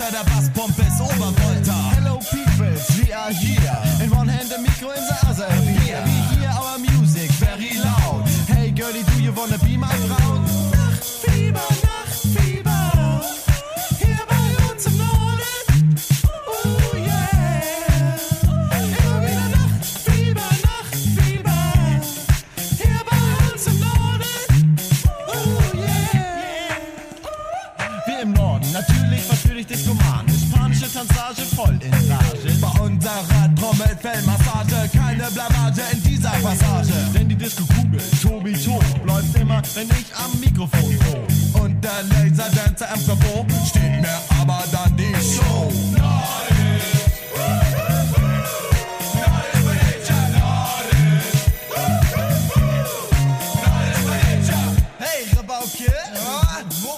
Alter, der Basspump ist Obervolta. Hello peoples, we are here. In one hand the micro in the other. We hear, we hear our music very loud. Hey girlie, do you wanna be my? Nachtfieber, Nachtfieber. Voll in Rage. Bei unserer Trommelfellmassage, keine Blamage in dieser Passage. Denn die Disco-Kugel, Tobi Tob, läuft immer, wenn ich am Mikrofon hoch. Und der Laserdancer am Kabot steht mir aber dann die Show.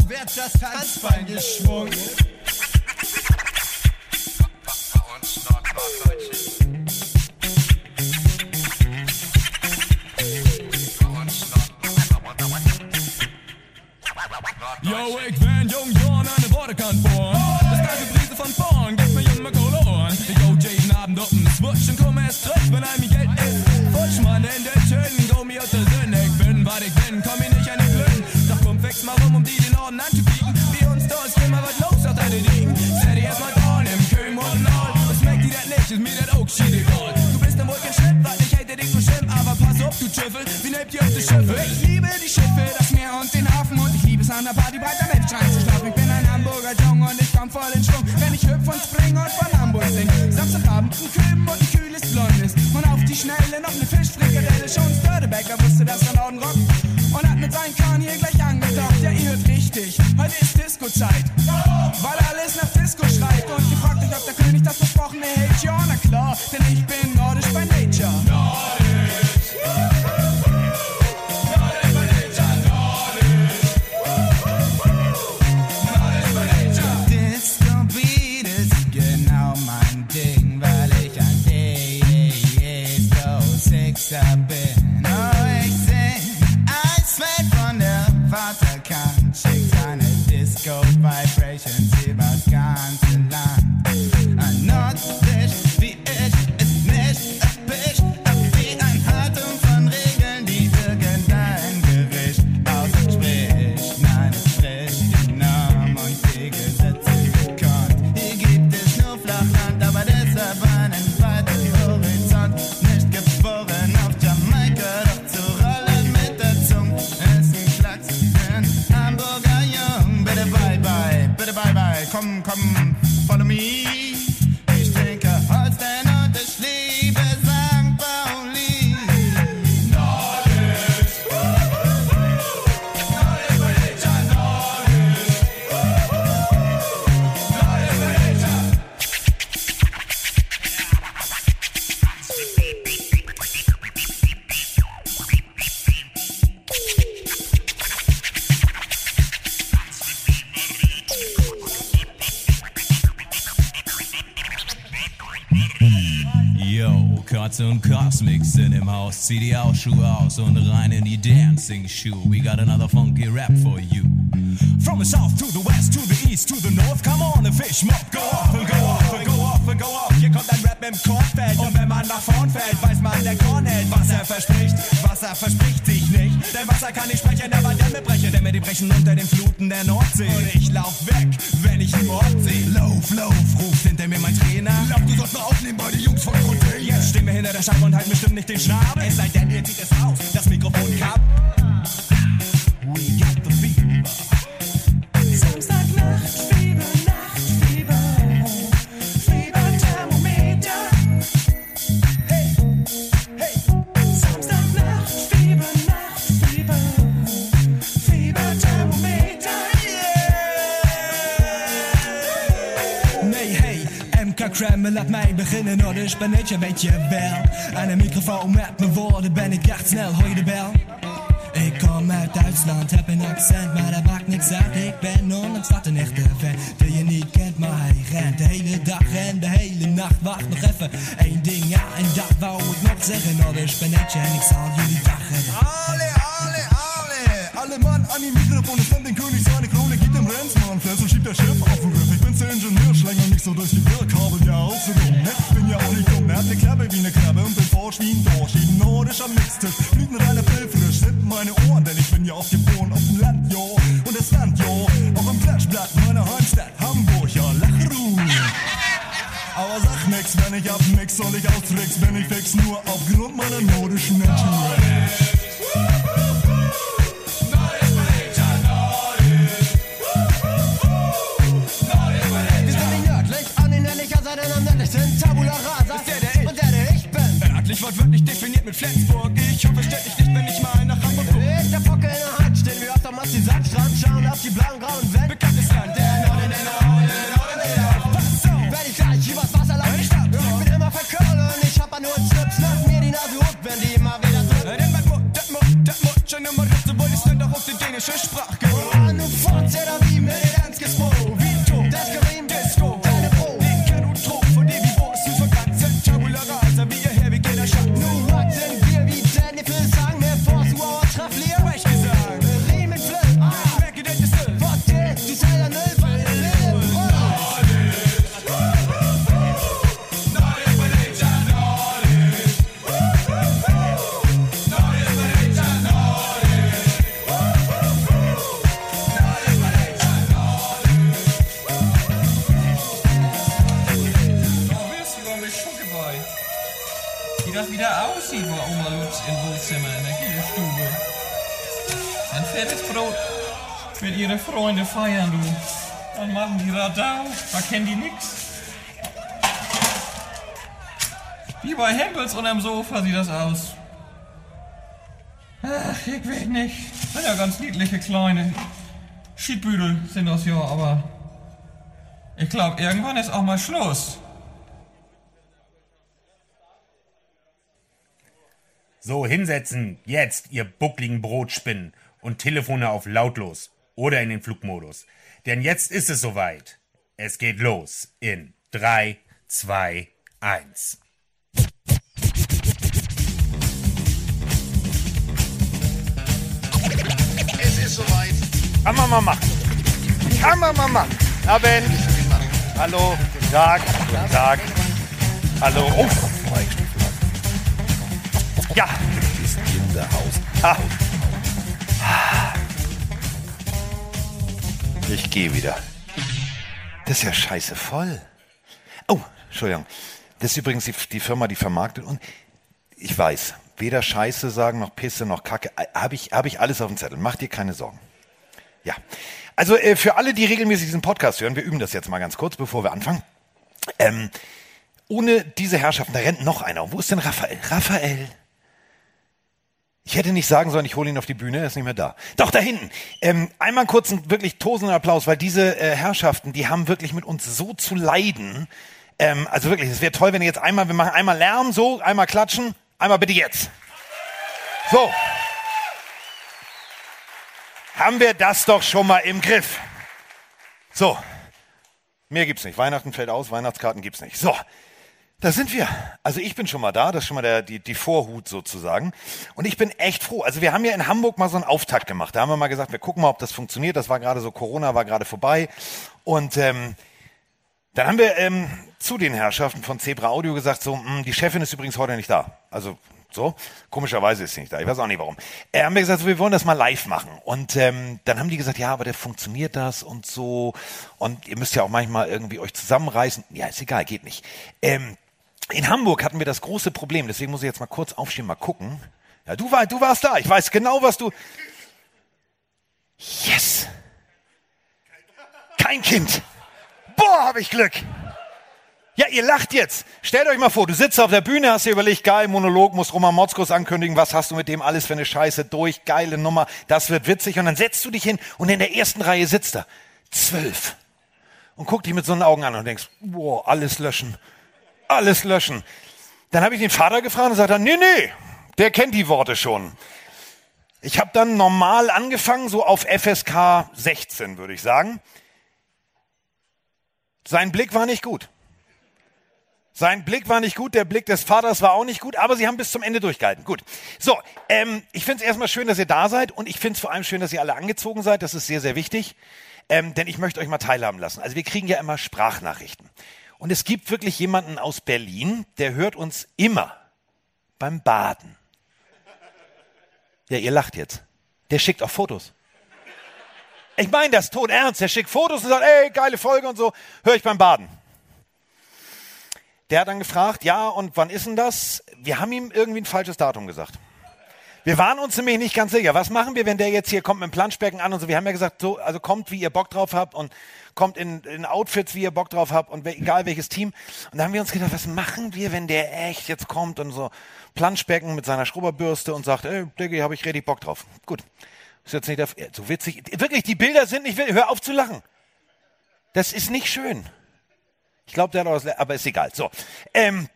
Wird das Tanzbein geschwungen? Yo, ik ben jong Jan aan de waterkant born. De stijve briezen van Born, geef me in mijn koloren. Go jeden Abend op een switch en kom erst terug, wenn ein mir Geld ist. Futsch, Mann, in der Tön, go mir aus der Sünde. Ich bin, was ich bin, komm mir nicht an den Glühen. Doch komm, fix mal rum, um die den Orden anzubiegen. Wir uns da, ist immer was los auf deine Liegen. Zähl dir erstmal Dorn im Köhm und All. Was merkt die das nicht, ist mir das auch shit egal. Du bist im Rücken Schritt, was ich hätte dich bestimmt. Aber pass auf, du Tüffel, wie nehmt ihr auf die Schiffe? Ich liebe die Schiffe, das Meer und den Hafen und ich es an der Party breiter Mensch reinzuschlafen. Ich bin ein Hamburger Jong und ich komm voll in Schwung, wenn ich hüpf und spring und von Hamburg sing. Samstagabend ein Küben und ein kühles Blondes und auf die Schnelle noch eine Fischfrikadelle. Schon Störtebecker wusste, dass er Norden rockt und hat mit seinem Kahn hier gleich angedockt. Ja, ihr hört richtig, heute ist Disco-Zeit, Katze und Cosmic sind im Haus. Zieh die Hausschuhe aus und rein in die Dancing Shoe. We got another funky rap for you. Ben ik je, weet je wel. Flensburg. Ich hoffe, dich nicht, feiern, du. Dann machen die Radau, da kennen die nix. Wie bei Hempels unterm Sofa sieht das aus. Ach, ich weiß nicht. Sind ja ganz niedliche kleine Schiedbüdel sind das ja, aber ich glaube, irgendwann ist auch mal Schluss. So, hinsetzen, jetzt, ihr buckligen Brotspinnen und Telefone auf lautlos oder in den Flugmodus. Denn jetzt ist es soweit. Es geht los in 3, 2, 1. Es ist soweit. Kann man mal machen. Kann man mal machen. Abend. Hallo. Guten Tag. Guten Tag. Hallo. Oh. Ja. Ist in der Haus. Ah. Ich gehe wieder. Das ist ja scheiße voll. Oh, Entschuldigung. Das ist übrigens die, die Firma, die vermarktet. Und ich weiß, weder Scheiße sagen, noch Pisse, noch Kacke. Habe ich, hab ich alles auf dem Zettel. Mach dir keine Sorgen. Ja. Also äh, für alle, die regelmäßig diesen Podcast hören, wir üben das jetzt mal ganz kurz, bevor wir anfangen. Ähm, ohne diese Herrschaften, da rennt noch einer. Wo ist denn Raphael? Raphael. Ich hätte nicht sagen sollen, ich hole ihn auf die Bühne, er ist nicht mehr da. Doch, da hinten. Ähm, einmal kurz einen wirklich tosenden Applaus, weil diese äh, Herrschaften, die haben wirklich mit uns so zu leiden. Ähm, also wirklich, es wäre toll, wenn ihr jetzt einmal, wir machen einmal Lärm, so, einmal klatschen, einmal bitte jetzt. So. Haben wir das doch schon mal im Griff. So. Mehr gibt's nicht. Weihnachten fällt aus, Weihnachtskarten gibt's nicht. So. Da sind wir. Also ich bin schon mal da, das ist schon mal der, die, die Vorhut sozusagen. Und ich bin echt froh. Also wir haben ja in Hamburg mal so einen Auftakt gemacht. Da haben wir mal gesagt, wir gucken mal, ob das funktioniert. Das war gerade so, Corona war gerade vorbei. Und ähm, dann haben wir ähm, zu den Herrschaften von Zebra Audio gesagt, so, mh, die Chefin ist übrigens heute nicht da. Also so, komischerweise ist sie nicht da. Ich weiß auch nicht warum. Äh, haben wir gesagt, so, wir wollen das mal live machen. Und ähm, dann haben die gesagt, ja, aber der funktioniert das und so. Und ihr müsst ja auch manchmal irgendwie euch zusammenreißen. Ja, ist egal, geht nicht. Ähm, in Hamburg hatten wir das große Problem, deswegen muss ich jetzt mal kurz aufstehen, mal gucken. Ja, du, war, du warst da, ich weiß genau, was du. Yes! Kein Kind! Boah, hab ich Glück! Ja, ihr lacht jetzt. Stellt euch mal vor, du sitzt auf der Bühne, hast dir überlegt, geil, Monolog, musst Roman Motzkos ankündigen, was hast du mit dem alles für eine Scheiße durch, geile Nummer, das wird witzig. Und dann setzt du dich hin und in der ersten Reihe sitzt er. Zwölf. Und guck dich mit so einen Augen an und denkst, boah, alles löschen. Alles löschen. Dann habe ich den Vater gefragt und sagt er, nee, nee, der kennt die Worte schon. Ich habe dann normal angefangen, so auf FSK 16, würde ich sagen. Sein Blick war nicht gut. Sein Blick war nicht gut, der Blick des Vaters war auch nicht gut, aber sie haben bis zum Ende durchgehalten. Gut. So, ähm, ich finde es erstmal schön, dass ihr da seid und ich finde es vor allem schön, dass ihr alle angezogen seid. Das ist sehr, sehr wichtig, ähm, denn ich möchte euch mal teilhaben lassen. Also wir kriegen ja immer Sprachnachrichten. Und es gibt wirklich jemanden aus Berlin, der hört uns immer beim Baden. Ja, ihr lacht jetzt. Der schickt auch Fotos. Ich meine das tot ernst. Der schickt Fotos und sagt, ey, geile Folge und so, höre ich beim Baden. Der hat dann gefragt, ja, und wann ist denn das? Wir haben ihm irgendwie ein falsches Datum gesagt. Wir waren uns nämlich nicht ganz sicher. Was machen wir, wenn der jetzt hier kommt mit dem Planschbecken an und so? Wir haben ja gesagt, so, also kommt, wie ihr Bock drauf habt und kommt in, in Outfits, wie ihr Bock drauf habt und egal welches Team. Und da haben wir uns gedacht, was machen wir, wenn der echt jetzt kommt und so Planschbecken mit seiner Schrubberbürste und sagt, ey, Diggi, habe ich richtig Bock drauf. Gut. Ist jetzt nicht der, so witzig. Wirklich, die Bilder sind nicht. Hör auf zu lachen. Das ist nicht schön. Ich glaube, der hat auch was, aber ist egal. So. Ähm,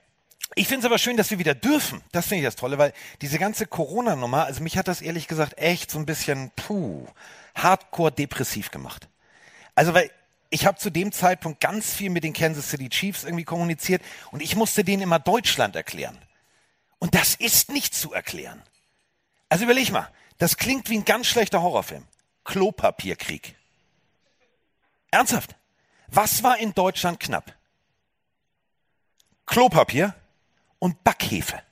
ich finde es aber schön, dass wir wieder dürfen. Das finde ich das Tolle, weil diese ganze Corona-Nummer, also mich hat das ehrlich gesagt echt so ein bisschen, puh, hardcore depressiv gemacht. Also, weil ich habe zu dem Zeitpunkt ganz viel mit den Kansas City Chiefs irgendwie kommuniziert und ich musste denen immer Deutschland erklären. Und das ist nicht zu erklären. Also überleg mal, das klingt wie ein ganz schlechter Horrorfilm. Klopapierkrieg. Ernsthaft? Was war in Deutschland knapp? Klopapier und Backhefe.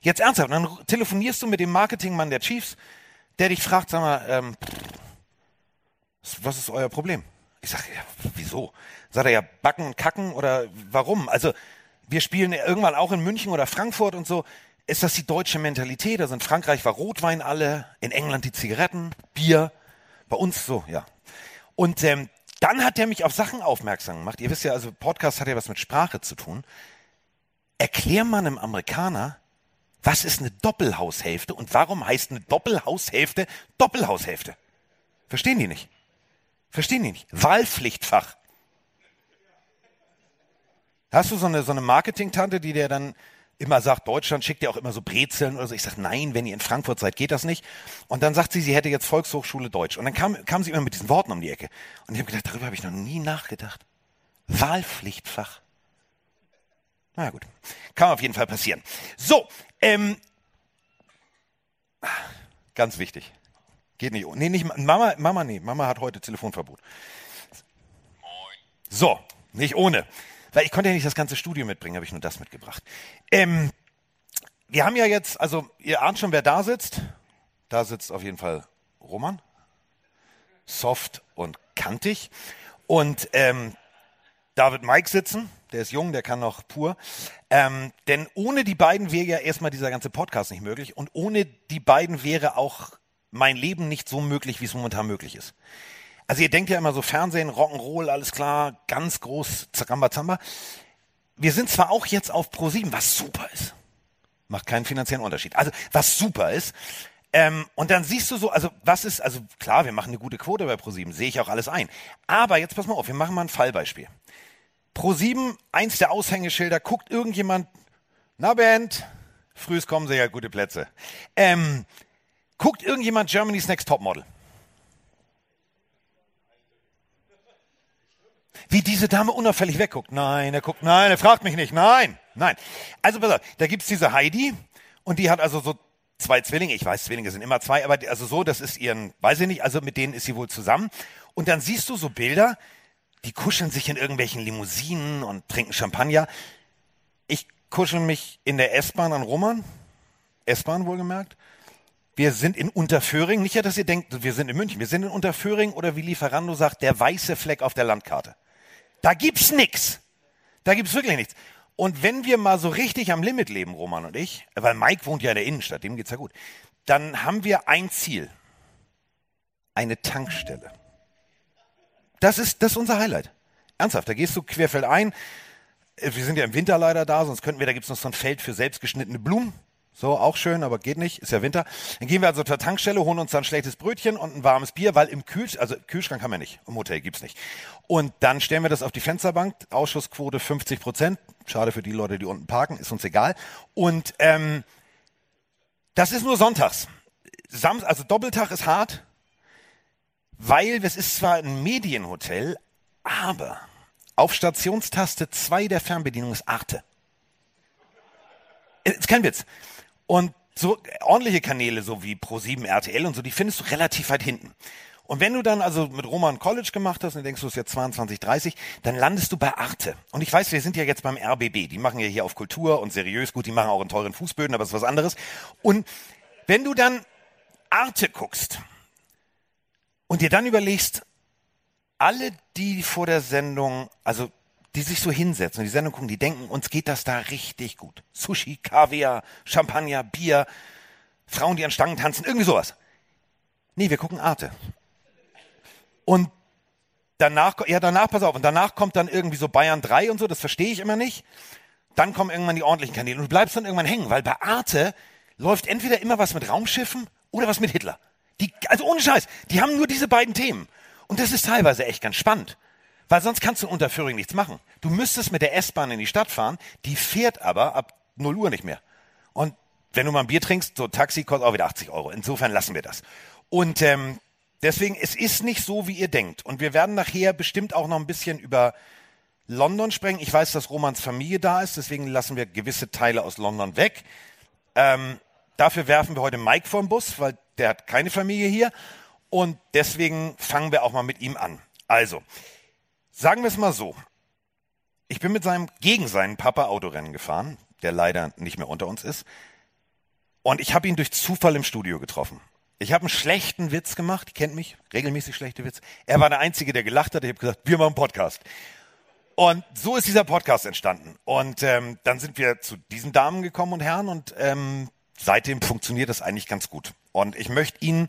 Jetzt ernsthaft, dann telefonierst du mit dem Marketingmann der Chiefs, der dich fragt, sag mal, ähm, was ist euer Problem? Ich sage, ja, wieso? Sagt er ja, backen und kacken oder warum? Also, wir spielen irgendwann auch in München oder Frankfurt und so. Ist das die deutsche Mentalität? Also in Frankreich war Rotwein alle, in England die Zigaretten, Bier, bei uns so, ja. Und ähm, dann hat er mich auf Sachen aufmerksam gemacht. Ihr wisst ja, also Podcast hat ja was mit Sprache zu tun. Erklär mal einem Amerikaner, was ist eine Doppelhaushälfte und warum heißt eine Doppelhaushälfte Doppelhaushälfte? Verstehen die nicht? Verstehen die nicht? Wahlpflichtfach. Hast du so eine, so eine Marketing-Tante, die dir dann immer sagt, Deutschland schickt dir auch immer so Brezeln oder so. Ich sage, nein, wenn ihr in Frankfurt seid, geht das nicht. Und dann sagt sie, sie hätte jetzt Volkshochschule Deutsch. Und dann kam, kam sie immer mit diesen Worten um die Ecke. Und ich habe gedacht, darüber habe ich noch nie nachgedacht. Wahlpflichtfach. Na gut, kann auf jeden Fall passieren. So, ähm, ganz wichtig. Geht nicht. Nee, nicht Mama, Mama, nee, Mama hat heute Telefonverbot. So, nicht ohne. Weil ich konnte ja nicht das ganze Studio mitbringen, habe ich nur das mitgebracht. Ähm, wir haben ja jetzt, also ihr ahnt schon, wer da sitzt. Da sitzt auf jeden Fall Roman. Soft und kantig. Und ähm, da wird Mike sitzen. Der ist jung, der kann noch pur. Ähm, denn ohne die beiden wäre ja erstmal dieser ganze Podcast nicht möglich. Und ohne die beiden wäre auch mein Leben nicht so möglich, wie es momentan möglich ist. Also ihr denkt ja immer so Fernsehen, Rock'n'Roll, alles klar, ganz groß, Zarambazamba. Wir sind zwar auch jetzt auf Pro7, was super ist. Macht keinen finanziellen Unterschied. Also was super ist. Ähm, und dann siehst du so, also was ist, also klar, wir machen eine gute Quote bei Pro7, sehe ich auch alles ein. Aber jetzt pass mal auf, wir machen mal ein Fallbeispiel. Pro7, eins der Aushängeschilder, guckt irgendjemand, na Band, frühs kommen sie ja gute Plätze. Ähm, guckt irgendjemand Germany's Next Topmodel. Wie diese Dame unauffällig wegguckt. Nein, er guckt, nein, er fragt mich nicht. Nein, nein. Also pass auf, da gibt's diese Heidi und die hat also so zwei Zwillinge. Ich weiß, Zwillinge sind immer zwei, aber die, also so, das ist ihren, weiß ich nicht, also mit denen ist sie wohl zusammen. Und dann siehst du so Bilder, die kuscheln sich in irgendwelchen Limousinen und trinken Champagner. Ich kuschel mich in der S-Bahn an Roman. S-Bahn wohlgemerkt. Wir sind in Unterföhring. Nicht ja, dass ihr denkt, wir sind in München. Wir sind in Unterföhring oder wie Lieferando sagt, der weiße Fleck auf der Landkarte. Da gibt's nix. Da gibt's wirklich nichts. Und wenn wir mal so richtig am Limit leben, Roman und ich, weil Mike wohnt ja in der Innenstadt, dem geht's ja gut, dann haben wir ein Ziel. Eine Tankstelle. Das ist, das ist unser Highlight. Ernsthaft, da gehst du querfeldein. Äh, Wir sind ja im Winter leider da, sonst könnten wir, da gibt's noch so ein Feld für selbstgeschnittene Blumen. So, auch schön, aber geht nicht, ist ja Winter. Dann gehen wir also zur Tankstelle, holen uns dann ein schlechtes Brötchen und ein warmes Bier, weil im Kühlschrank, also Kühlschrank haben wir nicht, im Hotel gibt's nicht. Und dann stellen wir das auf die Fensterbank, Ausschussquote 50 Prozent. Schade für die Leute, die unten parken, ist uns egal. Und ähm, das ist nur sonntags. Sam also Doppeltag ist hart, weil es ist zwar ein Medienhotel, aber auf Stationstaste 2 der Fernbedienung ist Arte. Ist kein Witz. Und so ordentliche Kanäle, so wie Pro7, RTL und so, die findest du relativ weit hinten. Und wenn du dann also mit Roman College gemacht hast und denkst, du bist jetzt 22, 30, dann landest du bei Arte. Und ich weiß, wir sind ja jetzt beim RBB. Die machen ja hier auf Kultur und seriös. Gut, die machen auch in teuren Fußböden, aber das ist was anderes. Und wenn du dann Arte guckst und dir dann überlegst, alle, die vor der Sendung, also die sich so hinsetzen und die Sendung gucken, die denken, uns geht das da richtig gut. Sushi, Kaviar, Champagner, Bier, Frauen, die an Stangen tanzen, irgendwie sowas. Nee, wir gucken Arte. Und danach, ja, danach, pass auf, und danach kommt dann irgendwie so Bayern 3 und so, das verstehe ich immer nicht. Dann kommen irgendwann die ordentlichen Kanäle und du bleibst dann irgendwann hängen, weil bei Arte läuft entweder immer was mit Raumschiffen oder was mit Hitler. Die, also ohne Scheiß, die haben nur diese beiden Themen. Und das ist teilweise echt ganz spannend. Weil sonst kannst du in Unterföhring nichts machen. Du müsstest mit der S-Bahn in die Stadt fahren, die fährt aber ab 0 Uhr nicht mehr. Und wenn du mal ein Bier trinkst, so Taxi kostet auch wieder 80 Euro. Insofern lassen wir das. Und ähm, deswegen, es ist nicht so, wie ihr denkt. Und wir werden nachher bestimmt auch noch ein bisschen über London sprechen. Ich weiß, dass Romans Familie da ist, deswegen lassen wir gewisse Teile aus London weg. Ähm, dafür werfen wir heute Mike den Bus, weil der hat keine Familie hier. Und deswegen fangen wir auch mal mit ihm an. Also, sagen wir es mal so. Ich bin mit seinem, gegen seinen Papa Autorennen gefahren, der leider nicht mehr unter uns ist. Und ich habe ihn durch Zufall im Studio getroffen. Ich habe einen schlechten Witz gemacht, kennt mich, regelmäßig schlechte Witze. Er war der Einzige, der gelacht hat. Ich habe gesagt, wir machen Podcast. Und so ist dieser Podcast entstanden. Und ähm, dann sind wir zu diesen Damen gekommen und Herren und ähm, seitdem funktioniert das eigentlich ganz gut. Und ich möchte ihn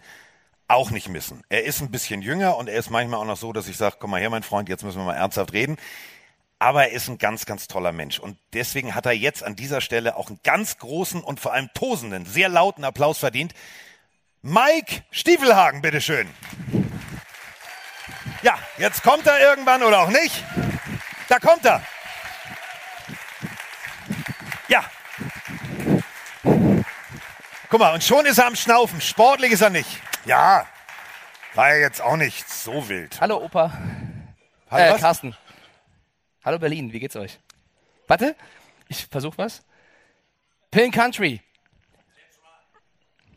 auch nicht missen. Er ist ein bisschen jünger und er ist manchmal auch noch so, dass ich sage, komm mal her, mein Freund, jetzt müssen wir mal ernsthaft reden. Aber er ist ein ganz, ganz toller Mensch. Und deswegen hat er jetzt an dieser Stelle auch einen ganz großen und vor allem tosenden, sehr lauten Applaus verdient. Mike Stiefelhagen, bitteschön. Ja, jetzt kommt er irgendwann oder auch nicht. Da kommt er. Ja. Guck mal, und schon ist er am Schnaufen. Sportlich ist er nicht. Ja, war ja jetzt auch nicht so wild. Hallo Opa. Hallo, äh, was? Carsten. Hallo Berlin, wie geht's euch? Warte, ich versuch was. Pillen Country.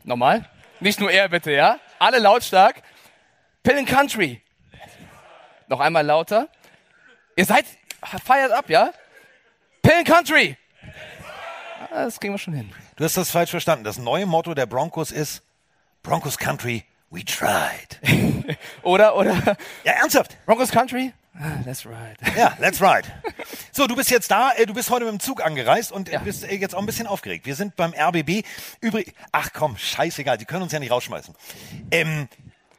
Nochmal. Nicht nur er bitte, ja? Alle lautstark. Pillen Country. Noch einmal lauter. Ihr seid, feiert ab, ja? Pillen Country. Ah, Das kriegen wir schon hin. Du hast das falsch verstanden. Das neue Motto der Broncos ist Broncos Country, we tried. Oder, oder, Ja, ernsthaft. Broncos Country? Ah, that's right. Ja, let's ride. So, du bist jetzt da, äh, du bist heute mit dem Zug angereist und äh, Ja. bist äh, jetzt auch ein bisschen aufgeregt. Wir sind beim RBB. Übrig, ach komm, scheißegal, die können uns ja nicht rausschmeißen. Ähm,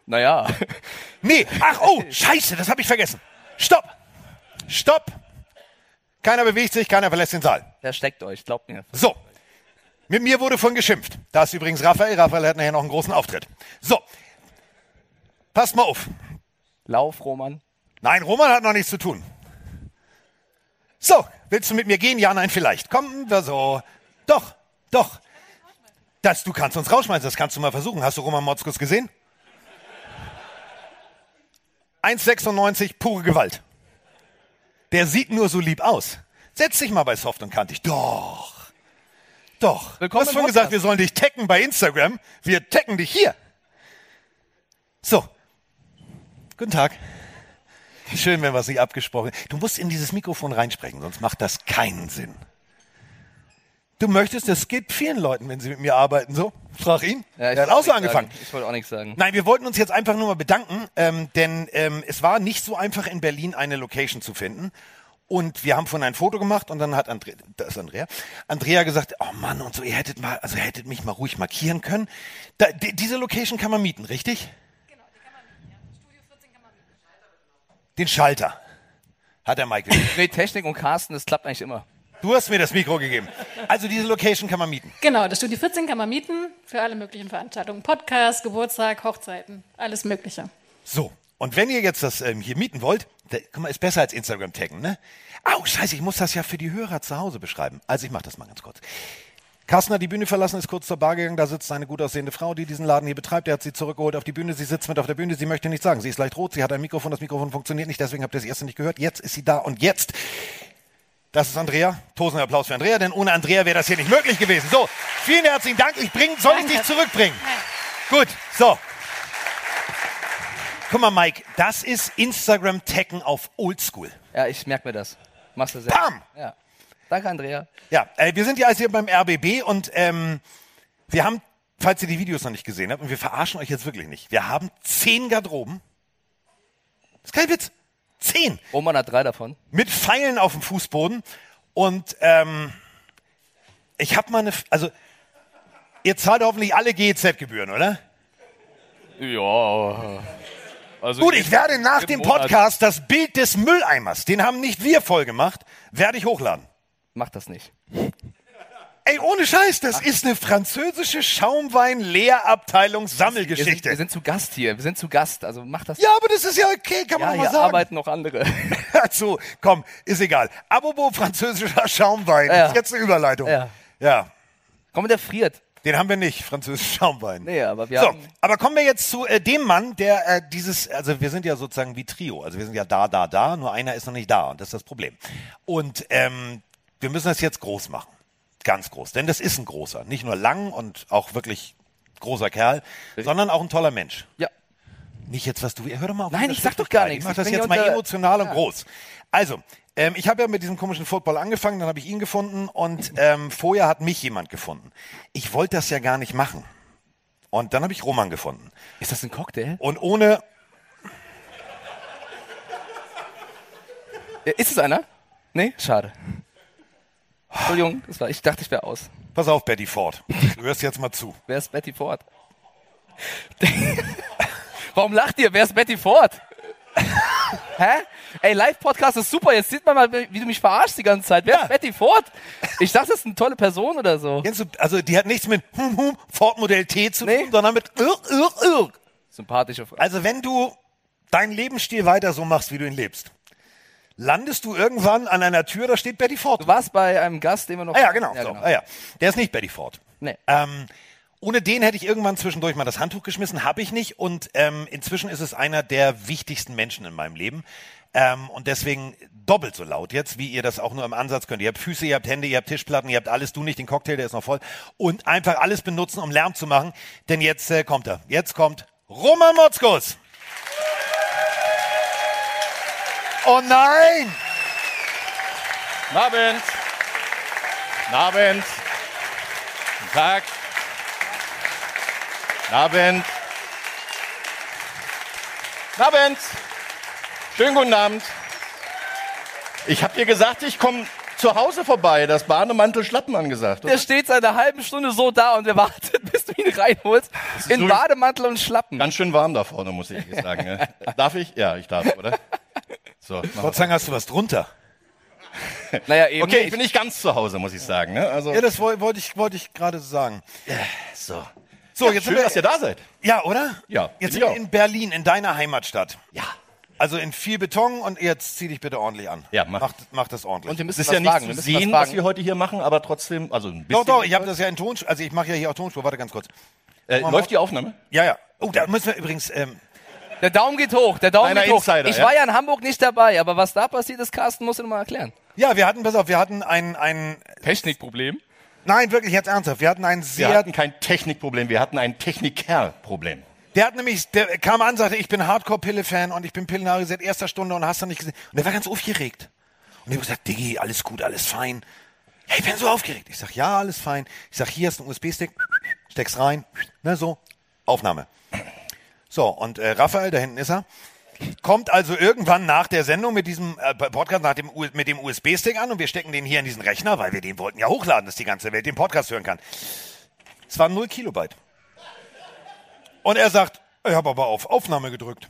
Naja. nee, ach oh, scheiße, das habe ich vergessen. Stopp, stopp. Keiner bewegt sich, keiner verlässt den Saal. Versteckt euch, glaubt mir. So, mit mir wurde von geschimpft. Da ist übrigens Raphael. Raphael hat nachher noch einen großen Auftritt. So, passt mal auf. Lauf, Roman. Nein, Roman hat noch nichts zu tun. So, willst du mit mir gehen? Ja, nein, vielleicht. Komm, wir so. Doch, doch. Das, du kannst uns rausschmeißen, das kannst du mal versuchen. Hast du Roman Motzkus gesehen? 1,96, pure Gewalt. Der sieht nur so lieb aus. Setz dich mal bei Soft und Kantig. Doch. Doch. Willkommen du hast schon gesagt, wir sollen dich taggen bei Instagram. Wir taggen dich hier. So. Guten Tag. Schön, wenn wir es nicht abgesprochen Du musst in dieses Mikrofon reinsprechen, sonst macht das keinen Sinn. Du möchtest, das geht vielen Leuten, wenn sie mit mir arbeiten, so. Frag ihn. Ja, ich er hat auch so angefangen. sagen. Ich wollte auch nichts sagen. Nein, wir wollten uns jetzt einfach nur mal bedanken, ähm, denn ähm, es war nicht so einfach in Berlin eine Location zu finden. Und wir haben von ein Foto gemacht und dann hat Andre, da ist Andrea, Andrea gesagt, oh Mann und so, ihr hättet mal, also ihr hättet mich mal ruhig markieren können. Da, die, diese Location kann man mieten, richtig? Den Schalter. Hat der Mike. Nee, Technik und Carsten, das klappt eigentlich immer. Du hast mir das Mikro gegeben. Also diese Location kann man mieten. Genau, das Studio 14 kann man mieten für alle möglichen Veranstaltungen. Podcast, Geburtstag, Hochzeiten, alles Mögliche. So, und wenn ihr jetzt das ähm, hier mieten wollt, da, guck mal, ist besser als Instagram taggen, ne? Au, scheiße, ich muss das ja für die Hörer zu Hause beschreiben. Also ich mach das mal ganz kurz. Carsten hat die Bühne verlassen, ist kurz zur Bar gegangen, da sitzt eine gut aussehende Frau, die diesen Laden hier betreibt. Er hat sie zurückgeholt auf die Bühne, sie sitzt mit auf der Bühne, sie möchte nichts sagen. Sie ist leicht rot, sie hat ein Mikrofon, das Mikrofon funktioniert nicht, deswegen habt ihr das erste nicht gehört. Jetzt ist sie da und jetzt, das ist Andrea. Tosender Applaus für Andrea, denn ohne Andrea wäre das hier nicht möglich gewesen. So, vielen herzlichen Dank. Ich bring, soll ich Danke. dich zurückbringen? Gut, so. Guck mal, Mike, das ist Instagram-Taggen auf Oldschool. Ja, ich merke mir das. Machst du sehr. Bam! Ja. Danke, Andrea. Ja, äh, wir sind ja also hier beim RBB und ähm, wir haben, falls ihr die Videos noch nicht gesehen habt, und wir verarschen euch jetzt wirklich nicht, wir haben zehn Garderoben. Das ist kein Witz. Zehn. Roman hat drei davon. Mit Pfeilen auf dem Fußboden. Und ähm, ich habe mal eine, also ihr zahlt hoffentlich alle GEZ-Gebühren, oder? Ja. Also Gut, ich werde nach dem Monat. Podcast das Bild des Mülleimers, den haben nicht wir voll gemacht, werde ich hochladen. Mach das nicht. Ey, ohne Scheiß, das ist eine französische Schaumwein-Lehrabteilung Wir wir sind zu Gast hier. Wir sind zu Gast. Also mach das. Ja, aber das ist ja okay, kann man ja doch mal hier sagen. arbeiten noch andere. so, komm, ist egal. Apropos französischer Schaumwein, Ja. ist jetzt eine Überleitung. Ja. ja. Komm, der friert. Den haben wir nicht, französischen Schaumwein. Nee, aber wir so, haben. aber kommen wir jetzt zu äh, dem Mann, der äh, dieses, also wir sind ja sozusagen wie Trio, also wir sind ja da, da, da, nur einer ist noch nicht da und das ist das Problem. Und ähm, wir müssen das jetzt groß machen, ganz groß, denn das ist ein großer, nicht nur lang und auch wirklich großer Kerl, sondern auch ein toller Mensch. Ja. Nicht jetzt, was du, hör doch mal auf. Nein, ich sag doch gar nichts. Ich mach Ich das bin jetzt mal unter- emotional und Ja. groß. Also, ähm, ich habe ja mit diesem komischen Football angefangen, dann habe ich ihn gefunden und ähm, vorher hat mich jemand gefunden. Ich wollte das ja gar nicht machen. Und dann habe ich Roman gefunden. Ist das ein Cocktail? Und ohne, Ja, Ist es einer? Nee? Schade. Entschuldigung, das war, ich dachte, ich wäre aus. pass auf, Betty Ford, du hörst jetzt mal zu. Wer ist Betty Ford? Warum lacht ihr? Wer ist Betty Ford? Hä? Ey, Live-Podcast ist super. Jetzt sieht man mal, wie du mich verarschst die ganze Zeit. Wer Ja. ist Betty Ford? Ich dachte, das ist eine tolle Person oder so. Also die hat nichts mit hum, hum, Ford Modell T zu Nee. tun, sondern mit irr, irr, irr. Sympathische Frau. Also wenn du deinen Lebensstil weiter so machst, wie du ihn lebst, landest du irgendwann an einer Tür, da steht Betty Ford. Du warst bei einem Gast, den wir noch. Ah ja, genau. Ja, so. genau. Ah, ja. Der ist nicht Betty Ford. Nee. Ähm, ohne den hätte ich irgendwann zwischendurch mal das Handtuch geschmissen, habe ich nicht. Und ähm, inzwischen ist es einer der wichtigsten Menschen in meinem Leben. Ähm, und deswegen doppelt so laut jetzt, wie ihr das auch nur im Ansatz könnt. Ihr habt Füße, ihr habt Hände, ihr habt Tischplatten, ihr habt alles, du nicht, den Cocktail, der ist noch voll. Und einfach alles benutzen, um Lärm zu machen. Denn jetzt äh, kommt er. Jetzt kommt Roman Motzkus. Oh nein! Guten Abend. Guten Abend. Guten Tag. Guten Abend. Guten Abend. Schönen guten Abend. Ich habe dir gesagt, ich komme zu Hause vorbei. Das Bademantel Schlappen angesagt. Der steht seit einer halben Stunde so da und wir warten, bis du ihn reinholst. In so- Bademantel und Schlappen. Ganz schön warm da vorne, muss ich sagen. ne? Darf ich? Ja, ich darf, oder? So. Gott sei Dank hast du was drunter. Naja, eben Okay, ich bin nicht ganz zu Hause, muss ich sagen. Ne? Also, Ja, das woll- wollte ich, wollte ich gerade sagen. so. So, jetzt Schön, sind wir, dass ihr da seid. Ja, oder? Ja, Jetzt sind wir in Berlin, in deiner Heimatstadt. Ja. Also in viel Beton und jetzt zieh dich bitte ordentlich an. Ja, mach. mach. Mach das ordentlich. Und wir Es müssen ist was ja nicht fragen. zu sehen, was was wir heute hier machen, aber trotzdem, also ein bisschen. doch, doch, ich habe das ja in Tonspur. Also ich mache ja hier auch Tonspur. Warte ganz kurz. Äh, läuft die Aufnahme? Ja, ja. Oh, da müssen wir übrigens. Ähm, Der Daumen geht hoch, der Daumen geht hoch. Insider, ich ja? war ja in Hamburg nicht dabei, aber was da passiert ist, Carsten, musst du mal erklären. ja, wir hatten, pass auf, wir hatten ein, ein. Technikproblem. Nein, wirklich jetzt ernsthaft. Wir hatten ein Wir sehr. hatten kein Technikproblem, wir hatten ein Technikerproblem. Der hat nämlich, der kam an, sagte, ich bin Hardcore-Pille-Fan und ich bin Pillenari seit erster Stunde und hast du nicht gesehen. Und der war ganz aufgeregt. Und ich habe gesagt, Diggi, alles gut, alles fein. Hey, ich bin so aufgeregt. Ich sag, ja, alles fein. Ich sag, hier ist ein USB-Stick, steck's rein, ne, so, Aufnahme. So, und äh, Raphael, da hinten ist er, kommt also irgendwann nach der Sendung mit diesem äh, Podcast, nach dem, mit dem USB-Stick an und wir stecken den hier in diesen Rechner, weil wir den wollten ja hochladen, dass die ganze Welt den Podcast hören kann. Es waren 0 Kilobyte. Und er sagt, ich habe aber auf Aufnahme gedrückt.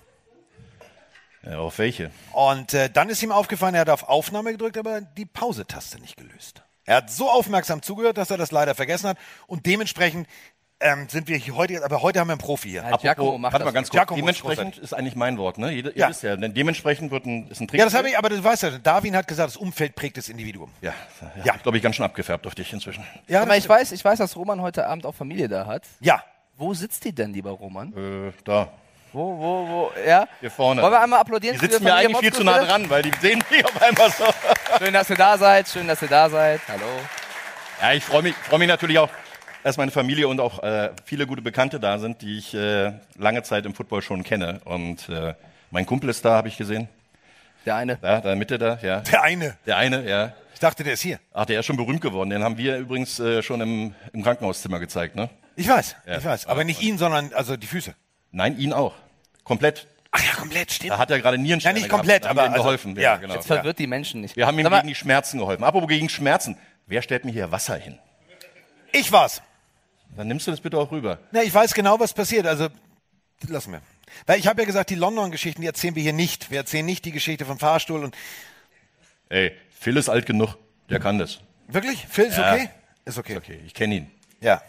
Ja, auf welche? Und äh, dann ist ihm aufgefallen, er hat auf Aufnahme gedrückt, aber die Pause-Taste nicht gelöst. Er hat so aufmerksam zugehört, dass er das leider vergessen hat. Und dementsprechend ähm, sind wir hier heute, aber heute haben wir einen Profi hier. Ja, Giacomo macht Warte mal das. ganz kurz. Dementsprechend ist eigentlich mein Wort, ne? Ihr, ihr Ja. wisst ja, denn dementsprechend wird ein, ist ein Trick. Ja, das habe ich, aber du weißt ja, Darwin hat gesagt, das Umfeld prägt das Individuum. Ja, ja, Ja. glaube ich, ganz schön abgefärbt auf dich inzwischen. Ja, Aber ich weiß, ich weiß, dass Roman heute Abend auch Familie da hat. ja. Wo sitzt die denn, lieber Roman? Äh, da. Wo, wo, wo? Ja? Hier vorne. Wollen wir einmal applaudieren? Die sitzen mir eigentlich viel zu nah dran, weil die sehen mich auf einmal so. Schön, dass ihr da seid. Schön, dass ihr da seid. Hallo. Ja, ich freue mich, freue mich natürlich auch, dass meine Familie und auch äh, viele gute Bekannte da sind, die ich äh, lange Zeit im Football schon kenne. Und äh, mein Kumpel ist da, habe ich gesehen. Der eine. Da, da in der Mitte da, ja. Der eine. Der eine, ja. Ich dachte, der ist hier. Ach, der ist schon berühmt geworden. Den haben wir übrigens äh, schon im, im Krankenhauszimmer gezeigt, ne? Ich weiß, Ja. ich weiß. Aber nicht ihn, sondern also die Füße. Nein, ihn auch. Komplett. Ach ja, komplett, stimmt. Da hat er gerade Nierensteine Ja, nicht gehabt. komplett, Da haben aber wir ihm also- geholfen. ja, genau. Jetzt verwirrt die Menschen nicht. Wir haben ihm gegen die Schmerzen geholfen. Apropos gegen Schmerzen. Wer stellt mir hier Wasser hin? Ich war's. Dann nimmst du das bitte auch rüber. Na, ich weiß genau, was passiert. Also, lassen wir. Weil ich habe ja gesagt, die London-Geschichten, die erzählen wir hier nicht. Wir erzählen nicht die Geschichte vom Fahrstuhl und Ey, Phil ist alt genug. Der kann das. wirklich? Phil ist Ja. okay? Ist okay. Okay, ich kenne ihn. Ja.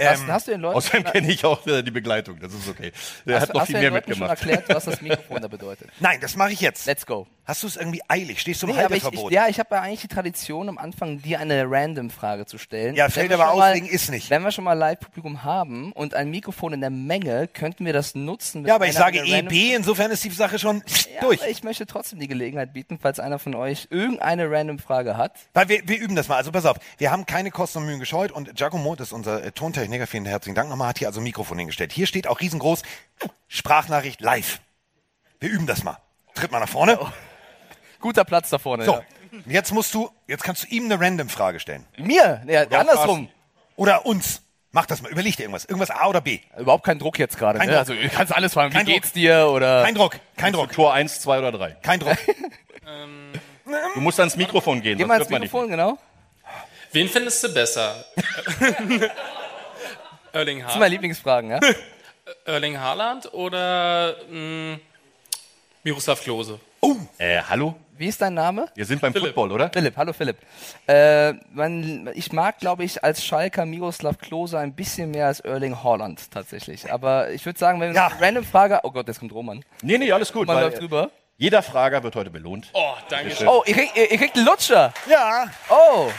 hast, Ähm, hast du den Leuten, Außerdem kenne ich auch äh, die Begleitung. Das ist okay. Der hast, hat noch hast viel du mehr Leuten mitgemacht. erklärt, was das Mikrofon da bedeutet? nein, das mache ich jetzt. Let's go. Hast du es irgendwie eilig? Stehst du im Nee, aber ich, ich, Halteverbot? ja, ich habe ja eigentlich die Tradition, am Anfang dir eine Random-Frage zu stellen. Ja, fällt aber aus wegen ist nicht. Wenn wir schon mal Live-Publikum haben und ein Mikrofon in der Menge, könnten wir das nutzen. ja, aber ich sage EB, insofern ist die Sache schon Ja, durch. aber ich möchte trotzdem die Gelegenheit bieten, falls einer von euch irgendeine Random-Frage hat. Weil wir, wir üben das mal. Also pass auf, wir haben keine Kosten und Mühen gescheut und Giacomo, das ist unser äh, Tontechniker, vielen herzlichen Dank nochmal, hat hier also ein Mikrofon hingestellt. Hier steht auch riesengroß Sprachnachricht live. Wir üben das mal. Tritt mal nach vorne. Guter Platz da vorne. So, Ja. jetzt musst du, jetzt kannst du ihm eine Random-Frage stellen. Mir? Ja, andersrum. Oder uns. Mach das mal, überleg dir irgendwas. Irgendwas A oder B. Überhaupt kein Druck jetzt gerade. Ne? Also, du kannst alles fragen. Wie Kein Druck. geht's dir? Oder Kein Druck, kein Druck, Tor 1, 2 oder 3. kein Druck. Du musst ans Mikrofon gehen. Geh sonst mal dich Mikrofon, genau. Wen findest du besser? Erling, Das sind meine Lieblingsfragen, ja? Erling Haaland oder mh, Miroslav Klose? nicht. Äh, hallo? Wie ist dein Name? Wir sind beim Football, oder? Philipp, hallo Philipp. Äh, man, ich mag, glaube ich, als Schalker Miroslav Klose ein bisschen mehr als Erling Haaland tatsächlich. Aber ich würde sagen, wenn wir Ja. eine random Frage. Oh Gott, jetzt kommt Roman. Nee, nee, alles gut. Man läuft drüber. jeder Frager wird heute belohnt. Oh, danke schön. Oh, ihr kriegt, ihr, ihr kriegt einen Lutscher. Ja, Oh.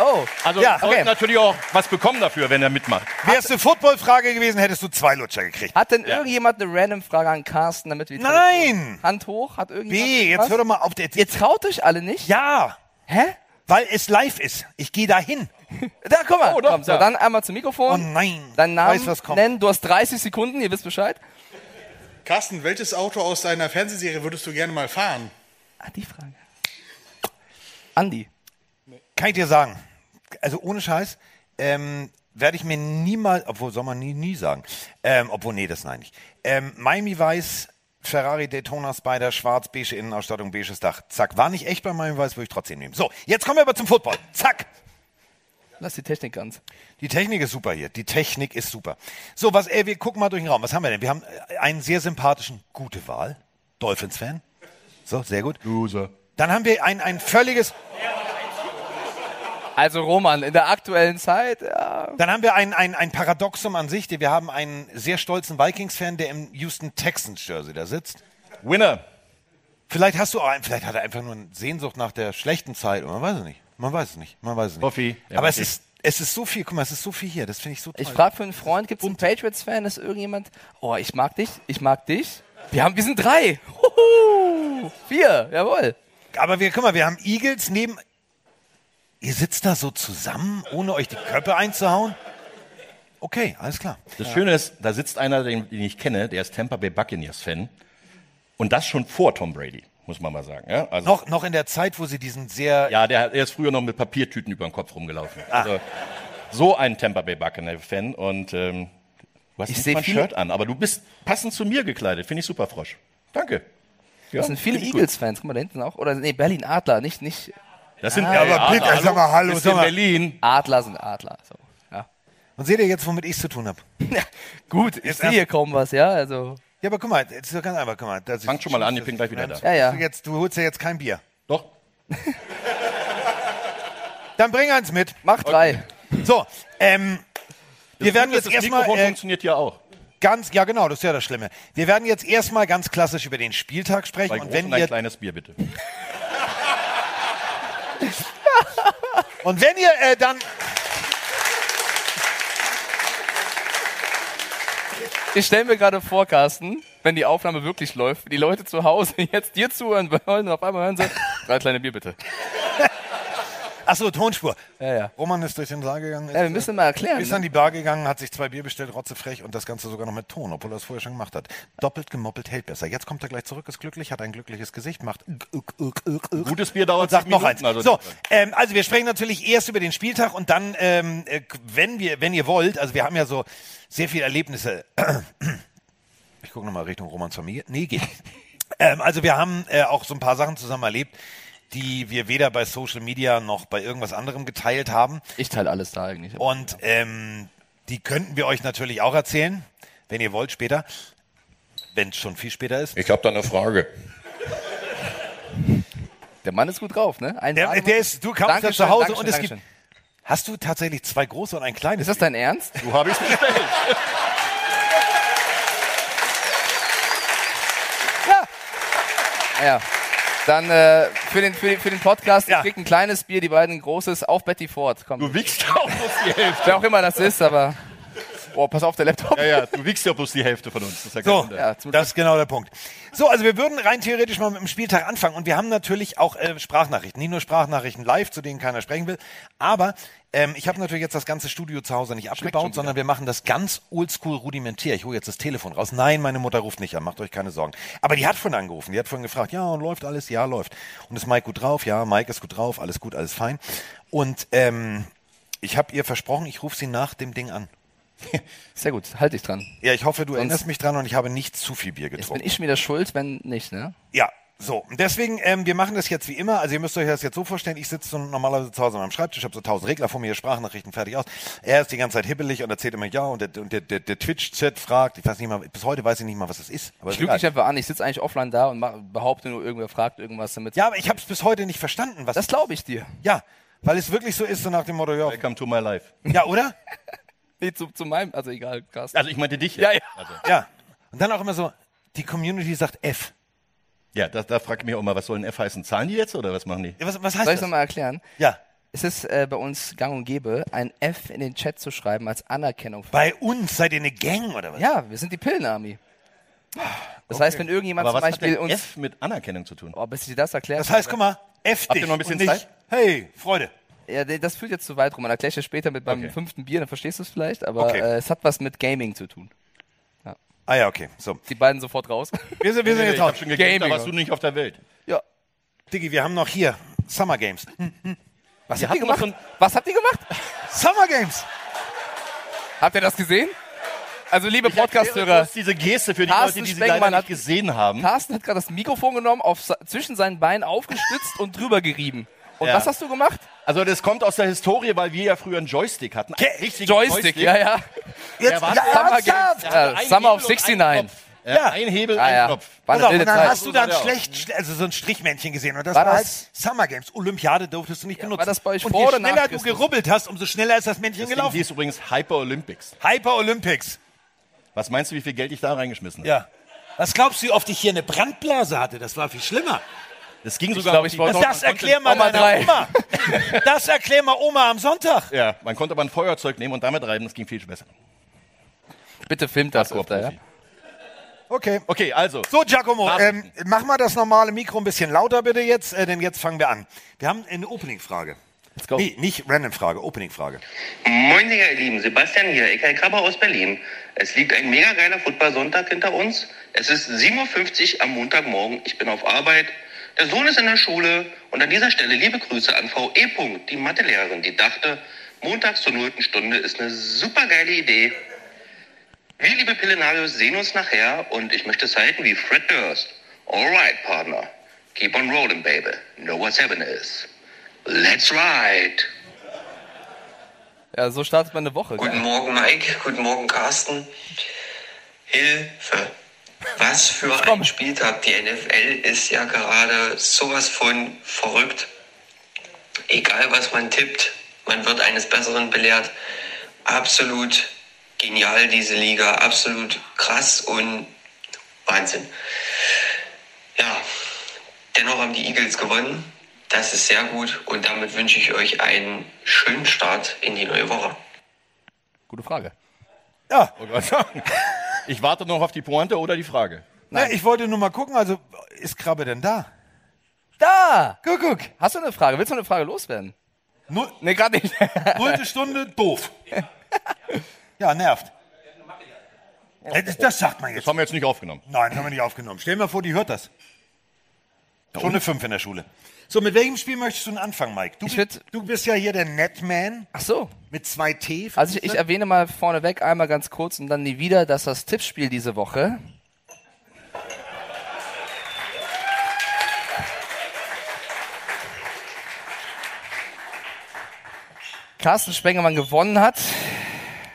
Oh. Also Ja, ja, sollte okay. natürlich auch was bekommen dafür, wenn er mitmacht. wärst du Football-Frage gewesen, hättest du zwei Lutscher gekriegt. Hat denn irgendjemand eine random Frage an Carsten, damit wir die Nein! Hand hoch? Hat irgendjemand B, jetzt hör doch mal auf. Der, Ihr traut euch alle nicht? ja, Hä? weil es live ist. Ich gehe dahin. Da, guck mal. Oh, doch, Komm, so, da. dann einmal zum Mikrofon. Oh nein. Deinen Namen Weiß, was kommt. nennen. Du hast 30 Sekunden, ihr wisst Bescheid. Carsten, welches Auto aus deiner Fernsehserie würdest du gerne mal fahren? Ah, die Frage. Andi. Kann ich dir sagen. Also ohne Scheiß, ähm, werde ich mir niemals, obwohl soll man nie, nie sagen, ähm, obwohl, nee, das nein nicht. Ähm, Miami Weiß, Ferrari Daytona Spider, schwarz, beige Innenausstattung, beiges Dach. Zack, war nicht echt bei Miami Weiß, würde ich trotzdem nehmen. So, jetzt kommen wir aber zum Football. Zack. Lass die Technik ganz. Die Technik ist super hier. Die Technik ist super. So, was, ey, wir gucken mal durch den Raum. Was haben wir denn? Wir haben äh, einen sehr sympathischen, gute Wahl. Dolphins-Fan. So, sehr gut. Loser. Dann haben wir ein, ein völliges, Also Roman, in der aktuellen Zeit, ja. Dann haben wir ein, ein, ein Paradoxum an sich. Wir haben einen sehr stolzen Vikings-Fan, der im Houston Texans-Jersey da sitzt. Winner. Vielleicht hast du auch einen, vielleicht hat er einfach nur eine Sehnsucht nach der schlechten Zeit. Man weiß es nicht. Man weiß es nicht. Man weiß es nicht. Hoffi. Ja, Aber es ist, es ist so viel. Guck mal, es ist so viel hier. Das finde ich so toll. Ich frage für einen Freund, gibt es einen Patriots-Fan? Ist irgendjemand? Oh, ich mag dich, ich mag dich. Wir haben, wir sind drei. Huhu. Vier, jawohl. Aber wir, guck mal, wir haben Eagles neben. Ihr sitzt da so zusammen, ohne euch die Köpfe einzuhauen? Okay, alles klar. Das Schöne ist, da sitzt einer, den, den ich kenne, der ist Tampa Bay Buccaneers-Fan. Und das schon vor Tom Brady, muss man mal sagen. Ja, also, Noch, noch in der Zeit, wo sie diesen sehr. ja der, der ist früher noch mit Papiertüten über den Kopf rumgelaufen. Ah. Also, so ein Tampa Bay Buccaneers-Fan. Und ähm, du hast Ich nicht mal ein Shirt an, aber du bist passend zu mir gekleidet. Finde ich super, Frosch. Danke. Ja, Das sind viele. Eagles-Fans. Guck mal, da hinten auch. Oder nee, Berlin Adler, nicht, nicht. Das sind Ah, ja, aber bitte, sag mal, hallo, Ist sag in mal. Berlin. Adler sind Adler. So. Ja. Und seht ihr jetzt, womit ich es zu tun habe? Gut, ich sehe hier kaum was, ja. Also. Ja, aber guck mal, jetzt ist doch ganz einfach, guck mal. das ist- Fangt schon mal an, ich bin gleich wieder da. Ja, ja. Du, jetzt, du holst ja jetzt kein Bier. Doch. Dann bring eins mit. Mach drei. So, ähm, wir werden jetzt das erstmal Mikrofon äh, funktioniert ja auch. ganz, ja genau, das ist ja das Schlimme. Wir werden jetzt erstmal ganz klassisch über den Spieltag sprechen Bei und wenn und ein ihr kleines Bier, bitte. und wenn ihr äh, dann Ich stelle mir gerade vor, Carsten, wenn die Aufnahme wirklich läuft, die Leute zu Hause jetzt dir zuhören wollen und auf einmal hören sie, drei kleine Bier bitte. Achso, Tonspur. Ja, ja. Roman ist durch den Saal gegangen. Ja, wir müssen mal erklären. Ist ne? an die Bar gegangen, hat sich zwei Bier bestellt, rotzefrech und das Ganze sogar noch mit Ton, obwohl er es vorher schon gemacht hat. Doppelt gemoppelt hält besser. Jetzt kommt er gleich zurück, ist glücklich, hat ein glückliches Gesicht, macht Gutes Bier dauert und sagt zehn noch Minuten, eins. also so, ähm, also wir sprechen natürlich erst über den Spieltag und dann, ähm, äh, wenn wir, wenn ihr wollt, also wir haben ja so sehr viele Erlebnisse. Ich gucke nochmal Richtung Romans Familie. Nee, geht. ähm, also wir haben äh, auch so ein paar Sachen zusammen erlebt, die wir weder bei Social Media noch bei irgendwas anderem geteilt haben. Ich teile alles da eigentlich. Und ähm, die könnten wir euch natürlich auch erzählen, wenn ihr wollt später, wenn es schon viel später ist. Ich habe da eine Frage. Der Mann ist gut drauf, ne? Ein Der, der ist, du kamst ja zu Hause und es gibt. Hast du tatsächlich zwei große und ein kleines? Ist das dein Ernst? Du habe ich bestellt. Ja. Dann äh, für, den, für, den, für den Podcast, ich krieg ein kleines Bier, die beiden ein großes, auf Betty Ford. Komm. Du wiegst auch bloß die Hälfte. Wer auch immer das ist, aber. Boah, pass auf, der Laptop. Ja, ja, du wiegst ja bloß die Hälfte von uns. Das ist ja So, Wunder. das ist genau der Punkt. So, also wir würden rein theoretisch mal mit dem Spieltag anfangen und wir haben natürlich auch äh, Sprachnachrichten, nicht nur Sprachnachrichten live, zu denen keiner sprechen will, aber ähm, ich habe natürlich jetzt das ganze Studio zu Hause nicht abgebaut, sondern wir machen das ganz oldschool rudimentär. Ich hole jetzt das Telefon raus. Nein, meine Mutter ruft nicht an, macht euch keine Sorgen. Aber die hat vorhin angerufen, die hat vorhin gefragt, ja, und läuft alles? Ja, läuft. Und ist Mike gut drauf? Ja, Mike ist gut drauf, alles gut, alles fein. Und ähm, ich habe ihr versprochen, ich rufe sie nach dem Ding an. Sehr gut, halt dich dran. Ja, ich hoffe, du Sonst- erinnerst mich dran und ich habe nicht zu viel Bier Jetzt getrunken. bin ich wieder schuld, wenn nicht, ne? Ja, so. Und deswegen, ähm, wir machen das jetzt wie immer. Also ihr müsst euch das jetzt so vorstellen, ich sitze so normalerweise zu Hause an meinem Schreibtisch, habe so tausend Regler vor mir, Sprachnachrichten fertig aus. Er ist die ganze Zeit hibbelig und erzählt immer ja und der, und der, der, der Twitch-Chat fragt, ich weiß nicht mal, bis heute weiß ich nicht mal, was das ist. Aber Ich lüge dich einfach an, ich sitze eigentlich offline da und mach, behaupte nur, irgendwer fragt irgendwas damit. Ja, aber ich habe es bis heute nicht verstanden. Was Das glaube ich dir. Ja, weil es wirklich so ist, so nach dem Motto, ja. Welcome to my life. Ja, oder? Nee, zu, zu meinem, also egal, krass. Also ich meinte dich. Ja, ja. Also, Ja. Und dann auch immer so, die Community sagt F. ja da, da fragt mich auch mal, was soll ein F heißen? Zahlen die jetzt oder was machen die? Ja, was, was heißt Soll ich das? nochmal erklären? Ja. Es ist äh, bei uns gang und gäbe, ein F in den Chat zu schreiben als Anerkennung. Bei uns seid ihr eine Gang oder was? ja, wir sind die Pillenarmy. Das heißt, wenn irgendjemand Aber zum was hat Beispiel denn uns. F mit Anerkennung zu tun? Oh, bis ich dir das erklärt Das heißt, guck mal, F Habt dich ihr noch ein bisschen Zeit? Hey, Freude. Ja, das führt jetzt zu weit rum. Dann erkläre ich dir später mit beim Okay. fünften Bier, dann verstehst du es vielleicht. Aber Okay. äh, es hat was mit Gaming zu tun. Ah ja, okay. So. Die beiden sofort raus. Wir sind, wir sind Nee, jetzt raus. schon gegeben, da Gaming. warst du nicht auf der Welt. ja. Diggi, wir haben noch hier Summer Games. Was Wir habt ihr gemacht? Was habt ihr gemacht? Summer Games! Habt ihr das gesehen? Also, liebe Podcast-Hörer, diese Geste für die Carsten Leute, die sie leider hat- nicht gesehen haben. Carsten hat gerade das Mikrofon genommen, auf, zwischen seinen Beinen aufgestützt und drüber gerieben. Und Ja. was hast du gemacht? Also das kommt aus der Historie, weil wir ja früher einen Joystick hatten. Einen richtigen Joystick, ja, ja. Der war ja, Summer Ja, einen Summer of Hebel und 69. einen Knopf. Ja, Ja. Ein Hebel, Ah, ein ja. Knopf. War und dann Zeit. hast du da ein So sah der schlecht, schle- also so ein Strichmännchen gesehen. Und das War war, halt das- Summer Games. Olympiade durftest du nicht benutzen. war das bei euch und je schneller du gerubbelt hast, umso schneller ist das Männchen Das gelaufen. hieß übrigens Hyper Olympics. Hyper Olympics. Was meinst du, wie viel Geld ich da reingeschmissen habe? Ja. Was glaubst du, wie oft ich hier eine Brandblase hatte? Das war viel schlimmer. Das ging Ich sogar glaube, auf ich die- Das, noch- das erklär mal Oma deiner drei. Oma. Das erklär mal Oma am Sonntag. Ja, man konnte aber ein Feuerzeug nehmen und damit reiben, das ging viel besser. Bitte filmt das Hardcore öfter, ja? Okay. Okay, also. So, Giacomo, ähm, mach mal das normale Mikro ein bisschen lauter bitte jetzt, äh, denn jetzt fangen wir an. Wir haben eine Opening-Frage. Let's go. Nee, nicht Random-Frage, Opening-Frage. Moin, Digga, ihr Lieben. Sebastian hier, Ekai Krabber aus Berlin. Es liegt ein mega geiler Football-Sonntag hinter uns. Es ist 7.50 Uhr am Montagmorgen. Ich bin auf Arbeit. Der Sohn ist in der Schule. Und an dieser Stelle liebe Grüße an Frau E. Punkt, die Mathelehrerin, die dachte, montags zur nullten Stunde ist eine super geile Idee. Wir, liebe Pillenarios, sehen uns nachher und ich möchte es halten wie Fred Durst. Alright, Partner. Keep on rolling, baby. Know what's happening is. Let's ride. Ja, so startet man eine Woche. Guten Morgen, Mike. Guten Morgen, Carsten. Hilfe. Was für ein Spieltag. Die NFL ist ja gerade sowas von verrückt. Egal, was man tippt, man wird eines Besseren belehrt. Absolut genial, diese Liga. Absolut krass und Wahnsinn. Ja, dennoch haben die Eagles gewonnen. Das ist sehr gut und damit wünsche ich euch einen schönen Start in die neue Woche. Gute Frage. Ja. Gerade sagen. Ich warte noch auf die Pointe oder die Frage. Ja, ich wollte nur mal gucken, also ist Krabbe denn da? Da! Guck, guck. Hast du eine Frage? Willst du eine Frage loswerden? Null, Nee, gerade nicht. nullte Stunde, doof. Ja, nervt. Äh, Das, das sagt man jetzt. Das haben wir jetzt nicht aufgenommen. Nein, haben wir nicht aufgenommen. Stell dir mal vor, die hört das. Schon eine 5 in der Schule. So, mit welchem Spiel möchtest du denn anfangen, Mike? Du, Ich bi- würd- du bist ja hier der Netman Ach so. mit zwei T. Also ich, ich erwähne mal vorneweg einmal ganz kurz und dann nie wieder, dass das Tippspiel diese Woche Carsten Spengemann gewonnen hat.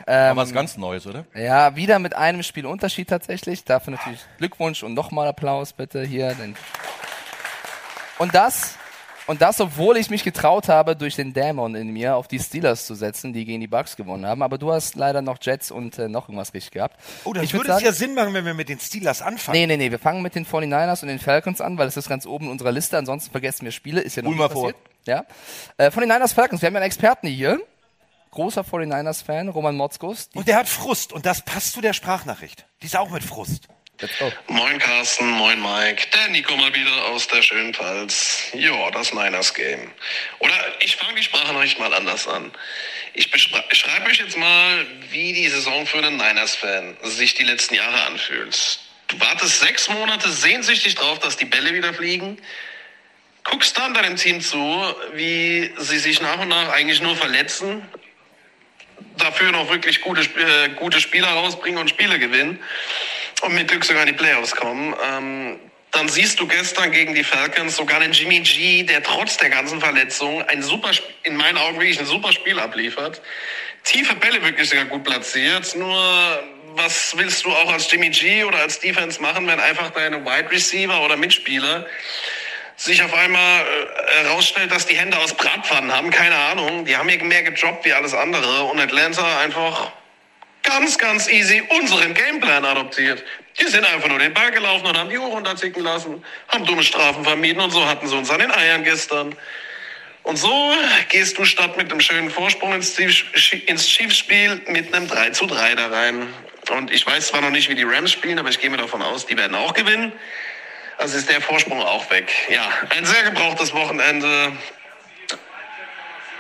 Aber was ganz Neues, oder? Ja, wieder mit einem Spiel Unterschied tatsächlich. Dafür natürlich Glückwunsch und nochmal Applaus bitte hier. Und das, und das, obwohl ich mich getraut habe, durch den Dämon in mir auf die Steelers zu setzen, die gegen die Bucks gewonnen haben. Aber du hast leider noch Jets und äh, noch irgendwas richtig gehabt. Oh, das ich würd würde es ja Sinn machen, wenn wir mit den Steelers anfangen. Nee, nee, nee, wir fangen mit den 49ers und den Falcons an, weil es ist ganz oben in unserer Liste. Ansonsten vergessen wir Spiele. Ist ja noch mal vor. passiert. Ja. Äh, 49ers Falcons, wir haben ja einen Experten hier. Großer 49ers-Fan, Roman Motzkus. Die Und der hat Frust und das passt zu der Sprachnachricht. Die ist auch mit Frust. Moin Carsten, moin Mike. Der Nico mal wieder aus der schönen Pfalz. Ja, das Niners Game. Oder ich fange die Sprachnachricht mal anders an. Ich beschrei- beschreibe euch jetzt mal, wie die Saison für einen Niners-Fan sich die letzten Jahre anfühlt. Du wartest sechs Monate sehnsüchtig drauf, dass die Bälle wieder fliegen. Guckst dann deinem Team zu, wie sie sich nach und nach eigentlich nur verletzen, dafür noch wirklich gute, äh, gute Spieler rausbringen und Spiele gewinnen und mit Glück sogar in die Playoffs kommen. Ähm, dann siehst du gestern gegen die Falcons sogar den Jimmy G, der trotz der ganzen Verletzungen ein super, in meinen Augen wirklich ein super Spiel abliefert. Tiefe Bälle wirklich sogar gut platziert. Nur was willst du auch als Jimmy G oder als Defense machen, wenn einfach deine Wide Receiver oder Mitspieler sich auf einmal äh, herausstellt, dass die Hände aus Bratpfannen haben, keine Ahnung. Die haben hier mehr gejobbt wie alles andere und Atlanta einfach ganz, ganz easy unseren Gameplan adoptiert. Die sind einfach nur den Ball gelaufen und haben die Uhr runterzicken lassen, haben dumme Strafen vermieden und so hatten sie uns an den Eiern gestern. Und so gehst du statt mit einem schönen Vorsprung ins, ins mit einem 3 zu 3 da rein. Und ich weiß zwar noch nicht, wie die Rams spielen, aber ich gehe mir davon aus, die werden auch gewinnen. Also ist der Vorsprung auch weg. Ja, ein sehr gebrauchtes Wochenende.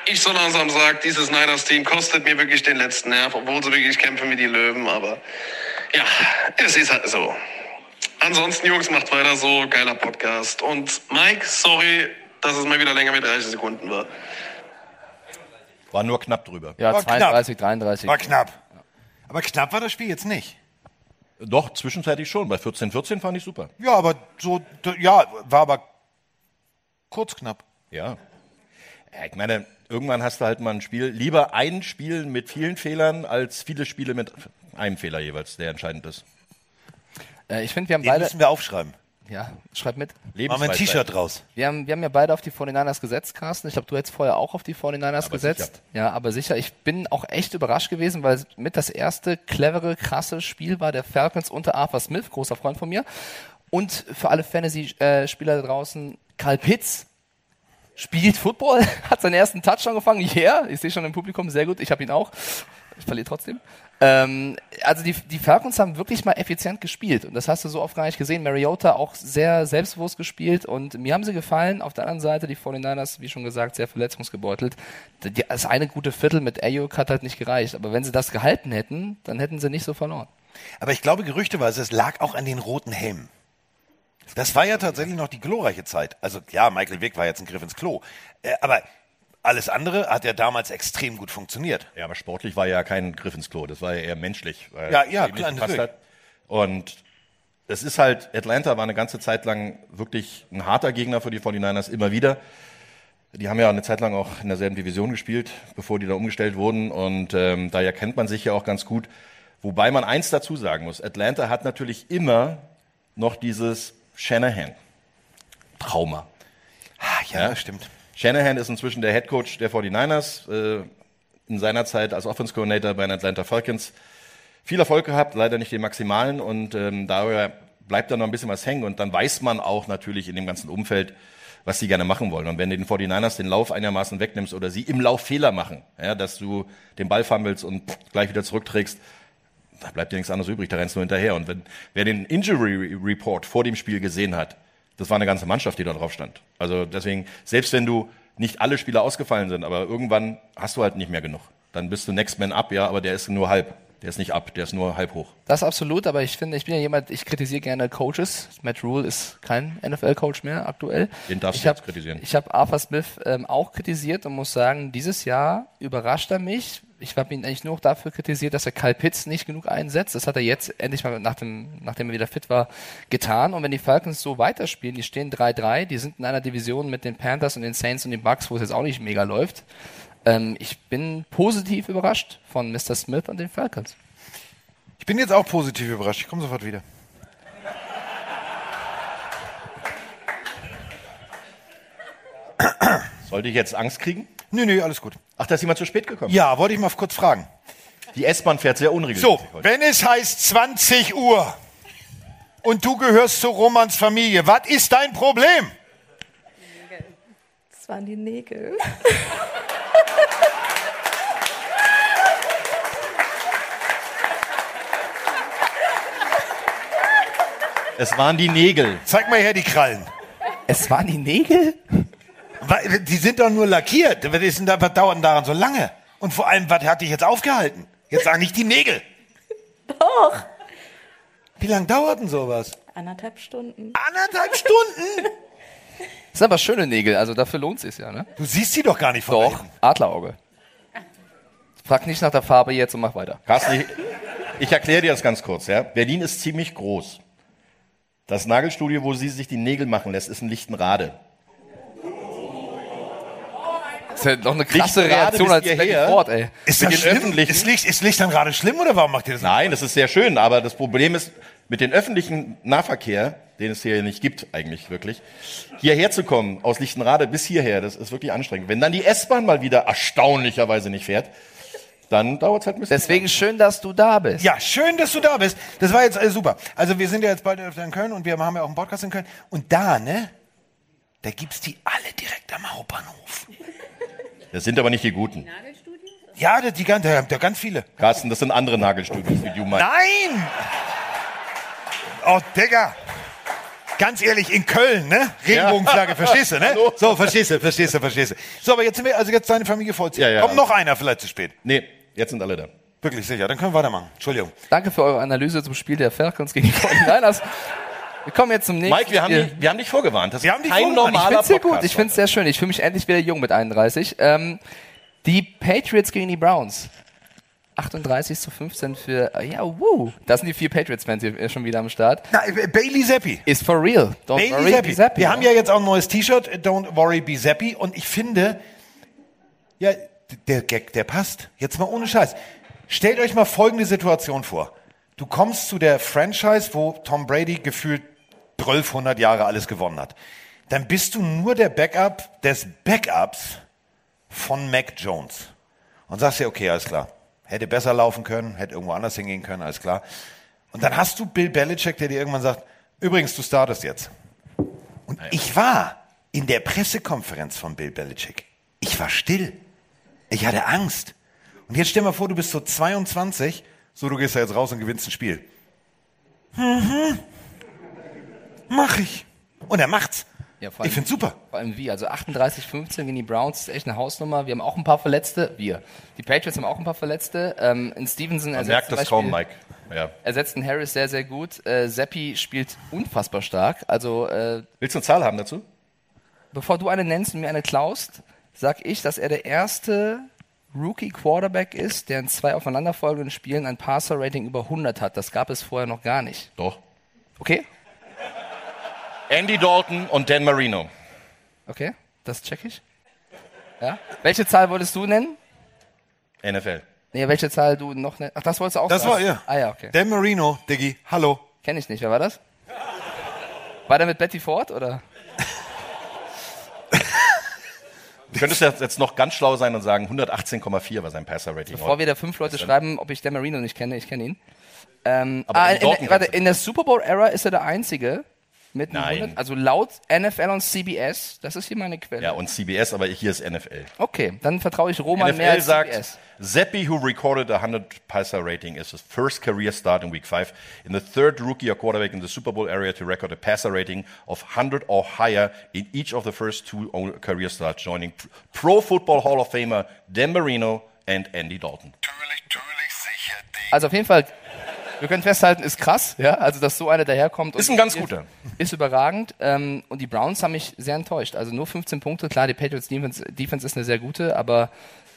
Ich so langsam sage, dieses Niners-Team kostet mir wirklich den letzten Nerv, obwohl sie wirklich kämpfen wie die Löwen. Aber ja, es ist halt so. Ansonsten, Jungs, macht weiter so. Geiler Podcast. Und Mike, sorry, dass es mal wieder länger mit 30 Sekunden war. War nur knapp drüber. Ja, War 32, 33. War knapp. Aber knapp war das Spiel jetzt nicht. Doch, zwischenzeitlich schon. Bei 14, 14 fand ich super. Ja, aber so, ja, war aber kurz knapp. Ja. Ja. Ich meine, irgendwann hast du halt mal ein Spiel, lieber ein Spiel mit vielen Fehlern, als viele Spiele mit einem Fehler jeweils, der entscheidend ist. Äh, ich finde, wir haben Den beide. müssen wir aufschreiben. Ja, schreib mit. Machen wir ein. T-Shirt draus. Wir haben, wir haben ja beide auf die 49ers gesetzt, Carsten. Ich glaube, du hättest vorher auch auf die 49ers Aber gesetzt. Ja, aber sicher. Ich bin auch echt überrascht gewesen, weil es mit das erste clevere, krasse Spiel war der Falcons unter Arthur Smith, großer Freund von mir. Und für alle Fantasy-Spieler da draußen, Karl Pitts spielt Football, hat seinen ersten Touchdown gefangen. Yeah, ich sehe schon im Publikum, sehr gut. Ich habe ihn auch. Ich verliere trotzdem. Ähm, also die, die Falcons haben wirklich mal effizient gespielt und das hast du so oft gar nicht gesehen. Mariota auch sehr selbstbewusst gespielt und mir haben sie gefallen. Auf der anderen Seite die 49ers, wie schon gesagt, sehr verletzungsgebeutelt. Das eine gute Viertel mit Ayuk hat halt nicht gereicht, aber wenn sie das gehalten hätten, dann hätten sie nicht so verloren. Aber ich glaube, gerüchteweise, es lag auch an den roten Helmen. Das war ja tatsächlich noch die glorreiche Zeit. Also ja, Michael Vick war jetzt ein Griff ins Klo. Äh, aber alles andere hat ja damals extrem gut funktioniert. Ja, aber sportlich war ja kein Griff ins Klo. Das war ja eher menschlich. weil Ja, ja, klar, natürlich. hat. Und es ist halt, Atlanta war eine ganze Zeit lang wirklich ein harter Gegner für die 49ers, immer wieder. Die haben ja eine Zeit lang auch in derselben Division gespielt, bevor die da umgestellt wurden. Und ähm, daher kennt man sich ja auch ganz gut. Wobei man eins dazu sagen muss. Atlanta hat natürlich immer noch dieses Shanahan-Trauma. Ah, ja, das stimmt. Shanahan ist inzwischen der Head Coach der 49ers, äh, in seiner Zeit als Offense Coordinator bei den Atlanta Falcons. Viel Erfolg gehabt, leider nicht den maximalen und ähm, daher bleibt da noch ein bisschen was hängen und dann weiß man auch natürlich in dem ganzen Umfeld, was sie gerne machen wollen. Und wenn du den 49ers den Lauf einigermaßen wegnimmst oder sie im Lauf Fehler machen, ja, dass du den Ball fummelst und gleich wieder zurückträgst, da bleibt dir nichts anderes übrig, da rennst du hinterher. Und wenn, wer den Injury Report vor dem Spiel gesehen hat, das war eine ganze Mannschaft, die da drauf stand. Also deswegen, selbst wenn du nicht alle Spieler ausgefallen sind, aber irgendwann hast du halt nicht mehr genug. Dann bist du Next Man Up, ja, aber der ist nur halb. Der ist nicht ab, der ist nur halb hoch. Das absolut, aber ich finde, ich bin ja jemand, ich kritisiere gerne Coaches. Matt Rule ist kein NFL-Coach mehr aktuell. Den darfst ich du hab, jetzt kritisieren. Ich habe Arthur Smith ähm, auch kritisiert und muss sagen, dieses Jahr überrascht er mich. Ich habe ihn eigentlich nur noch dafür kritisiert, dass er Kyle Pitts nicht genug einsetzt. Das hat er jetzt endlich mal, nach dem, nachdem er wieder fit war, getan. Und wenn die Falcons so weiterspielen, die stehen 3-3, die sind in einer Division mit den Panthers und den Saints und den Bucks, wo es jetzt auch nicht mega läuft. Ähm, ich bin positiv überrascht von Mr. Smith und den Falcons. Ich bin jetzt auch positiv überrascht. Ich komme sofort wieder. Sollte ich jetzt Angst kriegen? Nö, nö, alles gut. Ach, da ist jemand zu spät gekommen. Ja, wollte ich mal kurz fragen. Die S-Bahn fährt sehr unregelmäßig So, heute. wenn es heißt 20 Uhr und du gehörst zu Romans Familie, was ist dein Problem? Das waren die Nägel. Es waren die Nägel. Zeig mal her die Krallen. Es waren die Nägel? Die sind doch nur lackiert. Was, ist denn da, was dauert denn daran so lange? Und vor allem, was hat dich jetzt aufgehalten? Jetzt sag nicht die Nägel. Doch. Wie lange dauert denn sowas? Anderthalb Stunden. Anderthalb Stunden? Das sind aber schöne Nägel, also dafür lohnt es sich ja, ne? Du siehst sie doch gar nicht von Doch, Adlerauge. Frag nicht nach der Farbe jetzt und mach weiter. Carsten, ich, ich erkläre dir das ganz kurz. Ja? Berlin ist ziemlich groß. Das Nagelstudio, wo sie sich die Nägel machen lässt, ist in Lichtenrade. Das ist ja noch eine krasse Reaktion als Ford, ey. Ist das schlimm? Ist Licht, ist Licht dann gerade schlimm oder warum macht ihr das? Nein, das ist sehr schön, aber das Problem ist, mit dem öffentlichen Nahverkehr, den es hier nicht gibt eigentlich wirklich, hierher zu kommen, aus Lichtenrade bis hierher, das ist wirklich anstrengend. Wenn dann die S-Bahn mal wieder erstaunlicherweise nicht fährt, dann dauert es halt ein bisschen. Deswegen schön, dass du da bist. Ja, schön, dass du da bist. Das war jetzt äh, super. Also wir sind ja jetzt bald öfter in Köln und wir haben ja auch einen Podcast in Köln. Und da, ne, da gibt's die alle direkt am Hauptbahnhof. Das sind aber nicht die guten. Ja, da, die, gan- da, da ganz viele. Carsten, das sind andere Nagelstudios, wie du meinst. Nein! Oh, Digga. Ganz ehrlich, in Köln, ne? Regenbogenflagge, verstehst du, ne? Hallo? So, verstehst du, verstehst du, verstehst du. So, aber jetzt sind wir, also jetzt deine Familie vollzieht. Ja, ja. Kommt noch einer vielleicht zu spät. Nee, jetzt sind alle da. Wirklich sicher, dann können wir weitermachen. Entschuldigung. Danke für eure Analyse zum Spiel der Falcons gegen die 49ers. Wir kommen jetzt zum nächsten Mike, wir haben, Spiel. dich, wir haben dich vorgewarnt. Das Wir ist haben dich kein vorgewarnt. Ich normaler finde es sehr Podcast. gut. Ich finde es sehr schön. Ich fühle mich endlich wieder jung mit 31. Ähm, die Patriots gegen die Browns. 38 zu 15 für, äh, ja, wuh. Das sind die vier Patriots-Fans hier äh, schon wieder am Start. Na, äh, Bailey Zappi. Ist for real. Don't Bailey worry, Zappi. be Zappi. Wir haben ja jetzt auch ein neues T-Shirt, Don't Worry, Be Zappi. Und ich finde, ja, der Gag, der passt. Jetzt mal ohne Scheiß. Stellt euch mal folgende Situation vor. Du kommst zu der Franchise, wo Tom Brady gefühlt 1200 Jahre alles gewonnen hat. Dann bist du nur der Backup des Backups von Mac Jones. Und sagst dir, okay, alles klar. Hätte besser laufen können, hätte irgendwo anders hingehen können, alles klar. Und dann hast du Bill Belichick, der dir irgendwann sagt, übrigens, du startest jetzt. Und ich war in der Pressekonferenz von Bill Belichick. Ich war still. Ich hatte Angst. Und jetzt stell mal vor, du bist so 22, so du gehst da jetzt raus und gewinnst ein Spiel. Mhm. Mach ich. Und er macht's. Ja, vor Ich allem- find's super. Vor allem wie. Also 38-15 gegen die Browns ist echt eine Hausnummer. Wir haben auch ein paar Verletzte. Wir. Die Patriots haben auch ein paar Verletzte. Ähm, in Stevenson Man ersetzt merkt das kaum, Beispiel- Mike. Ja. Ersetzt den Harris sehr, sehr gut. Äh, Seppi spielt unfassbar stark. Also, äh, Willst du eine Zahl haben dazu? bevor du eine nennst und mir eine klaust, sag ich, dass er der erste Rookie Quarterback ist, der in zwei aufeinanderfolgenden Spielen ein Passer-Rating über 100 hat. Das gab es vorher noch gar nicht. Doch. Okay? Andy Dalton und Dan Marino. Okay, das check ich. Ja? Welche Zahl wolltest du nennen? NFL. Nee, welche Zahl du noch nennst? Ach, das wolltest du auch Das sagen. war, ja. Ah ja, okay. Dan Marino, Diggi, hallo. Kenn ich nicht. Wer war das? War der mit Betty Ford oder? Du könntest jetzt jetzt noch ganz schlau sein und sagen, 118,4 war sein Passer-Rating. Bevor wieder fünf Leute schreiben, ob ich Dan Marino nicht kenne, ich kenne ihn. Ähm, Aber ah, in, in, warte, kennst du. in der Super Bowl Era ist er der einzige, Mit einem Nein. 100, also laut NFL und CBS, das ist hier meine Quelle. Ja, und CBS, aber hier ist NFL. Okay, dann vertraue ich Roman mehr NFL als sagt, CBS. Seppi, who recorded a 100 passer rating, is his first career start in week five. In the third rookie or quarterback in the Super Bowl area to record a passer rating of 100 or higher in each of the first two career starts, joining Pro Football Hall of Famer Dan Marino and Andy Dalton. Also auf jeden Fall, wir können festhalten, ist krass, ja, also dass so einer daherkommt. Ist ein ganz guter. Ist überragend. Ähm, und die Browns haben mich sehr enttäuscht. Also nur 15 Punkte, klar, die Patriots Defense, Defense ist eine sehr gute, aber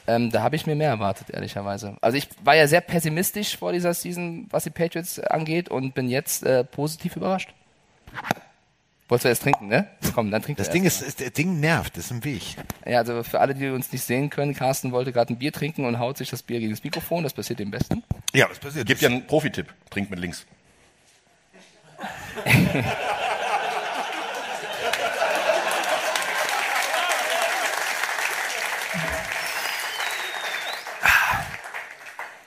ähm, da habe ich mir mehr erwartet, ehrlicherweise. Also ich war ja sehr pessimistisch vor dieser Season, was die Patriots angeht und bin jetzt äh, positiv überrascht. Wolltest du erst trinken, ne? Komm, dann trink Das Ding erst ist, ist, das Ding nervt, das ist ein Weg. Ja, also für alle, die uns nicht sehen können, Carsten wollte gerade ein Bier trinken und haut sich das Bier gegen das Mikrofon. Das passiert dem Besten. Ja, das passiert. Gib dir einen Profi-Tipp. Trink mit links.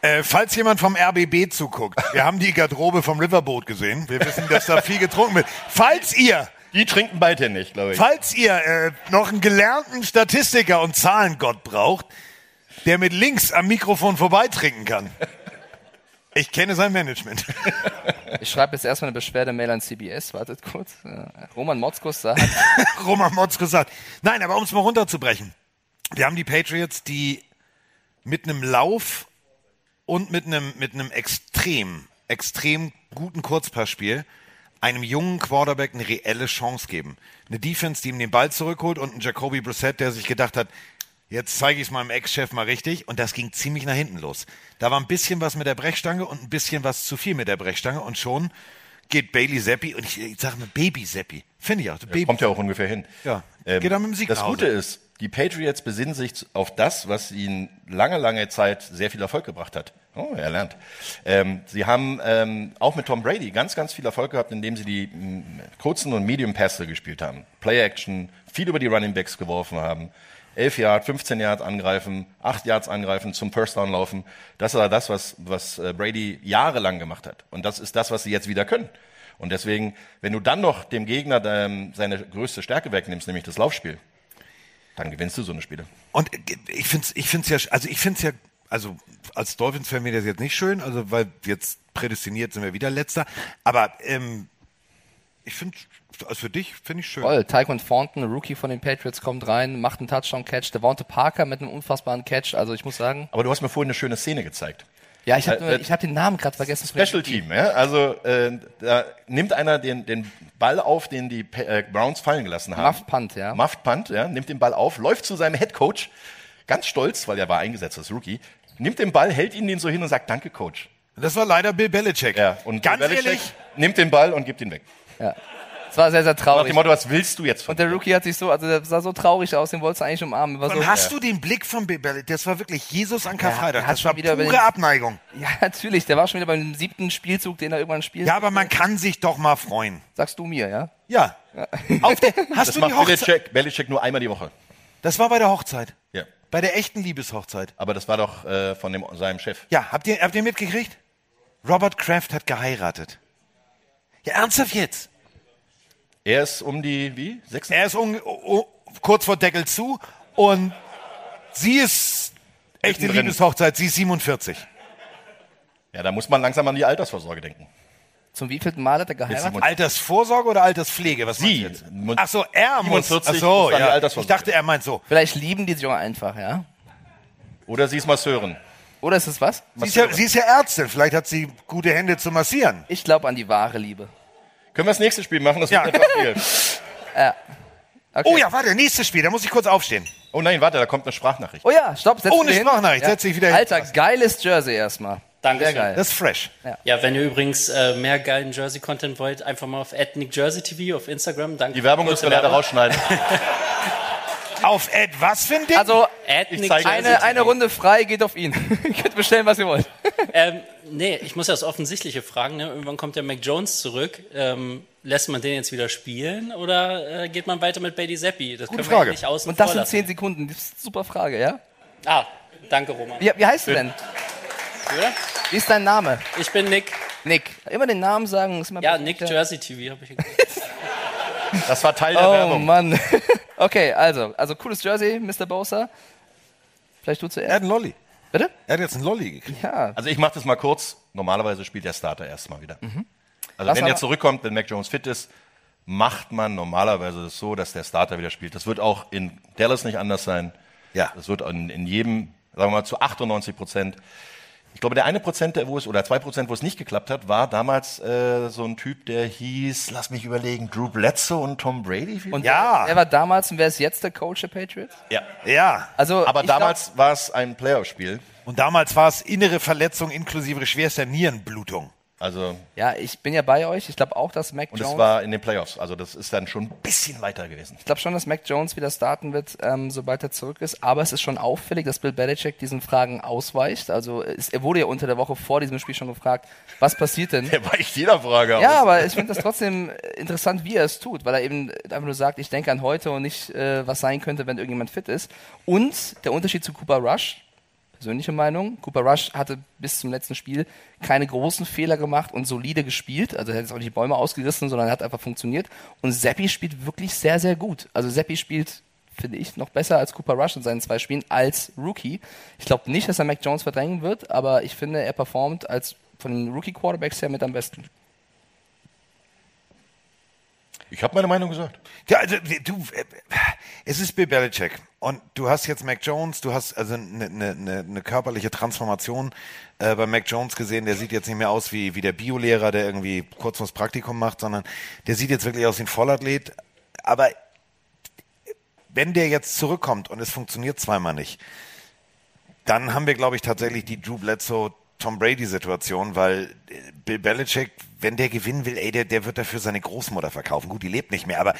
Äh, falls jemand vom RBB zuguckt, wir haben die Garderobe vom Riverboat gesehen. Wir wissen, dass da viel getrunken wird. Falls ihr, Die trinken beide nicht, glaube ich. falls ihr äh, noch einen gelernten Statistiker und Zahlengott braucht, der mit links am Mikrofon vorbeitrinken kann. Ich kenne sein Management. Ich schreibe jetzt erstmal eine Beschwerdemail an CBS. Wartet kurz. Äh, Roman Motzkus sagt, Roman Motzko sagt. Nein, aber um es mal runterzubrechen. Wir haben die Patriots, die mit einem Lauf und mit einem, mit einem extrem, extrem guten Kurzpassspiel einem jungen Quarterback eine reelle Chance geben. Eine Defense, die ihm den Ball zurückholt und ein Jacoby Brissett, der sich gedacht hat, jetzt zeige ich es meinem Ex-Chef mal richtig. Und das ging ziemlich nach hinten los. Da war ein bisschen was mit der Brechstange und ein bisschen was zu viel mit der Brechstange und schon geht Bailey Seppi und ich, ich sage mal Baby Seppi. Finde ich auch. Baby Kommt ja auch ungefähr hin. Ja. Ähm, Geht dann mit dem Sieg das. Gute ist, die Patriots besinnen sich auf das, was ihnen lange, lange Zeit sehr viel Erfolg gebracht hat. Oh, er lernt. Ähm, sie haben ähm, auch mit Tom Brady ganz, ganz viel Erfolg gehabt, indem sie die m, kurzen und Medium Pässe gespielt haben. Play Action, viel über die Running Backs geworfen haben. 11 Yards, 15 Yards angreifen, 8 Yards angreifen, zum First Down laufen. Das war das, was, was äh, Brady jahrelang gemacht hat. Und das ist das, was sie jetzt wieder können. Und deswegen, wenn du dann noch dem Gegner ähm, seine größte Stärke wegnimmst, nämlich das Laufspiel, dann gewinnst du so eine Spiele. Und ich finde es ich find's ja, also ich finde es ja, also als Dolphins-Fan mir das jetzt nicht schön, also weil jetzt prädestiniert sind wir wieder Letzter. Aber ähm, ich finde, also für dich finde ich schön. Toll, Tyquan Thornton, Rookie von den Patriots, kommt rein, macht einen Touchdown-Catch. Devonta Parker mit einem unfassbaren Catch. Also ich muss sagen, Aber du hast mir vorhin eine schöne Szene gezeigt. ja, ich habe Äh, äh, ich hab den Namen gerade vergessen. Special Team, ja? Also äh, da nimmt einer den, den Ball auf, den die Pa- äh, Browns fallen gelassen haben. Muffed Punt, ja. Muffed Punt, ja, nimmt den Ball auf, läuft zu seinem Head Coach, ganz stolz, weil er war eingesetzt als Rookie, nimmt den Ball, hält ihn den so hin und sagt, danke Coach. Das war leider Bill Belichick. Ja, und Ganz Bill Belichick ehrlich, nimmt den Ball und gibt ihn weg. Ja. Es war sehr, sehr Nach dem traurig. Motto, was willst du jetzt von Und der Rookie hat sich so, also der sah so traurig aus, den wolltest du eigentlich umarmen. War so, hast du den Blick von Bill Belichick? Das war wirklich Jesus an Karfreitag. hat das war wieder pure den- Abneigung. Ja, natürlich, der war schon wieder beim siebten Spielzug, den er irgendwann spielt. Ja, aber man kann sich doch mal freuen. Sagst du mir, ja? Ja. Auf der, hast Das du die macht Hochzeit? Belichick, Belichick nur einmal die Woche. Das war bei der Hochzeit. Ja. Bei der echten Liebeshochzeit. Aber das war doch äh, von dem, seinem Chef. Ja, habt ihr, habt ihr mitgekriegt? Robert Kraft hat geheiratet. Ja, ernsthaft jetzt? Er ist um die, wie? Sechs? Er ist um, um, kurz vor Deckel zu und sie ist echte. Liebeshochzeit, sie ist 47. Ja, da muss man langsam an die Altersvorsorge denken. Zum wievielten Mal hat er geheiratet? Altersvorsorge oder Alterspflege? Was Sie. jetzt? Ach so, er muss. 47 Ach so, muss ja. Ich Altersvorsorge. dachte, er meint so. Vielleicht lieben die sich auch einfach, ja? Oder sie ist Masseurin. Oder ist es was? Sie ist, ja, sie ist ja Ärztin, vielleicht hat sie gute Hände zu massieren. Ich glaube an die wahre Liebe. Können wir das nächste Spiel machen? Das Ja. wird einfach viel. Ja. Okay. Oh ja, warte, nächstes Spiel, da muss ich kurz aufstehen. Oh nein, warte, da kommt eine Sprachnachricht. Oh ja, stopp, setz Ohne dich hin. Sprachnachricht, setz dich wieder hin. Alter, geiles Jersey erstmal. Danke. Sehr geil. Das ist fresh. Ja, wenn ihr übrigens äh, mehr geilen Jersey-Content wollt, einfach mal auf @nickjerseytv auf Instagram. Danke. Die Werbung müssen wir leider rausschneiden. Auf Ed, was für ein Ding? Also, Jersey eine, eine Runde frei geht auf ihn. ihr könnt bestellen, was ihr wollt. Ähm, nee, ich muss ja das Offensichtliche fragen. Ne? Irgendwann kommt der Mac Jones zurück. Ähm, lässt man den jetzt wieder spielen oder äh, geht man weiter mit Bailey Zappi? Das Gute können wir Frage. ja nicht außen Und das in. 10 Sekunden. Das ist eine super Frage, ja? Ah, danke Roman. Wie, wie heißt du denn? Oder? Wie ist dein Name? Ich bin Nick. Nick. Immer den Namen sagen ist immer Ja. Nick Jersey TV habe ich. Das war Teil der oh, Werbung. Mann. okay, also, also cooles Jersey, Mr. Bosa. Vielleicht du zuerst. Er hat einen Lolli. Bitte? Er hat jetzt einen Lolli gekriegt. Ja. Also ich mache das mal kurz. Normalerweise spielt der Starter erstmal wieder. Mhm. Also Was wenn er zurückkommt, wenn Mac Jones fit ist, macht man normalerweise das so, dass der Starter wieder spielt. Das wird auch in Dallas nicht anders sein. Ja. Das wird in, in jedem, sagen wir mal, zu 98 Prozent. Ich glaube, der eine Prozent, der wo es, oder zwei Prozent, wo es nicht geklappt hat, war damals äh, so ein Typ, der hieß, lass mich überlegen, Drew Bledsoe und Tom Brady. Und wer war damals und wer ist jetzt der Coach der Patriots? Ja. Ja. Also, Aber damals war es ein Playoff-Spiel. Und damals war es innere Verletzung inklusive schwerster Nierenblutung. Also, Ja, ich bin ja bei euch. Ich glaube auch, dass Mac und Jones. es war in den Playoffs. Also das ist dann schon ein bisschen weiter gewesen. Ich glaube schon, dass Mac Jones wieder starten wird, ähm, sobald er zurück ist. Aber es ist schon auffällig, dass Bill Belichick diesen Fragen ausweicht. Also es, er wurde ja unter der Woche vor diesem Spiel schon gefragt, was passiert denn? Der weicht jeder Frage aus. Ja, aber ich finde das trotzdem interessant, wie er es tut, weil er eben einfach nur sagt, ich denke an heute und nicht, äh, was sein könnte, wenn irgendjemand fit ist. Und der Unterschied zu Cooper Rush, persönliche Meinung, Cooper Rush hatte bis zum letzten Spiel keine großen Fehler gemacht und solide gespielt. Also er hat jetzt auch nicht die Bäume ausgerissen, sondern er hat einfach funktioniert. Und Seppi spielt wirklich sehr, sehr gut. Also Seppi spielt finde ich, noch besser als Cooper Rush in seinen zwei Spielen als Rookie. Ich glaube nicht, dass er Mac Jones verdrängen wird, aber ich finde, er performt als von den Rookie-Quarterbacks her mit am besten. Ich habe meine Meinung gesagt. Ja, also du, äh, es ist Bill Belichick und du hast jetzt Mac Jones, du hast also eine ne, ne, ne körperliche Transformation äh, bei Mac Jones gesehen. Der sieht jetzt nicht mehr aus wie, wie der Biolehrer, der irgendwie kurz das Praktikum macht, sondern der sieht jetzt wirklich aus wie ein Vollathlet. Aber wenn der jetzt zurückkommt und es funktioniert zweimal nicht, dann haben wir, glaube ich, tatsächlich die Drew Bledsoe Tom Brady-Situation, weil äh, Bill Belichick, wenn der gewinnen will, ey, der, der wird dafür seine Großmutter verkaufen. Gut, die lebt nicht mehr, aber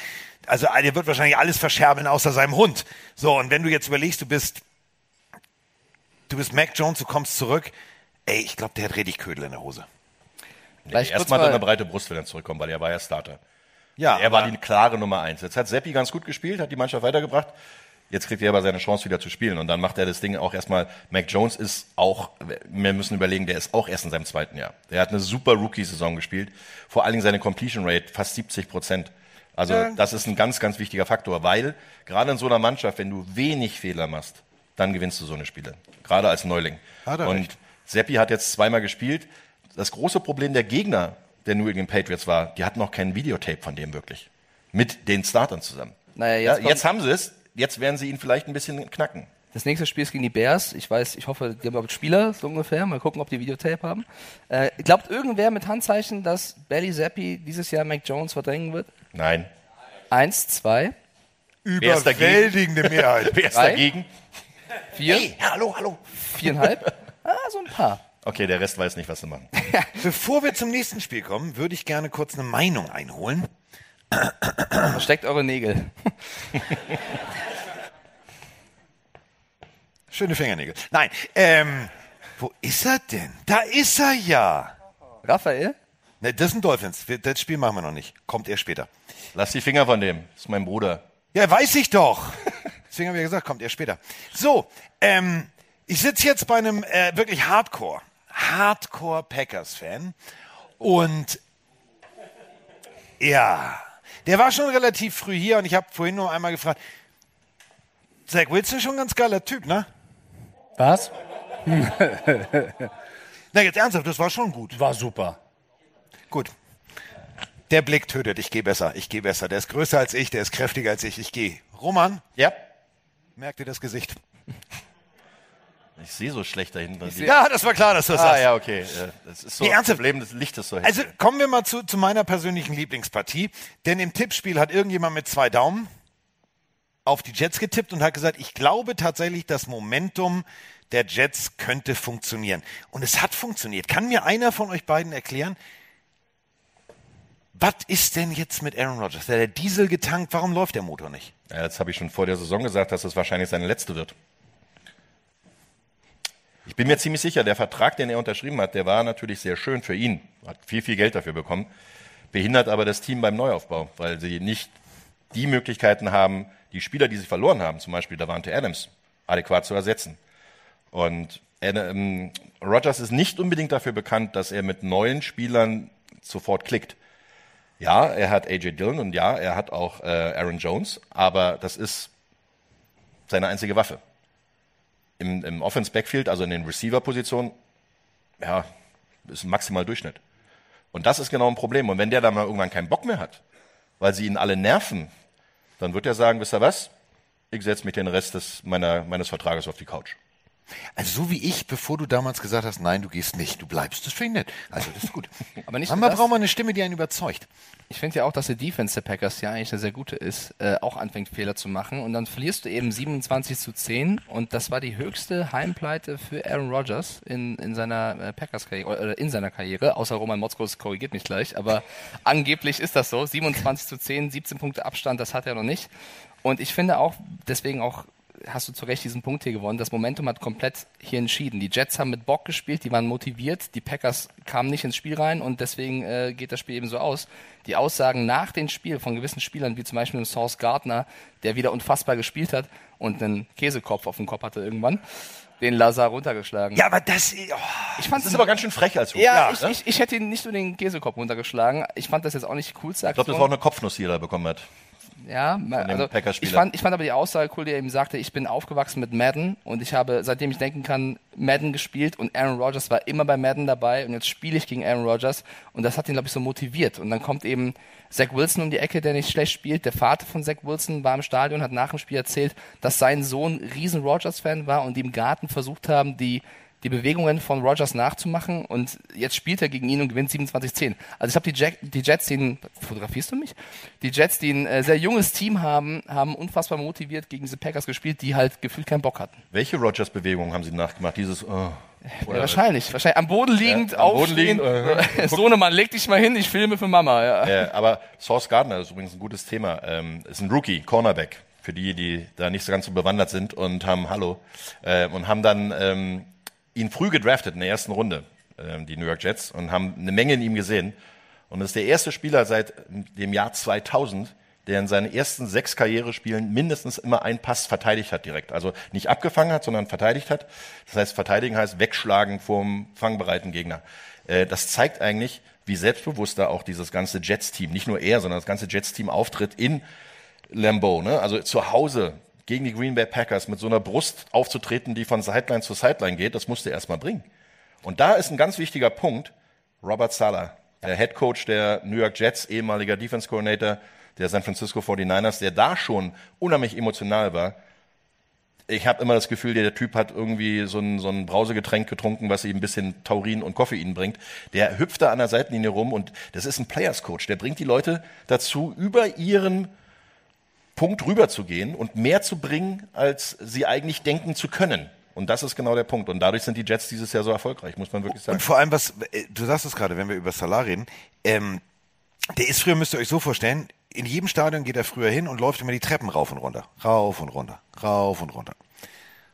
also der wird wahrscheinlich alles verscherbeln außer seinem Hund. So, und wenn du jetzt überlegst, du bist du bist Mac Jones, du kommst zurück, ey, ich glaube, der hat richtig Ködel in der Hose. Kurz Erstmal hat er eine breite Brust, wenn er zurückkommt, weil er war ja Starter. Ja, er war die klare Nummer eins. Jetzt hat Seppi ganz gut gespielt, hat die Mannschaft weitergebracht. Jetzt kriegt er aber seine Chance wieder zu spielen und dann macht er das Ding auch erstmal. Mac Jones ist auch, wir müssen überlegen, der ist auch erst in seinem zweiten Jahr. Der hat eine super Rookie-Saison gespielt. Vor allen Dingen seine Completion Rate fast 70 Prozent. Also Ja. das ist ein ganz, ganz wichtiger Faktor, weil gerade in so einer Mannschaft, wenn du wenig Fehler machst, dann gewinnst du so eine Spiele. Gerade als Neuling. Hat er und recht. Seppi hat jetzt zweimal gespielt. Das große Problem der Gegner der New England Patriots war, die hatten noch kein Videotape von dem wirklich. Mit den Startern zusammen. Naja, jetzt ja, jetzt haben sie es. Jetzt werden sie ihn vielleicht ein bisschen knacken. Das nächste Spiel ist gegen die Bears. Ich weiß, ich hoffe, die haben überhaupt Spieler, so ungefähr. Mal gucken, ob die Videotape haben. Äh, glaubt irgendwer mit Handzeichen, dass Belly Zappi dieses Jahr Mac Jones verdrängen wird? Nein. Eins, zwei? Überwältigende Mehrheit. Wer ist Drei? dagegen? vier, Hey, hallo, hallo. viereinhalb. ah, so ein paar. Okay, der Rest weiß nicht, was sie machen. Bevor wir zum nächsten Spiel kommen, würde ich gerne kurz eine Meinung einholen. Versteckt eure Nägel. Schöne Fingernägel. Nein, ähm, wo ist er denn? Da ist er ja. Raphael? Ne, das sind Dolphins. Wir- Das Spiel machen wir noch nicht. Kommt erst später. Lass die Finger von dem. Das ist mein Bruder. Ja, weiß ich doch. Deswegen habe ich ja gesagt, kommt erst später. So, ähm, ich sitze jetzt bei einem äh, wirklich Hardcore, Hardcore Packers-Fan. Und ja, der war schon relativ früh hier und ich habe vorhin nur einmal gefragt, Zach Wilson ist schon ein ganz geiler Typ, ne? Was? Na, jetzt ernsthaft, das war schon gut. War super. Gut. Der Blick tötet, ich gehe besser, ich gehe besser. Der ist größer als ich, der ist kräftiger als ich, ich gehe. Roman? Ja. Merkt ihr das Gesicht? Ich sehe so schlecht dahinter. Ja, das war klar, dass du das ah, sagst. ja, okay. Ja, Das ist so Nee, das? Problem des Lichtes so hell. Also kommen wir mal zu, zu meiner persönlichen Lieblingspartie. Denn im Tippspiel hat irgendjemand mit zwei Daumen auf die Jets getippt und hat gesagt, ich glaube tatsächlich, das Momentum der Jets könnte funktionieren. Und es hat funktioniert. Kann mir einer von euch beiden erklären, was ist denn jetzt mit Aaron Rodgers? Hat der Diesel getankt? Warum läuft der Motor nicht? Ja, jetzt habe ich schon vor der Saison gesagt, dass es wahrscheinlich seine letzte wird. Ich bin mir ziemlich sicher, der Vertrag, den er unterschrieben hat, der war natürlich sehr schön für ihn. Hat viel, viel Geld dafür bekommen. Behindert aber das Team beim Neuaufbau, weil sie nicht die Möglichkeiten haben, die Spieler, die sie verloren haben, zum Beispiel Davante Adams, adäquat zu ersetzen. Und ähm, Rodgers ist nicht unbedingt dafür bekannt, dass er mit neuen Spielern sofort klickt. Ja, er hat AJ Dillon und ja, er hat auch äh, Aaron Jones, aber das ist seine einzige Waffe. Im, im Offense-Backfield, also in den Receiver-Positionen, ja, ist maximal Durchschnitt. Und das ist genau ein Problem. Und wenn der dann mal irgendwann keinen Bock mehr hat, weil sie ihn alle nerven, dann wird er sagen, wisst ihr was? Ich setze mich den Rest des, meiner, meines Vertrages auf die Couch. Also so wie ich, bevor du damals gesagt hast, nein, du gehst nicht, du bleibst. Das finde ich nett. Also das ist gut. Aber nicht Manchmal braucht man eine Stimme, die einen überzeugt. Ich finde ja auch, dass die Defense der Packers ja eigentlich eine sehr gute ist, äh, auch anfängt Fehler zu machen und dann verlierst du eben 27 zu 10 und das war die höchste Heimpleite für Aaron Rodgers in, in seiner äh, Packers Karriere, oder in seiner Karriere, außer Roman Motzkos korrigiert mich gleich, aber angeblich ist das so, 27 zu 10, 17 Punkte Abstand, das hat er noch nicht und ich finde auch, deswegen auch hast du zu Recht diesen Punkt hier gewonnen. Das Momentum hat komplett hier entschieden. Die Jets haben mit Bock gespielt, die waren motiviert, die Packers kamen nicht ins Spiel rein und deswegen äh, geht das Spiel eben so aus. Die Aussagen nach dem Spiel von gewissen Spielern, wie zum Beispiel dem Source Gardner, der wieder unfassbar gespielt hat und einen Käsekopf auf dem Kopf hatte irgendwann, den Lazar runtergeschlagen. Ja, aber das, oh, ich fand Das ist aber ganz schön frech als Rookie. ja, Ja, ich, ne? ich, ich hätte ihn nicht nur den Käsekopf runtergeschlagen. Ich fand das jetzt auch nicht coolste Ich glaube, das war auch eine Kopfnuss, die er da bekommen hat. Ja, also ich fand, ich fand aber die Aussage cool, die er eben sagte, ich bin aufgewachsen mit Madden und ich habe, seitdem ich denken kann, Madden gespielt und Aaron Rodgers war immer bei Madden dabei und jetzt spiele ich gegen Aaron Rodgers und das hat ihn, glaube ich, so motiviert. Und dann kommt eben Zach Wilson um die Ecke, der nicht schlecht spielt. Der Vater von Zach Wilson war im Stadion, hat nach dem Spiel erzählt, dass sein Sohn riesen Rodgers-Fan war und die im Garten versucht haben, die die Bewegungen von Rodgers nachzumachen und jetzt spielt er gegen ihn und gewinnt 27-10. Also ich habe die, Jack, die Jets, die ein, fotografierst du mich? Die Jets, die ein äh, sehr junges Team haben, haben unfassbar motiviert gegen diese Packers gespielt, die halt gefühlt keinen Bock hatten. Welche Rogers-Bewegungen haben sie nachgemacht? Dieses, oh, Ja, wahrscheinlich, wahrscheinlich am Boden liegend, Ja, am Boden aufstehen. liegend, äh, Sohnemann, leg dich mal hin, ich filme für Mama. Ja. Äh, aber Source Gardner ist übrigens ein gutes Thema. Ähm, ist ein Rookie, Cornerback, für die, die da nicht so ganz so bewandert sind und haben Hallo äh, und haben dann ähm, ihn früh gedraftet in der ersten Runde, ähm, die New York Jets, und haben eine Menge in ihm gesehen. Und ist der erste Spieler seit dem Jahr 2000, der in seinen ersten sechs Karrierespielen mindestens immer einen Pass verteidigt hat direkt. Also nicht abgefangen hat, sondern verteidigt hat. Das heißt, verteidigen heißt wegschlagen vom fangbereiten Gegner. Äh, das zeigt eigentlich, wie selbstbewusst da auch dieses ganze Jets-Team, nicht nur er, sondern das ganze Jets-Team auftritt in Lambeau. Ne? Also zu Hause gegen die Green Bay Packers mit so einer Brust aufzutreten, die von Sideline zu Sideline geht, das musste er erstmal bringen. Und da ist ein ganz wichtiger Punkt, Robert Sala, der Head Coach der New York Jets, ehemaliger Defense Coordinator der San Francisco 49ers, der da schon unheimlich emotional war. Ich habe immer das Gefühl, der Typ hat irgendwie so ein, so ein Brausegetränk getrunken, was ihm ein bisschen Taurin und Koffein bringt. Der hüpft da an der Seitenlinie rum und das ist ein Players Coach. Der bringt die Leute dazu, über ihren Punkt rüberzugehen und mehr zu bringen, als sie eigentlich denken zu können. Und das ist genau der Punkt. Und dadurch sind die Jets dieses Jahr so erfolgreich, muss man wirklich sagen. Und vor allem, was, äh, du sagst es gerade, wenn wir über Salah reden, ähm, der ist früher, müsst ihr euch so vorstellen, in jedem Stadion geht er früher hin und läuft immer die Treppen rauf und runter. Rauf und runter, rauf und runter.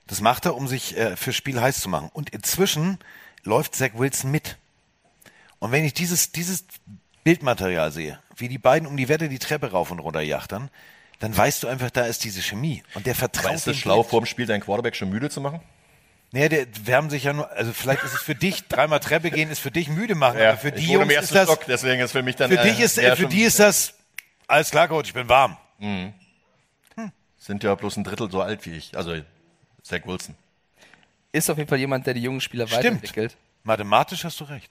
Das macht er, um sich äh, fürs Spiel heiß zu machen. Und inzwischen läuft Zach Wilson mit. Und wenn ich dieses, dieses Bildmaterial sehe, wie die beiden um die Wette die Treppe rauf und runter jachtern, dann weißt du einfach, da ist diese Chemie. Und der vertraut es dem schlau, vor dem Spiel deinen Quarterback schon müde zu machen? Naja, der wärmen sich ja nur, also vielleicht ist es für dich, dreimal Treppe gehen ist für dich müde machen, Ja, aber für die Jungs ersten ist das, Stock, deswegen ist für mich dann, für äh, dich ist, für schon- die ist das, alles klar, Coach, ich bin warm. Mhm. Sind ja bloß ein Drittel so alt wie ich. Also Zach Wilson. Ist auf jeden Fall jemand, der die jungen Spieler Stimmt. weiterentwickelt. Mathematisch hast du recht.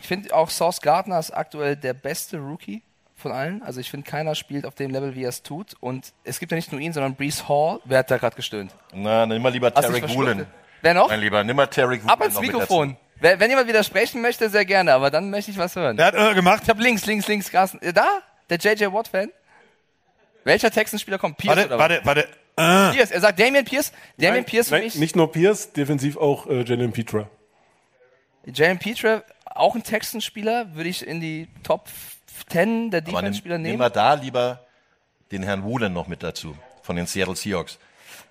Ich finde auch Sauce Gardner ist aktuell der beste Rookie von allen. Also ich finde, keiner spielt auf dem Level, wie er es tut. Und es gibt ja nicht nur ihn, sondern Brees Hall. Wer hat da gerade gestöhnt? Na, nimm mal lieber Tarek Woolen. Wer noch? Mein Lieber, nimm mal Tarek Woolen. Ab ins Mikrofon. Wer, wenn jemand widersprechen möchte, sehr gerne, aber dann möchte ich was hören. Wer hat äh, gemacht? Ich habe links, links, links, Carsten. Äh, Da? Der JJ Watt-Fan? Welcher Texanspieler kommt? Pierce Warte, oder warte, warte. was? Pierce. Er sagt Damian Pierce. Damian Nein, Pierce für nein, mich. nicht nur Pierce, defensiv auch äh, Jalen Petra. Jalen Petre, auch ein Texanspieler, würde ich in die Top 10 der Defense-Spieler nimm nehmen. mal da lieber den Herrn Woolen noch mit dazu. Von den Seattle Seahawks.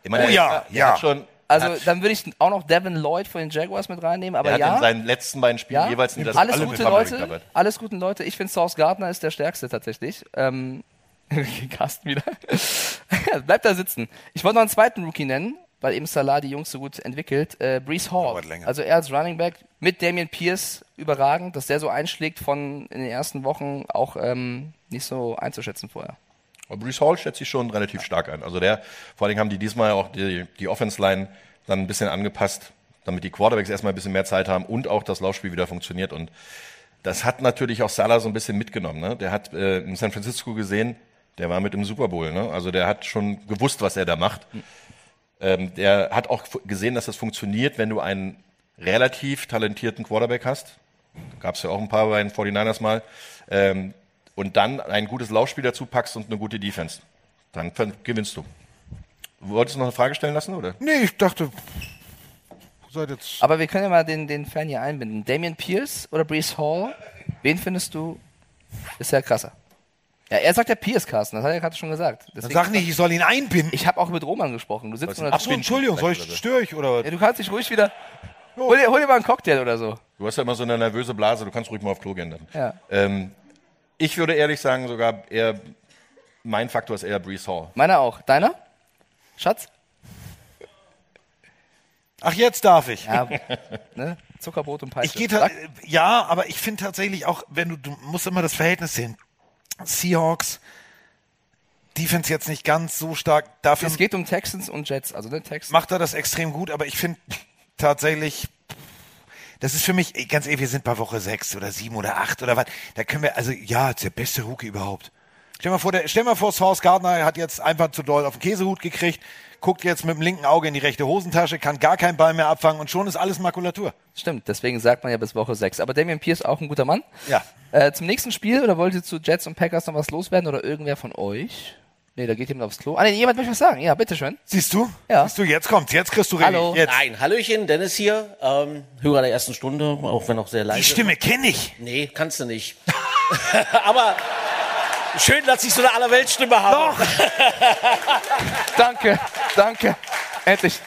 Ich meine, Oh ja, er, ja. Hat schon, Also hat, dann würde ich auch noch Devin Lloyd von den Jaguars mit reinnehmen, aber er hat ja. in seinen letzten beiden Spielen ja, jeweils in das alles alle gute Leute, alles guten Leute. Ich finde Sauce Gardner ist der stärkste tatsächlich. Ähm, Carsten wieder. Bleibt da sitzen. Ich wollte noch einen zweiten Rookie nennen. Weil eben Salah die Jungs so gut entwickelt. Äh, Brees Hall. Also er als Running Back mit Damian Pierce überragend, dass der so einschlägt von in den ersten Wochen auch ähm, nicht so einzuschätzen vorher. Aber Bruce Hall schätze ich schon relativ stark ein. Also der, vor allen Dingen haben die diesmal auch die, die Offense-Line dann ein bisschen angepasst, damit die Quarterbacks erstmal ein bisschen mehr Zeit haben und auch das Laufspiel wieder funktioniert. Und das hat natürlich auch Salah so ein bisschen mitgenommen. Ne? Der hat äh, in San Francisco gesehen, der war mit im Super Bowl. Ne? Also der hat schon gewusst, was er da macht. Ähm, der hat auch gesehen, dass das funktioniert, wenn du einen relativ talentierten Quarterback hast. Gab es ja auch ein paar bei den 49ers mal. Ähm, und dann ein gutes Laufspiel dazu packst und eine gute Defense. Dann gewinnst du. Wolltest du noch eine Frage stellen lassen, oder? Nee, ich dachte, seid jetzt. Aber wir können ja mal den, den Fan hier einbinden. Damian Pierce oder Brees Hall? Wen findest du ist ja krasser? Ja, er sagt ja Pierce, Carsten, das hat er gerade schon gesagt. Deswegen- sag nicht, ich soll ihn einbinden. Ich habe auch mit Roman gesprochen. Du sitzt nur Ach so, Entschuldigung, soll ich, störe ich oder was? Ja, du kannst dich ruhig wieder. Hol dir, hol dir mal einen Cocktail oder so. Du hast ja immer so eine nervöse Blase, du kannst ruhig mal auf Klo gehen dann. Ja. Ähm, ich würde ehrlich sagen, sogar eher, mein Faktor ist eher Brees Hall. Meiner auch. Deiner? Schatz? Ach, jetzt darf ich. Ja, ne? Zuckerbrot und Peitsche. Ich gehe ta- ja, aber ich finde tatsächlich auch, wenn du, du musst immer das Verhältnis sehen. Seahawks, Defense jetzt nicht ganz so stark. Dafür Es geht um Texans und Jets. Also ne, Texans. macht er das extrem gut, aber ich finde tatsächlich, das ist für mich, ganz ehrlich, wir sind bei Woche sechs oder sieben oder acht oder was. Da können wir, also ja, ist der beste Rookie überhaupt. Stell mal vor, der, stell mal vor, Source Gardner hat jetzt einfach zu doll auf den Käsehut gekriegt, guckt jetzt mit dem linken Auge in die rechte Hosentasche, kann gar keinen Ball mehr abfangen und schon ist alles Makulatur. Stimmt, deswegen sagt man ja bis Woche 6. Aber Damian Pierce auch ein guter Mann. Ja. Äh, zum nächsten Spiel, oder wollt ihr zu Jets und Packers noch was loswerden oder irgendwer von euch? Nee, da geht jemand aufs Klo. Ah, nee, jemand möchte was sagen. Ja, bitteschön. Siehst du? Ja. Siehst du, jetzt kommt's, jetzt kriegst du Hallo. Jetzt. Nein, Hallöchen, Dennis hier, ähm, Hörer der ersten Stunde, auch wenn auch sehr leise. Die Stimme kenne ich. Nee, kannst du nicht. Aber schön, dass ich so eine Allerweltstimme habe. Doch. danke, danke. Endlich.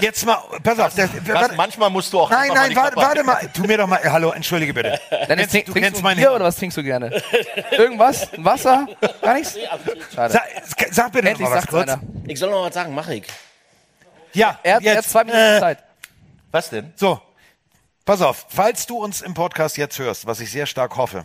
Jetzt mal, pass auf. Das, warte, manchmal musst du auch Nein, mal nein, die warte, warte mal. Tu mir doch mal, hallo, entschuldige bitte. Kennst- trink, du trinkst kennst du meine Bier oder was trinkst du gerne? Irgendwas? Wasser? Gar nichts? Schade. Sag, sag bitte noch Endlich mal was kurz. einer. Ich soll noch was sagen, mach ich. Ja, Er hat jetzt. jetzt zwei Minuten äh, Zeit. Was denn? So, pass auf. Falls du uns im Podcast jetzt hörst, was ich sehr stark hoffe,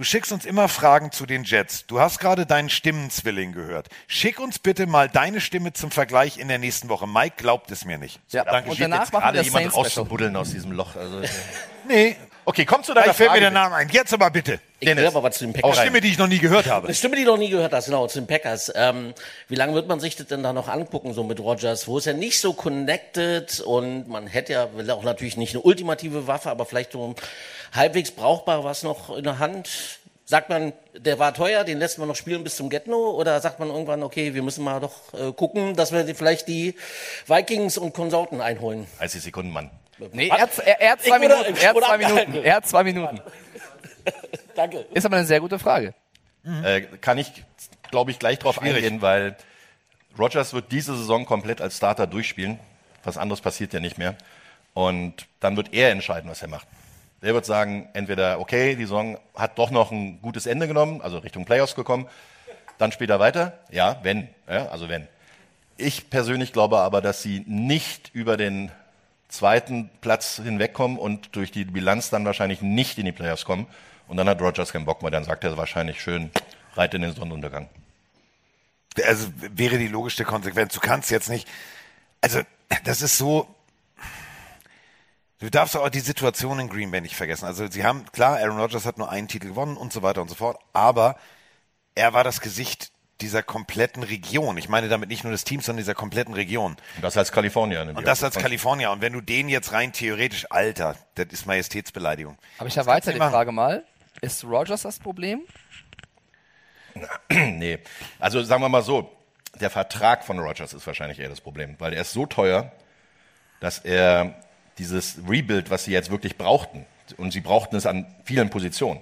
du schickst uns immer Fragen zu den Jets. Du hast gerade deinen Stimmenzwilling gehört. Schick uns bitte mal deine Stimme zum Vergleich in der nächsten Woche. Mike glaubt es mir nicht. Ja, Danke. und danach Jetzt machen wir gerade jemand rauszubuddeln aus diesem Loch. Also, Nee, okay, komm zu deiner gleich fällt mir Frage. der Name ein. Jetzt aber bitte. Ich will aber was zu den Eine Packers. Stimme, die ich noch nie gehört habe. Eine Stimme, die du noch nie gehört hast, genau, zu den Packers. Ähm, wie lange wird man sich das denn da noch angucken, so mit Rogers? Wo ist er nicht so connected und man hätte ja, will auch natürlich nicht eine ultimative Waffe, aber vielleicht so halbwegs brauchbar was noch in der Hand. Sagt man, der war teuer, den lässt man noch spielen bis zum Getno? Oder sagt man irgendwann, okay, wir müssen mal doch äh, gucken, dass wir vielleicht die Vikings und Konsorten einholen? 30 Sekunden, Mann. Nee, er, hat- er, er hat zwei Minuten. Er hat zwei. Minuten. Er hat zwei Minuten. Danke. Ist aber eine sehr gute Frage. Äh, kann ich, glaube ich, gleich drauf eingehen, weil Rogers wird diese Saison komplett als Starter durchspielen. Was anderes passiert ja nicht mehr. Und dann wird er entscheiden, was er macht. Er wird sagen, entweder, okay, die Saison hat doch noch ein gutes Ende genommen, also Richtung Playoffs gekommen, dann spielt er weiter. Ja, wenn, ja, also wenn. Ich persönlich glaube aber, dass sie nicht über den zweiten Platz hinwegkommen und durch die Bilanz dann wahrscheinlich nicht in die Playoffs kommen. Und dann hat Rogers keinen Bock mehr, dann sagt er wahrscheinlich schön, reit in den Sonnenuntergang. Also wäre die logischste Konsequenz. Du kannst jetzt nicht. Also, das ist so. Du darfst auch die Situation in Green Bay nicht vergessen. Also, sie haben, klar, Aaron Rodgers hat nur einen Titel gewonnen und so weiter und so fort, aber er war das Gesicht dieser kompletten Region. Ich meine damit nicht nur des Teams, sondern dieser kompletten Region. Und das als Kalifornier. Und das als Kalifornier. Und wenn du den jetzt rein theoretisch, Alter, das ist Majestätsbeleidigung. Aber ich erweitere die. Frage mal. Ist Rogers das Problem? nee. Also sagen wir mal so, der Vertrag von Rogers ist wahrscheinlich eher das Problem, weil er ist so teuer, dass er dieses Rebuild, was sie jetzt wirklich brauchten, und sie brauchten es an vielen Positionen.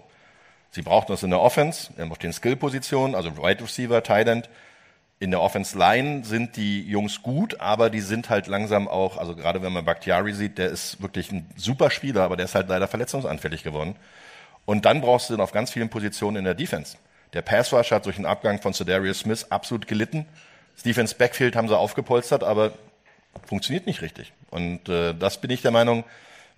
Sie brauchten es in der Offense, auf den Skill-Positionen, also Wide Receiver, Tight End. In der Offense Line sind die Jungs gut, aber die sind halt langsam auch, also gerade wenn man Bakhtiari sieht, der ist wirklich ein super Spieler, aber der ist halt leider verletzungsanfällig geworden. Und dann brauchst du ihn auf ganz vielen Positionen in der Defense. Der Pass Rush hat durch den Abgang von Cedarius Smith absolut gelitten. Das Defense Backfield haben sie aufgepolstert, aber funktioniert nicht richtig. Und äh, das bin ich der Meinung,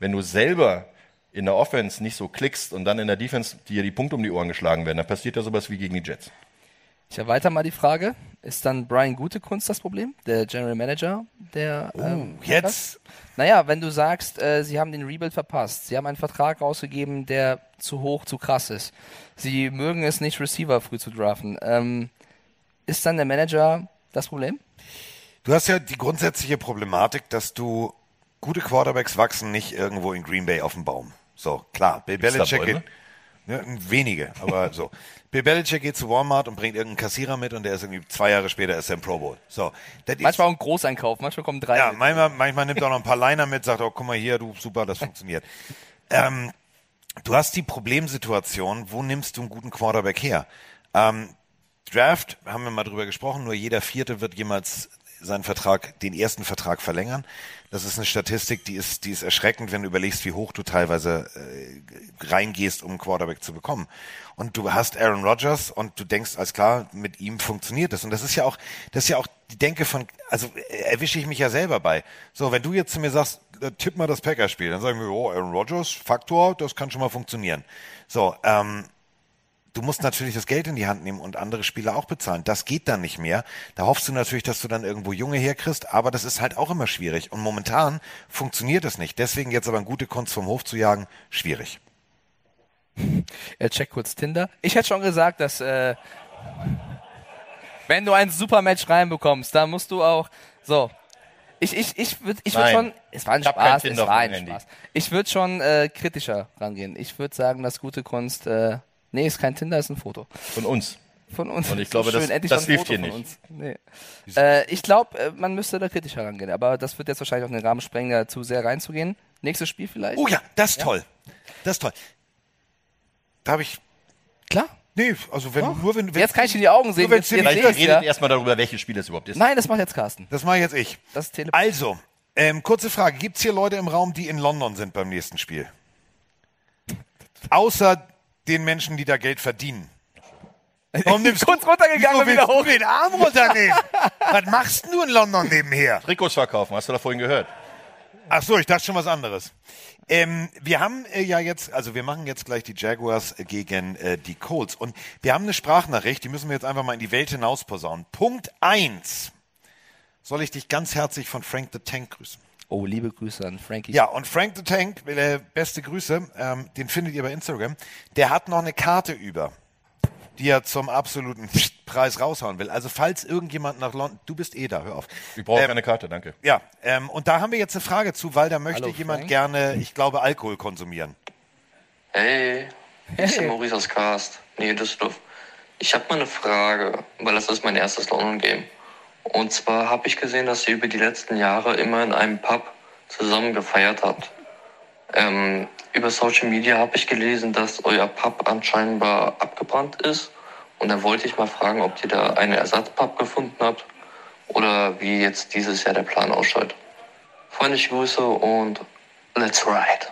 wenn du selber in der Offense nicht so klickst und dann in der Defense dir die Punkte um die Ohren geschlagen werden, dann passiert ja sowas wie gegen die Jets. Ich erweitere mal die Frage. Ist dann Brian Gutekunst das Problem? Der General Manager der ähm, jetzt? Naja, wenn du sagst, äh, sie haben den Rebuild verpasst, sie haben einen Vertrag rausgegeben, der zu hoch, zu krass ist. Sie mögen es nicht, Receiver früh zu draften. Ähm, ist dann der Manager das Problem? Du hast ja die grundsätzliche Problematik, dass du gute Quarterbacks wachsen nicht irgendwo in Green Bay auf dem Baum. So, klar, Bill Belichick ne, wenige, aber so. Bill Belichick geht zu Walmart und bringt irgendeinen Kassierer mit und der ist irgendwie zwei Jahre später ist er im Pro Bowl. So, Manchmal auch ein Großeinkauf, manchmal kommen drei. ja, mit. manchmal, manchmal nimmt er auch noch ein paar Liner mit, sagt, oh, guck mal hier, du, super, das funktioniert. Ähm, du hast die Problemsituation, wo nimmst du einen guten Quarterback her? Ähm, Draft, haben wir mal drüber gesprochen, nur jeder Vierte wird jemals seinen Vertrag, den ersten Vertrag verlängern. Das ist eine Statistik, die ist, die ist erschreckend, wenn du überlegst, wie hoch du teilweise äh, reingehst, um einen Quarterback zu bekommen. Und du hast Aaron Rodgers und du denkst, alles klar, mit ihm funktioniert das. Und das ist ja auch, das ist ja auch die Denke von, also äh, erwische ich mich ja selber bei. So, wenn du jetzt zu mir sagst, äh, tipp mal das Packerspiel, dann sagen wir, oh, Aaron Rodgers, Faktor, das kann schon mal funktionieren. So, ähm, du musst natürlich das Geld in die Hand nehmen und andere Spieler auch bezahlen. Das geht dann nicht mehr. Da hoffst du natürlich, dass du dann irgendwo Junge herkriegst, aber das ist halt auch immer schwierig. Und momentan funktioniert es nicht. Deswegen jetzt aber eine gute Kunst vom Hof zu jagen, schwierig. Er checkt kurz Tinder. Ich hätte schon gesagt, dass äh, wenn du ein Supermatch reinbekommst, dann musst du auch so. Ich ich ich würde ich würd schon. Es war ein Spaß. Es war ein Handy. Spaß. Ich würde schon äh, kritischer rangehen. Ich würde sagen, dass gute Kunst. Äh, nee, ist kein Tinder, ist ein Foto. Von uns. Von uns. Und ich glaube, So das, endlich das hilft hier nicht. uns. Nee. Äh, ich glaube, äh, man müsste da kritischer rangehen. Aber das wird jetzt wahrscheinlich auch den Rahmen sprengen, da zu sehr reinzugehen. Nächstes Spiel vielleicht. Oh ja, das ist toll. Das ist toll. Da habe ich. Klar. Nee, also wenn nur wenn, wenn Jetzt kann ich in die Augen sehen. Wenn Jetzt, jetzt Vielleicht redet ja. erstmal darüber, welches Spiel es überhaupt ist. Nein, das macht jetzt Carsten. Das mache jetzt ich. Das ist Tele Also, ähm, kurze Frage. Gibt es hier Leute im Raum, die in London sind beim nächsten Spiel? Außer den Menschen, die da Geld verdienen. Warum nimmst Kurz runtergegangen wieso und wieder hoch. du den Arm runternehmen? Was machst du in London nebenher? Trikots verkaufen, hast du da vorhin gehört? Ach so, ich dachte schon was anderes. Ähm, wir haben äh, ja jetzt, also wir machen jetzt gleich die Jaguars äh, gegen äh, die Colts und wir haben eine Sprachnachricht, die müssen wir jetzt einfach mal in die Welt hinaus posaunen. Punkt eins soll ich dich ganz herzlich von Frank the Tank grüßen. Oh, liebe Grüße an Frankie. Ja, und Frank the Tank, äh, beste Grüße, ähm, den findet ihr bei Instagram. Der hat noch eine Karte über, die er zum absoluten Preis raushauen will. Also falls irgendjemand nach London, du bist eh da, hör auf. Ich brauche Ähm, keine Karte, danke. Ja, ähm, und da haben wir jetzt eine Frage zu, weil da möchte Hallo, jemand Frank. gerne, ich glaube, Alkohol konsumieren. Hey, hier ist der Maurice aus Cast, Nähe Düsseldorf. Ich habe mal eine Frage, weil das ist mein erstes London-Game. Und zwar habe ich gesehen, dass ihr über die letzten Jahre immer in einem Pub zusammen gefeiert habt. Ähm, über Social Media habe ich gelesen, dass euer Pub anscheinend abgebrannt ist. Und da wollte ich mal fragen, ob ihr da einen Ersatzpub gefunden habt oder wie jetzt dieses Jahr der Plan ausschaut. Freundliche Grüße und let's ride.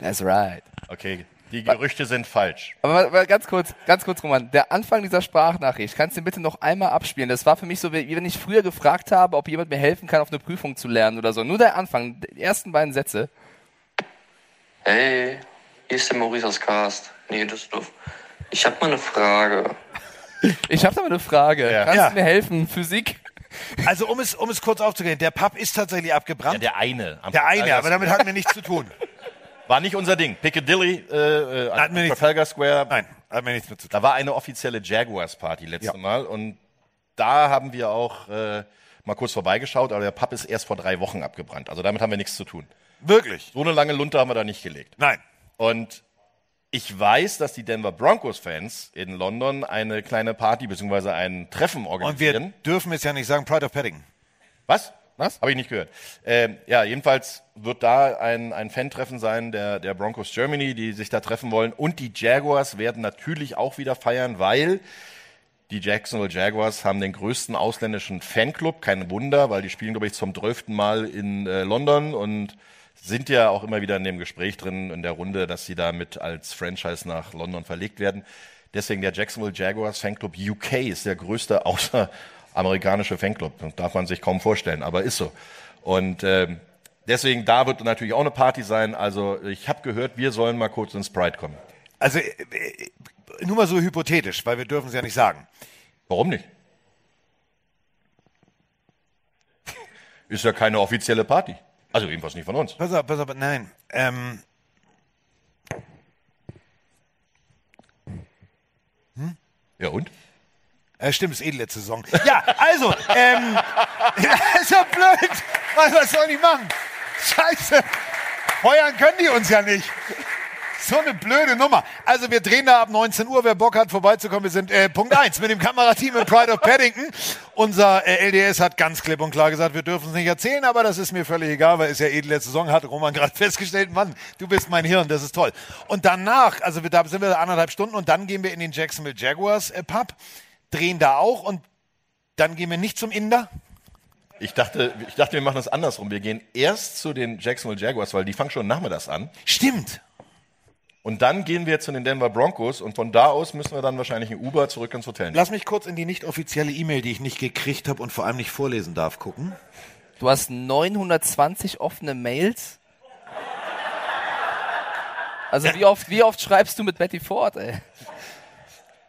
That's right. Okay, die Gerüchte sind falsch. Aber mal, mal ganz kurz, ganz kurz, Roman. Der Anfang dieser Sprachnachricht, kannst du den bitte noch einmal abspielen? Das war für mich so, wie wenn ich früher gefragt habe, ob jemand mir helfen kann, auf eine Prüfung zu lernen oder so. Nur der Anfang, die ersten beiden Sätze. Hey, hier ist der Maurice aus Cast, Nähe Düsseldorf. Ich habe mal eine Frage. Ich habe da mal eine Frage. Kannst Ja. du mir helfen? Physik? Also um es, um es kurz aufzuklären, der Pub ist tatsächlich abgebrannt. Ja, der eine. am Der eine, aber damit hatten wir nichts zu tun. War nicht unser Ding. Piccadilly, äh, äh, Hatten wir am nichts- Trafalgar Square. Nein, hatten wir nichts mit zu tun. Da war eine offizielle Jaguars-Party letzte Ja. Mal und da haben wir auch äh, mal kurz vorbeigeschaut, aber der Pub ist erst vor drei Wochen abgebrannt. Also damit haben wir nichts zu tun. Wirklich? So eine lange Lunte haben wir da nicht gelegt. Nein. Und ich weiß, dass die Denver Broncos-Fans in London eine kleine Party bzw. ein Treffen Und wir organisieren. dürfen es ja nicht sagen, Pride of Paddington. Was? Was? Habe ich nicht gehört. Ähm, ja, jedenfalls wird da ein, ein Fan-Treffen sein der, der Broncos Germany, die sich da treffen wollen. Und die Jaguars werden natürlich auch wieder feiern, weil die Jacksonville Jaguars haben den größten ausländischen Fanclub. Kein Wunder, weil die spielen, glaube ich, zum zwölften Mal in äh, London und sind ja auch immer wieder in dem Gespräch drin, in der Runde, dass sie damit als Franchise nach London verlegt werden. Deswegen der Jacksonville Jaguars Fanclub UK ist der größte außer, amerikanische Fanclub. Das darf man sich kaum vorstellen, aber ist so. Und ähm, deswegen, da wird natürlich auch eine Party sein. Also ich habe gehört, wir sollen mal kurz ins Sprite kommen. Also äh, äh, nur mal so hypothetisch, weil wir dürfen es ja nicht sagen. Warum nicht? Ist ja keine offizielle Party. Also jedenfalls nicht von uns. Pass auf, pass auf, nein. Ähm, Ja und? Äh, stimmt, ist eh die letzte Saison. Ja, also, ähm, ja, ist ja blöd. Was, was soll ich machen? Scheiße. Feuern können die uns ja nicht. So eine blöde Nummer. Also wir drehen da ab 19 Uhr. Wer Bock hat, vorbeizukommen, wir sind äh, Punkt 1 mit dem Kamerateam in Pride of Paddington. Unser äh, LDS hat ganz klipp und klar gesagt, wir dürfen es nicht erzählen, aber das ist mir völlig egal, weil es ja eh die letzte Saison hat Roman gerade festgestellt, Mann, du bist mein Hirn, das ist toll. Und danach, also wir, da sind wir anderthalb Stunden und dann gehen wir in den Jacksonville Jaguars äh, Pub, drehen da auch und dann gehen wir nicht zum Inder. Ich dachte, ich dachte, wir machen das andersrum. Wir gehen erst zu den Jacksonville Jaguars, weil die fangen schon nachmittags an. Stimmt. Und dann gehen wir zu den Denver Broncos und von da aus müssen wir dann wahrscheinlich ein Uber zurück ins Hotel nehmen. Lass mich kurz in die nicht offizielle E-Mail, die ich nicht gekriegt habe und vor allem nicht vorlesen darf, gucken. Du hast 920 offene Mails. Also wie oft, wie oft schreibst du mit Betty Ford, ey?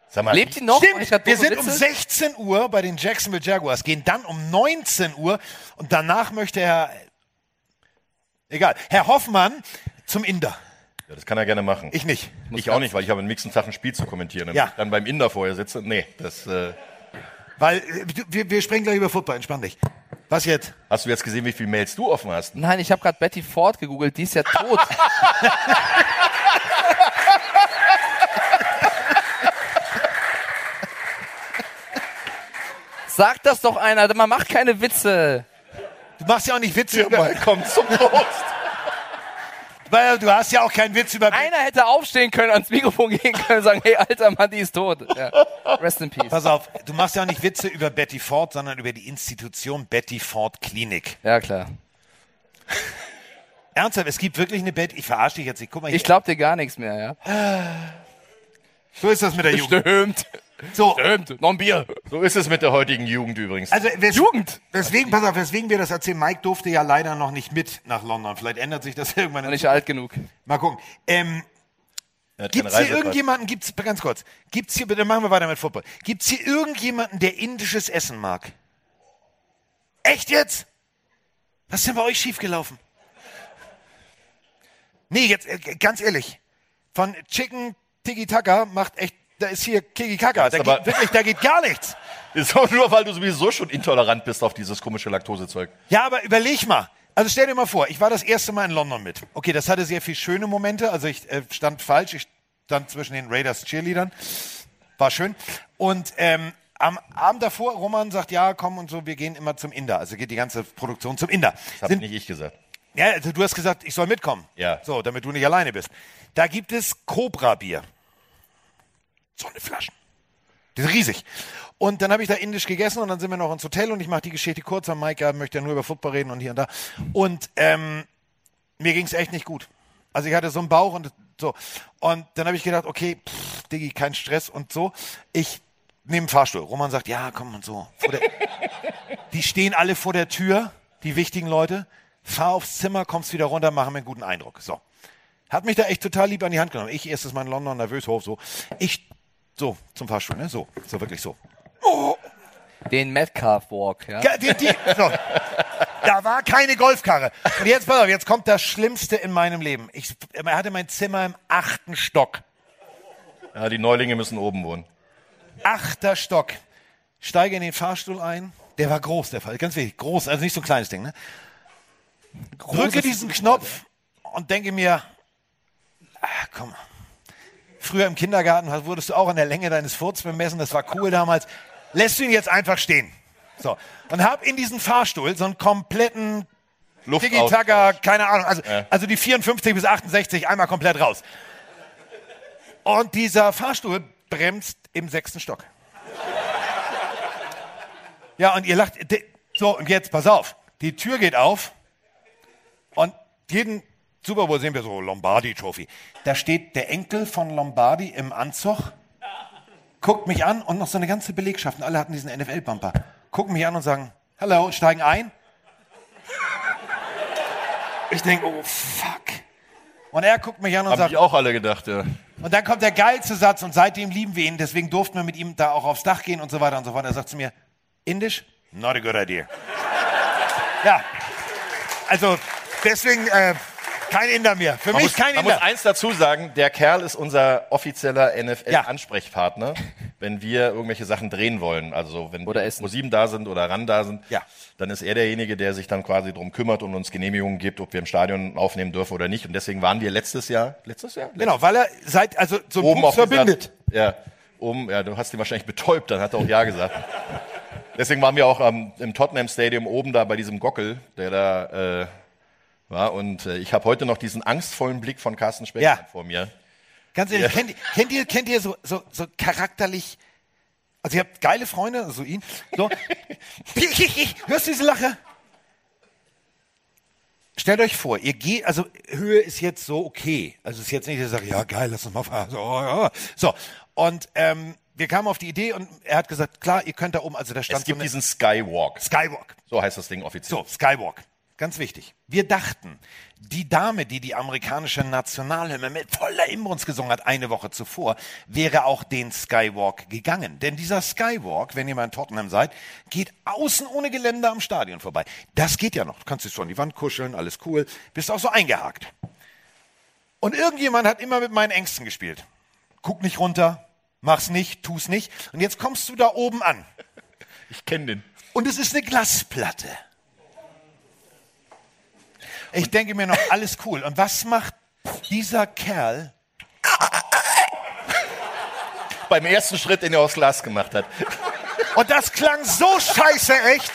Sag mal, Lebt die noch? Stimmt, Ich wir sind um Witze. 16 Uhr bei den Jacksonville Jaguars, gehen dann um 19 Uhr und danach möchte Herr, egal, Herr Hoffmann zum Inder. Ja, das kann er gerne machen. Ich nicht. Ich auch nicht, weil ich habe am nächsten Tag ein Spiel zu kommentieren. Und Ja. ich dann beim Inder vorher sitze, nee, das... Äh, Weil äh, wir, wir sprechen gleich über Football, entspann dich. Was jetzt? hast du jetzt gesehen, wie viele Mails du offen hast? Nein, ich habe gerade Betty Ford gegoogelt, die ist ja tot. Sag das doch einer, man macht keine Witze. Du machst ja auch nicht Witze über... Komm zum Prost. Weil du hast ja auch keinen Witz über... Einer hätte aufstehen können, ans Mikrofon gehen können und sagen, hey, alter Mann, die ist tot. Ja. Rest in peace. Pass auf, du machst ja auch nicht Witze über Betty Ford, sondern über die Institution Betty Ford Klinik. Ja, klar. Ernsthaft, es gibt wirklich eine Betty... Ich verarsche dich jetzt nicht. Guck mal hier. Ich glaub dir gar nichts mehr, ja. So ist das mit der Jugend. Stimmt. So, Stimmt. Noch ein Bier. So ist es mit der heutigen Jugend übrigens. Also wes Jugend. Deswegen, pass auf, weswegen wir das erzählen. Mike durfte ja leider noch nicht mit nach London. Vielleicht ändert sich das irgendwann. Noch nicht alt genug. Mal gucken. Ähm, gibt's keine hier irgendjemanden, gibt's, ganz kurz, gibt's hier, bitte machen wir weiter mit Football. Gibt's hier irgendjemanden, der indisches Essen mag? Echt jetzt? Was ist denn bei euch schiefgelaufen? Nee, jetzt, äh, ganz ehrlich. Von Chicken Tiki Taka macht echt, da ist hier Kiki Kaka. Da geht, wirklich, da geht gar nichts. Ist auch nur, weil du sowieso schon intolerant bist auf dieses komische Laktosezeug. Ja, aber überleg mal. Also stell dir mal vor, ich war das erste Mal in London mit. Okay, das hatte sehr viel schöne Momente. Also ich äh, stand falsch, ich stand zwischen den Raiders Cheerleadern. War schön. Und ähm, am Abend davor, Roman sagt, ja, komm und so, wir gehen immer zum Inder. Also geht die ganze Produktion zum Inder. Das habe nicht ich gesagt. Ja, also du hast gesagt, ich soll mitkommen. Ja. So, damit du nicht alleine bist. Da gibt es Cobra-Bier. So eine Flaschen. Die sind riesig. Und dann habe ich da indisch gegessen und dann sind wir noch ins Hotel und ich mache die Geschichte kurz, weil Mike ja, möchte ja nur über Football reden und hier und da. Und ähm, mir ging es echt nicht gut. Also ich hatte so einen Bauch und so. Und dann habe ich gedacht, okay, pff, Diggi, kein Stress und so. Ich nehme einen Fahrstuhl. Roman sagt, ja, komm und so. Der, die stehen alle vor der Tür, die wichtigen Leute. Fahr aufs Zimmer, kommst wieder runter, machen mir einen guten Eindruck. So. Hat mich da echt total lieb an die Hand genommen. Ich erstes Mal in London, nervös, hoch, so. Ich, so, zum Fahrstuhl, ne? So, so, wirklich so. Den Metcalf Walk, ja. Die, die, so. Da war keine Golfkarre. Und jetzt, pass auf, jetzt kommt das Schlimmste in meinem Leben. Ich er hatte mein Zimmer im achten Stock. Ja, die Neulinge müssen oben wohnen. Achter Stock. Steige in den Fahrstuhl ein. Der war groß, der Fall. Ganz wichtig. Groß, also nicht so ein kleines Ding, ne? Drücke diesen Knopf und denke mir, ah, komm. Früher im Kindergarten wurdest du auch an der Länge deines Furz bemessen. Das war cool damals. Lässt du ihn jetzt einfach stehen. So. Und hab in diesen Fahrstuhl so einen kompletten Tiki-Taka, keine Ahnung, also, Ja. also die 54 bis 68 einmal komplett raus. Und dieser Fahrstuhl bremst im sechsten Stock. Ja, und ihr lacht. So, und jetzt, pass auf. Die Tür geht auf und jeden Super Bowl sehen wir so Lombardi Trophy. Da steht der Enkel von Lombardi im Anzug, guckt mich an und noch so eine ganze Belegschaft. Und alle hatten diesen NFL-Bumper. gucken mich an und sagen, hallo, und steigen ein. Ich denke, oh fuck. Und er guckt mich an und Haben sagt, ich auch alle gedacht, ja. und dann kommt der geilste Satz und seitdem lieben wir ihn, deswegen durften wir mit ihm da auch aufs Dach gehen und so weiter und so fort. Er sagt zu mir, Indisch? Not a good idea. ja, also deswegen äh, kein Inder mehr. Für Man, mich muss, kein man Inder. muss eins dazu sagen, der Kerl ist unser offizieller NFL-Ansprechpartner, wenn wir irgendwelche Sachen drehen wollen. Also wenn oder Pro7 da sind oder RAN da sind, dann ist er derjenige, der sich dann quasi drum kümmert und uns Genehmigungen gibt, ob wir im Stadion aufnehmen dürfen oder nicht. Und deswegen waren wir letztes Jahr, letztes Jahr? Genau, weil er seit, also so ein oben Pups auf dieser- verbindet. Ja, oben, ja, du hast ihn wahrscheinlich betäubt, dann hat er auch Ja gesagt. Deswegen waren wir auch am- im Tottenham Stadium oben da bei diesem Gockel, der da äh, war. Und äh, ich habe heute noch diesen angstvollen Blick von Carsten Speckmann vor mir. Ganz ehrlich, Ja. kennt, ihr- kennt ihr, kennt ihr so, so, so charakterlich, also ihr habt geile Freunde, so ihn, so, hörst du diese Lache? Stellt euch vor, ihr geht, also Höhe ist jetzt so okay. Also ist jetzt nicht, dass ihr sagt, ja geil, lass uns mal fahren. So, ja. so. und ähm, wir kamen auf die Idee und er hat gesagt, klar, ihr könnt da oben, also da stand Es gibt so diesen Skywalk. Skywalk. So heißt das Ding offiziell. So, Skywalk. Ganz wichtig. Wir dachten, die Dame, die die amerikanische Nationalhymne mit voller Inbrunst gesungen hat, eine Woche zuvor, wäre auch den Skywalk gegangen. Denn dieser Skywalk, wenn ihr mal in Tottenham seid, geht außen ohne Geländer am Stadion vorbei. Das geht ja noch. Du kannst dich so an die Wand kuscheln, alles cool. Bist auch so eingehakt. Und irgendjemand hat immer mit meinen Ängsten gespielt. Guck nicht runter, mach's nicht, tu's nicht. Und jetzt kommst du da oben an. Ich kenne den. Und es ist eine Glasplatte. Ich denke mir noch, alles cool. Und was macht dieser Kerl? Beim ersten Schritt, den er aufs Glas gemacht hat. Und das klang so scheiße echt.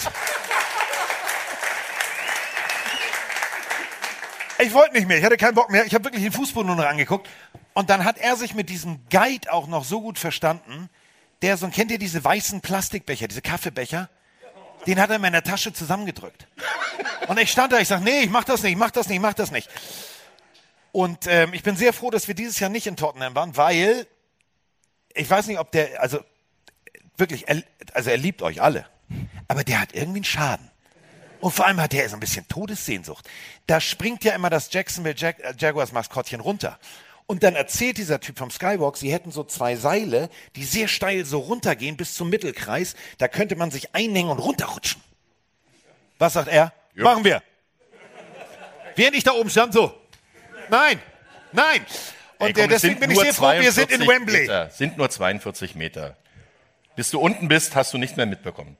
Ich wollte nicht mehr, ich hatte keinen Bock mehr. Ich habe wirklich den Fußboden nur noch angeguckt. Und dann hat er sich mit diesem Guide auch noch so gut verstanden, der so, kennt ihr diese weißen Plastikbecher, diese Kaffeebecher? Den hat er in meiner Tasche zusammengedrückt. Und ich stand da, ich sage, nee, ich mach das nicht, ich mach das nicht, ich mach das nicht. Und ähm, ich bin sehr froh, dass wir dieses Jahr nicht in Tottenham waren, weil ich weiß nicht, ob der, also wirklich, er, also er liebt euch alle, aber der hat irgendwie einen Schaden. Und vor allem hat er so ein bisschen Todessehnsucht. Da springt ja immer das Jacksonville Jag äh, Jaguars Maskottchen runter. Und dann erzählt dieser Typ vom Skywalk, sie hätten so zwei Seile, die sehr steil so runtergehen bis zum Mittelkreis. Da könnte man sich einhängen und runterrutschen. Was sagt er? Machen wir. Während ich da oben stand, so. Nein, nein. Und Ey, komm, es deswegen bin ich sehr froh, wir sind in 42 Wembley. Meter. Sind nur 42 Meter. Bis du unten bist, hast du nichts mehr mitbekommen.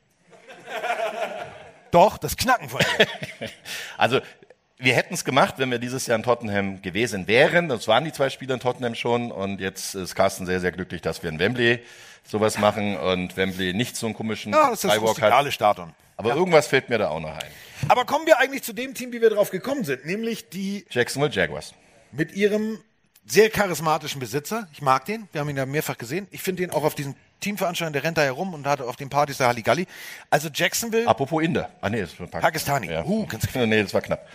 Doch, das Knacken von dir. Also, wir hätten es gemacht, wenn wir dieses Jahr in Tottenham gewesen wären. Das waren die zwei Spiele in Tottenham schon. Und jetzt ist Carsten sehr, sehr glücklich, dass wir in Wembley sowas machen und Wembley nicht so einen komischen Ja, das ist Skywalk hat. Stadion. Aber irgendwas fällt mir da auch noch ein. Aber kommen wir eigentlich zu dem Team, wie wir drauf gekommen sind, nämlich die Jacksonville Jaguars. mit ihrem sehr charismatischen Besitzer. Ich mag den, wir haben ihn ja mehrfach gesehen. Ich finde ihn auch auf diesen Teamveranstaltungen, der rennt da herum und hat auf den Partys der Halligalli. Also Jacksonville, Apropos Inder. Ah, nee, das war Pak Pakistani. Ja. Uh, ganz nee, das war knapp.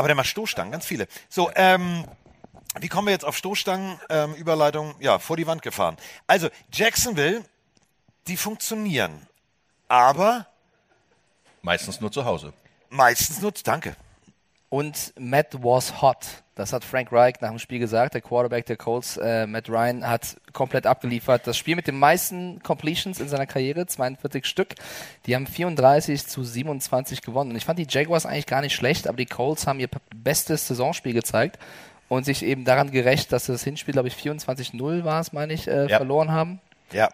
Aber der macht Stoßstangen, ganz viele. So, ähm, wie kommen wir jetzt auf Stoßstangen? Ähm, Überleitung, ja, vor die Wand gefahren. Also, Jacksonville, die funktionieren, aber Meistens nur zu Hause. meistens nutzt, danke. Und Matt was hot. Das hat Frank Reich nach dem Spiel gesagt. Der Quarterback der Colts, äh, Matt Ryan, hat komplett abgeliefert. Das Spiel mit den meisten Completions in seiner Karriere, 42 Stück. Die haben 34 zu 27 gewonnen. Und ich fand die Jaguars eigentlich gar nicht schlecht, aber die Colts haben ihr bestes Saisonspiel gezeigt und sich eben daran gerecht, dass das Hinspiel, glaube ich, 24-0 war es, meine ich, äh, Ja. verloren haben. Ja.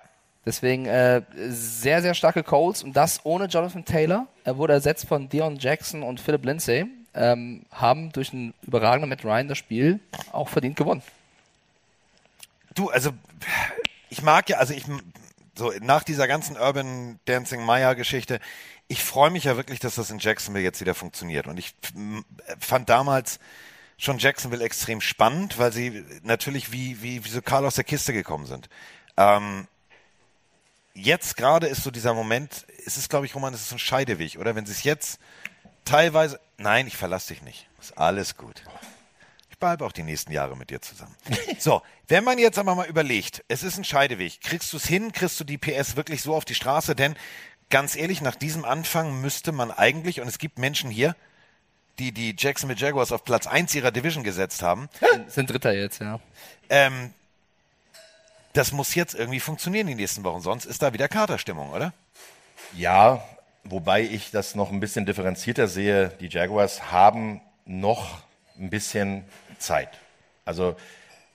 Deswegen äh, sehr, sehr starke Colts und das ohne Jonathan Taylor. Er wurde ersetzt von Dion Jackson und Philip Lindsay. Ähm, haben durch einen überragenden Matt Ryan das Spiel auch verdient gewonnen. Du, also ich mag ja, also ich so nach dieser ganzen Urban Dancing Maya Geschichte, ich freue mich ja wirklich, dass das in Jacksonville jetzt wieder funktioniert. Und ich fand damals schon Jacksonville extrem spannend, weil sie natürlich wie wie wie so Karl aus der Kiste gekommen sind. Ähm, jetzt gerade ist so dieser Moment, es ist glaube ich, Roman, es ist so ein Scheideweg, oder? Wenn sie es jetzt teilweise, nein, ich verlasse dich nicht, ist alles gut. Ich bleibe auch die nächsten Jahre mit dir zusammen. So, wenn man jetzt aber mal überlegt, es ist ein Scheideweg, kriegst du es hin, kriegst du die PS wirklich so auf die Straße, denn ganz ehrlich, nach diesem Anfang müsste man eigentlich, und es gibt Menschen hier, die die Jacksonville Jaguars auf Platz 1 ihrer Division gesetzt haben. Sind Dritter jetzt, ja. Ähm, das muss jetzt irgendwie funktionieren die nächsten Wochen, sonst ist da wieder Katerstimmung, oder? Ja, wobei ich das noch ein bisschen differenzierter sehe. Die Jaguars haben noch ein bisschen Zeit. Also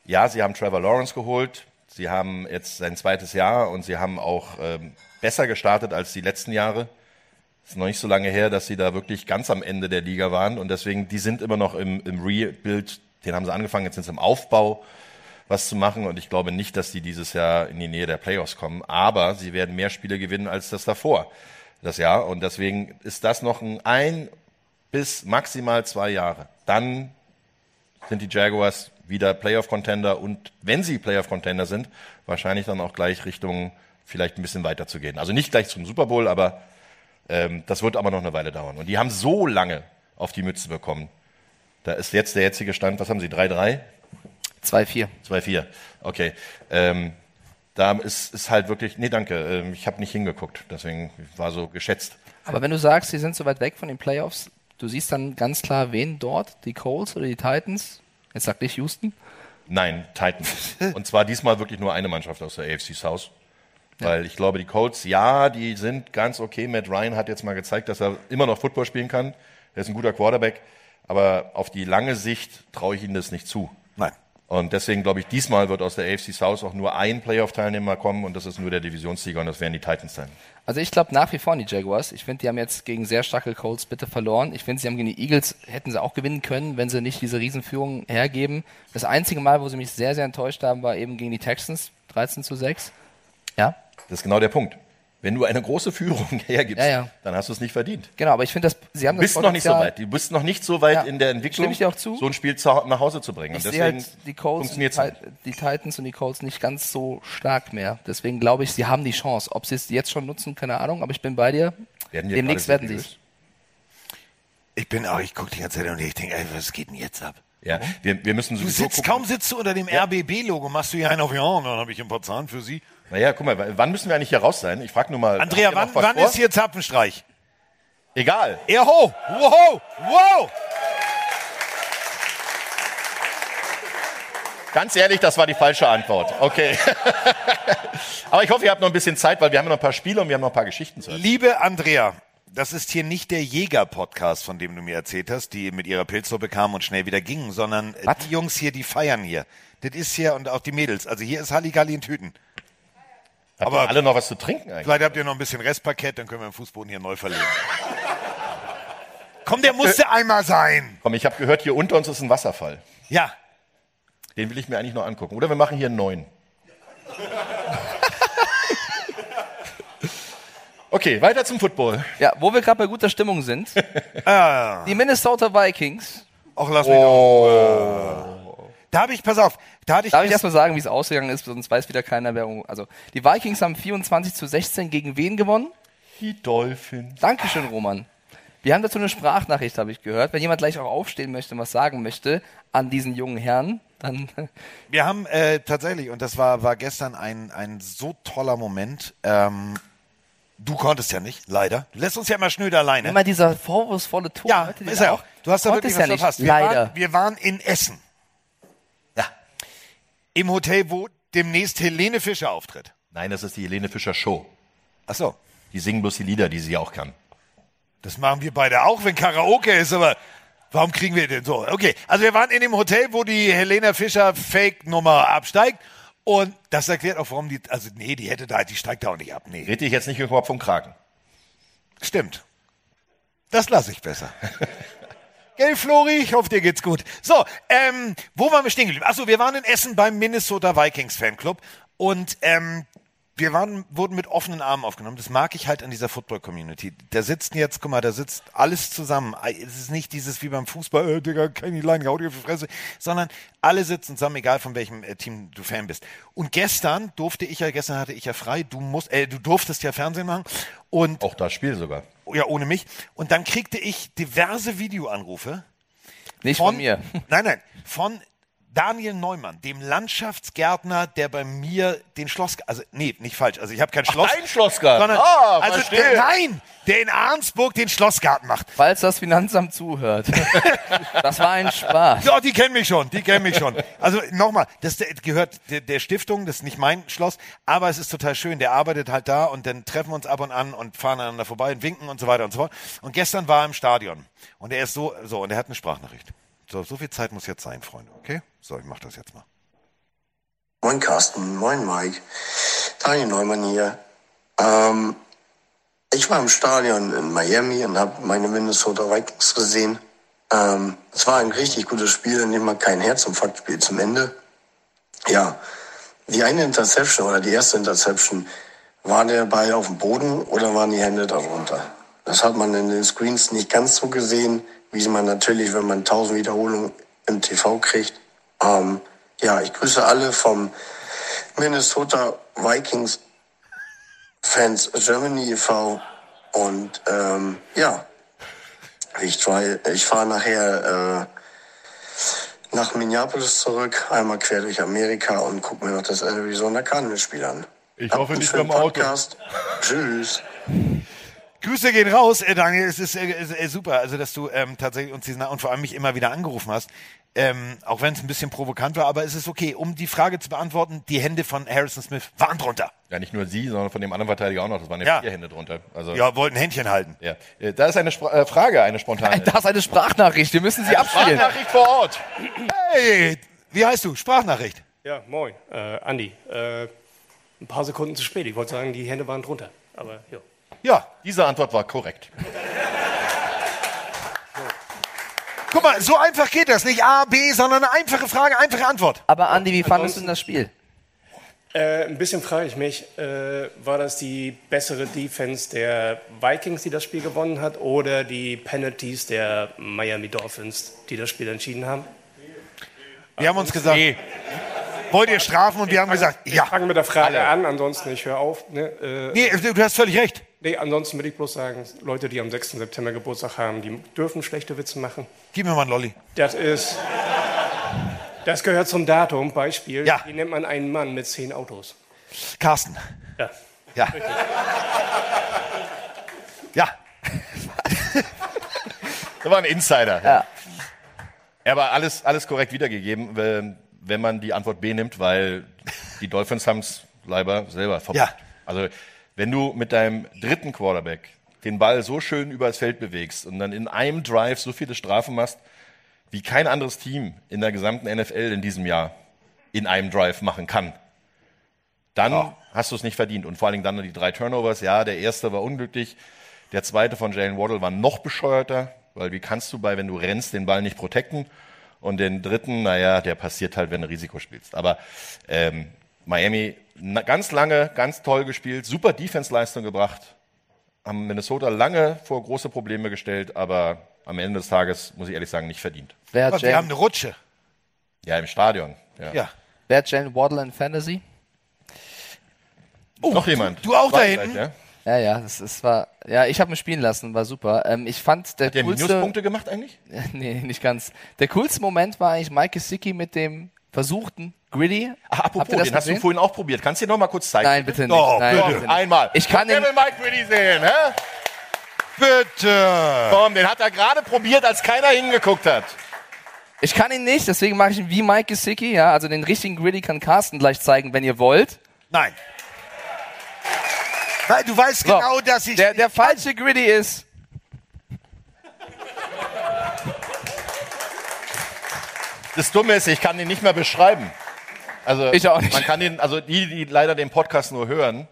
ja, sie haben Trevor Lawrence geholt. Sie haben jetzt sein zweites Jahr und sie haben auch ähm, besser gestartet als die letzten Jahre. Ist noch nicht so lange her, dass sie da wirklich ganz am Ende der Liga waren und deswegen, die sind immer noch im, im Rebuild. Den haben sie angefangen, jetzt sind sie im Aufbau was zu machen und ich glaube nicht, dass die dieses Jahr in die Nähe der Playoffs kommen, aber sie werden mehr Spiele gewinnen als das davor, das Jahr und deswegen ist das noch ein ein bis maximal zwei Jahre. Dann sind die Jaguars wieder Playoff-Contender und wenn sie Playoff-Contender sind, wahrscheinlich dann auch gleich Richtung vielleicht ein bisschen weiter zu gehen. Also nicht gleich zum Super Bowl, aber ähm, das wird aber noch eine Weile dauern. Und die haben so lange auf die Mütze bekommen. Da ist jetzt der jetzige Stand, was haben sie, 3-3? 2-4. 2-4, okay. Ähm, da ist, ist halt wirklich, nee, danke, ähm, ich habe nicht hingeguckt, deswegen war so geschätzt. Aber wenn du sagst, sie sind so weit weg von den Playoffs, du siehst dann ganz klar, wen dort? Die Colts oder die Titans? Jetzt sag nicht Houston. Nein, Titans. Und zwar diesmal wirklich nur eine Mannschaft aus der AFC South. Weil ich glaube, die Colts, ja, die sind ganz okay. Matt Ryan hat jetzt mal gezeigt, dass er immer noch Football spielen kann. Er ist ein guter Quarterback. Aber auf die lange Sicht traue ich ihnen das nicht zu. Und deswegen glaube ich, diesmal wird aus der AFC South auch nur ein Playoff-Teilnehmer kommen und das ist nur der Divisionssieger und das werden die Titans sein. Also ich glaube nach wie vor an die Jaguars. Ich finde, die haben jetzt gegen sehr starke Colts bitte verloren. Ich finde, sie haben gegen die Eagles, hätten sie auch gewinnen können, wenn sie nicht diese Riesenführung hergeben. Das einzige Mal, wo sie mich sehr, sehr enttäuscht haben, war eben gegen die Texans, 13 zu 6. Ja? Das ist genau der Punkt. Wenn du eine große Führung hergibst, Ja, ja. dann hast du es nicht verdient. Genau, aber ich finde, dass sie haben Du bist das noch nicht so weit. Du bist noch nicht so weit Ja. in der Entwicklung, so ein Spiel zu, nach Hause zu bringen. Ich Und deswegen halt die Colts, die, die Titans und die Colts nicht ganz so stark mehr. Deswegen glaube ich, sie haben die Chance. Ob sie es jetzt schon nutzen, keine Ahnung, aber ich bin bei dir. Werden Demnächst werden sie seriös? Ich bin auch, ich gucke die ganze Zeit und ich denke, ey, was geht denn jetzt ab? Ja, wir, wir müssen Du sowieso sitzt, gucken. kaum sitzt du unter dem RBB-Logo, machst du hier einen auf Ja, und dann habe ich ein paar Zahlen für Sie. Naja, guck mal, wann müssen wir eigentlich hier raus sein? Ich frage nur mal. Andrea, wann, was wann ist hier Zapfenstreich? Egal. Eho! Wow! Wow! Ganz ehrlich, das war die falsche Antwort. Okay. Aber ich hoffe, ihr habt noch ein bisschen Zeit, weil wir haben noch ein paar Spiele und wir haben noch ein paar Geschichten zu erzählen. Liebe Andrea, das ist hier nicht der Jäger-Podcast, von dem du mir erzählt hast, die mit ihrer Pilzsuppe kamen und schnell wieder gingen, sondern äh, die Jungs hier, die feiern hier. Das ist hier und auch die Mädels. Also hier ist Halligalli in Tüten. Habt Aber- ihr alle noch was zu trinken eigentlich? Vielleicht habt ihr noch ein bisschen Restparkett, dann können wir den Fußboden hier neu verlegen. Komm, der musste einmal sein. Komm, ich habe gehört, hier unter uns ist ein Wasserfall. Ja. Den will ich mir eigentlich noch angucken. Oder wir machen hier einen neuen. Okay, weiter zum Football. Ja, wo wir gerade bei guter Stimmung sind. Die Minnesota Vikings. Ach, lass mich doch. Da habe ich, pass auf, da hatte ich. Darf ich erstmal sagen, wie es ausgegangen ist, sonst weiß wieder keiner, wer. Also, die Vikings haben 24 zu 16 gegen wen gewonnen? Die Dolphins. Dankeschön, Roman. Wir haben dazu eine Sprachnachricht, habe ich gehört. Wenn jemand gleich auch aufstehen möchte und was sagen möchte an diesen jungen Herrn, dann. Wir haben äh, tatsächlich, und das war, war gestern ein, ein so toller Moment. Ähm, du konntest ja nicht, leider. Du lässt uns ja immer schnöde alleine. Immer dieser vorwurfsvolle Ton. Ja, ist er auch. Du hast da wirklich ja was nicht, verpasst. Wir leider. Waren, wir waren in Essen. Im Hotel, wo demnächst Helene Fischer auftritt. Nein, das ist die Helene Fischer Show. Ach so. Die singen bloß die Lieder, die sie auch kann. Das machen wir beide auch, wenn Karaoke ist, aber warum kriegen wir denn so? Okay, also wir waren in dem Hotel, wo die Helena Fischer Fake-Nummer absteigt. Und das erklärt auch, warum die, also nee, die hätte da, die steigt da auch nicht ab, nee. Red dich jetzt nicht überhaupt vom Kragen. Stimmt. Das lasse ich besser. Gell, Flori? Ich hoffe, dir geht's gut. So, ähm, wo waren wir stehen geblieben? Achso, wir waren in Essen beim Minnesota Vikings Fanclub und ähm, wir waren, wurden mit offenen Armen aufgenommen. Das mag ich halt an dieser Football-Community. Da sitzen jetzt, guck mal, da sitzt alles zusammen. Es ist nicht dieses wie beim Fußball, äh, Digga, keine Line, hau dir auf die Fresse, sondern alle sitzen zusammen, egal von welchem äh, Team du Fan bist. Und gestern durfte ich ja, gestern hatte ich ja frei, du musst, äh, du durftest ja Fernsehen machen und Auch das Spiel sogar. ja, ohne mich. Und dann kriegte ich diverse Videoanrufe. Nicht von mir. Nein, nein, von Daniel Neumann, dem Landschaftsgärtner, der bei mir den Schloss, also nee, nicht falsch, also ich habe kein Schloss, dein Schlossgarten. sondern Ah, also der, nein, der in Arnsburg den Schlossgarten macht. Falls das Finanzamt zuhört. das war ein Spaß. Ja, die kennen mich schon, die kennen mich schon. Also nochmal, das gehört der, der Stiftung, das ist nicht mein Schloss, aber es ist total schön. Der arbeitet halt da und dann treffen wir uns ab und an und fahren aneinander vorbei und winken und so weiter und so fort. Und gestern war er im Stadion und er ist so, so und er hat eine Sprachnachricht. So, so viel Zeit muss jetzt sein, Freunde, okay? So, ich mach das jetzt mal. Moin Carsten, moin Mike. Daniel Neumann hier. Ähm, ich war im Stadion in Miami und habe meine Minnesota Vikings gesehen. Ähm, es war ein richtig gutes Spiel, in dem man kein Herzinfarkt spielt zum Ende. Ja, die eine Interception oder die erste Interception, war der Ball auf dem Boden oder waren die Hände darunter? Das hat man in den Screens nicht ganz so gesehen, wie man natürlich, wenn man 1000 Wiederholungen im TV kriegt. Ähm, ja, ich grüße alle vom Minnesota Vikings Fans Germany e.V. Und ähm, ja, ich, ich fahre nachher äh, nach Minneapolis zurück, einmal quer durch Amerika und gucke mir noch das Arizona Cardinals Spiel an. Ich Habt einen schönen Podcast. Tschüss. Grüße gehen raus, äh, Daniel. Es ist, äh, ist äh, super, also dass du ähm, tatsächlich uns diesen und vor allem mich immer wieder angerufen hast. Ähm, auch wenn es ein bisschen provokant war, aber es ist okay. Um die Frage zu beantworten, die Hände von Harrison Smith waren drunter. Ja, nicht nur sie, sondern von dem anderen Verteidiger auch noch. Das waren ja, Ja. vier Hände drunter. Also, Ja, wollten Händchen halten. Ja. Äh, Da ist eine Spra äh, Frage, eine spontane. Da ist eine Sprachnachricht, wir müssen sie abspielen. Sprachnachricht vor Ort. Hey, wie heißt du? Sprachnachricht. Ja, moin, äh, Andi. Äh, ein paar Sekunden zu spät. Ich wollte sagen, die Hände waren drunter. Aber ja. Ja. Diese Antwort war korrekt. Guck mal, so einfach geht das. Nicht A, B, sondern eine einfache Frage, einfache Antwort. Aber Andi, wie fandest du denn das Spiel? Äh, ein bisschen frage ich mich, äh, war das die bessere Defense der Vikings, die das Spiel gewonnen hat, oder die Penalties der Miami Dolphins, die das Spiel entschieden haben? Wir haben uns gesagt, wollt ihr strafen? Und wir haben gesagt, ja. Ich fange mit der Frage an, ansonsten ich höre auf. Ne? Äh, Nee, du hast völlig recht. Nee, ansonsten will ich bloß sagen, Leute, die am 6. September Geburtstag haben, die dürfen schlechte Witze machen. Gib mir mal einen Lolli. Das ist. Das gehört zum Datum. Beispiel. Ja. Wie nennt man einen Mann mit zehn Autos? Carsten. Ja. Ja. Ja. Das war ein Insider. Ja. Aber alles, alles korrekt wiedergegeben, wenn, wenn man die Antwort B nimmt, weil die Dolphins haben es leider selber verbockt. Ja. Also, wenn du mit deinem dritten Quarterback den Ball so schön übers Feld bewegst und dann in einem Drive so viele Strafen machst, wie kein anderes Team in der gesamten NFL in diesem Jahr in einem Drive machen kann, dann hast du es nicht verdient. Und vor allen Dingen dann die drei Turnovers. Ja, der erste war unglücklich. Der zweite von Jalen Waddle war noch bescheuerter, weil wie kannst du bei, wenn du rennst, den Ball nicht protecten? Und den dritten, naja, der passiert halt, wenn du Risiko spielst. Aber ähm, Miami ganz lange, ganz toll gespielt, super Defense-Leistung gebracht, haben Minnesota lange vor große Probleme gestellt, aber am Ende des Tages, muss ich ehrlich sagen, nicht verdient. Wer hat Aber wir haben eine Rutsche. Ja, im Stadion. Ja. Ja. wer hat Jalen Waddle in Fantasy? Noch jemand? Du auch da hinten? Ja, ja? ja, das, das war. Ja, ich habe ihn spielen lassen, war super. Ähm, ich fand der Hat der coolste. Minuspunkte gemacht eigentlich? nee, nicht ganz. Der coolste Moment war eigentlich Mike Gesicki mit dem versuchten Gritty. Ach, Habt apropos, ihr das den hast du gesehen? vorhin auch probiert. Kannst du dir noch mal kurz zeigen? Nein, bitte nicht. Oh, Nein, bitte. bitte nicht. Einmal. Ich kann den- will Mike Brady sehen, hä? Bitte. Komm, den hat er gerade probiert, als keiner hingeguckt hat. Ich kann ihn nicht, deswegen mache ich ihn wie Mike Gesicki. Ja, also den richtigen Gritty kann Carsten gleich zeigen, wenn ihr wollt. Nein. Weil du weißt So, genau, dass ich. Der, der falsche Gritty ist. Das Dumme ist, ich kann den nicht mehr beschreiben. Also, Ich auch nicht. Man kann den, also die, die leider den Podcast nur hören.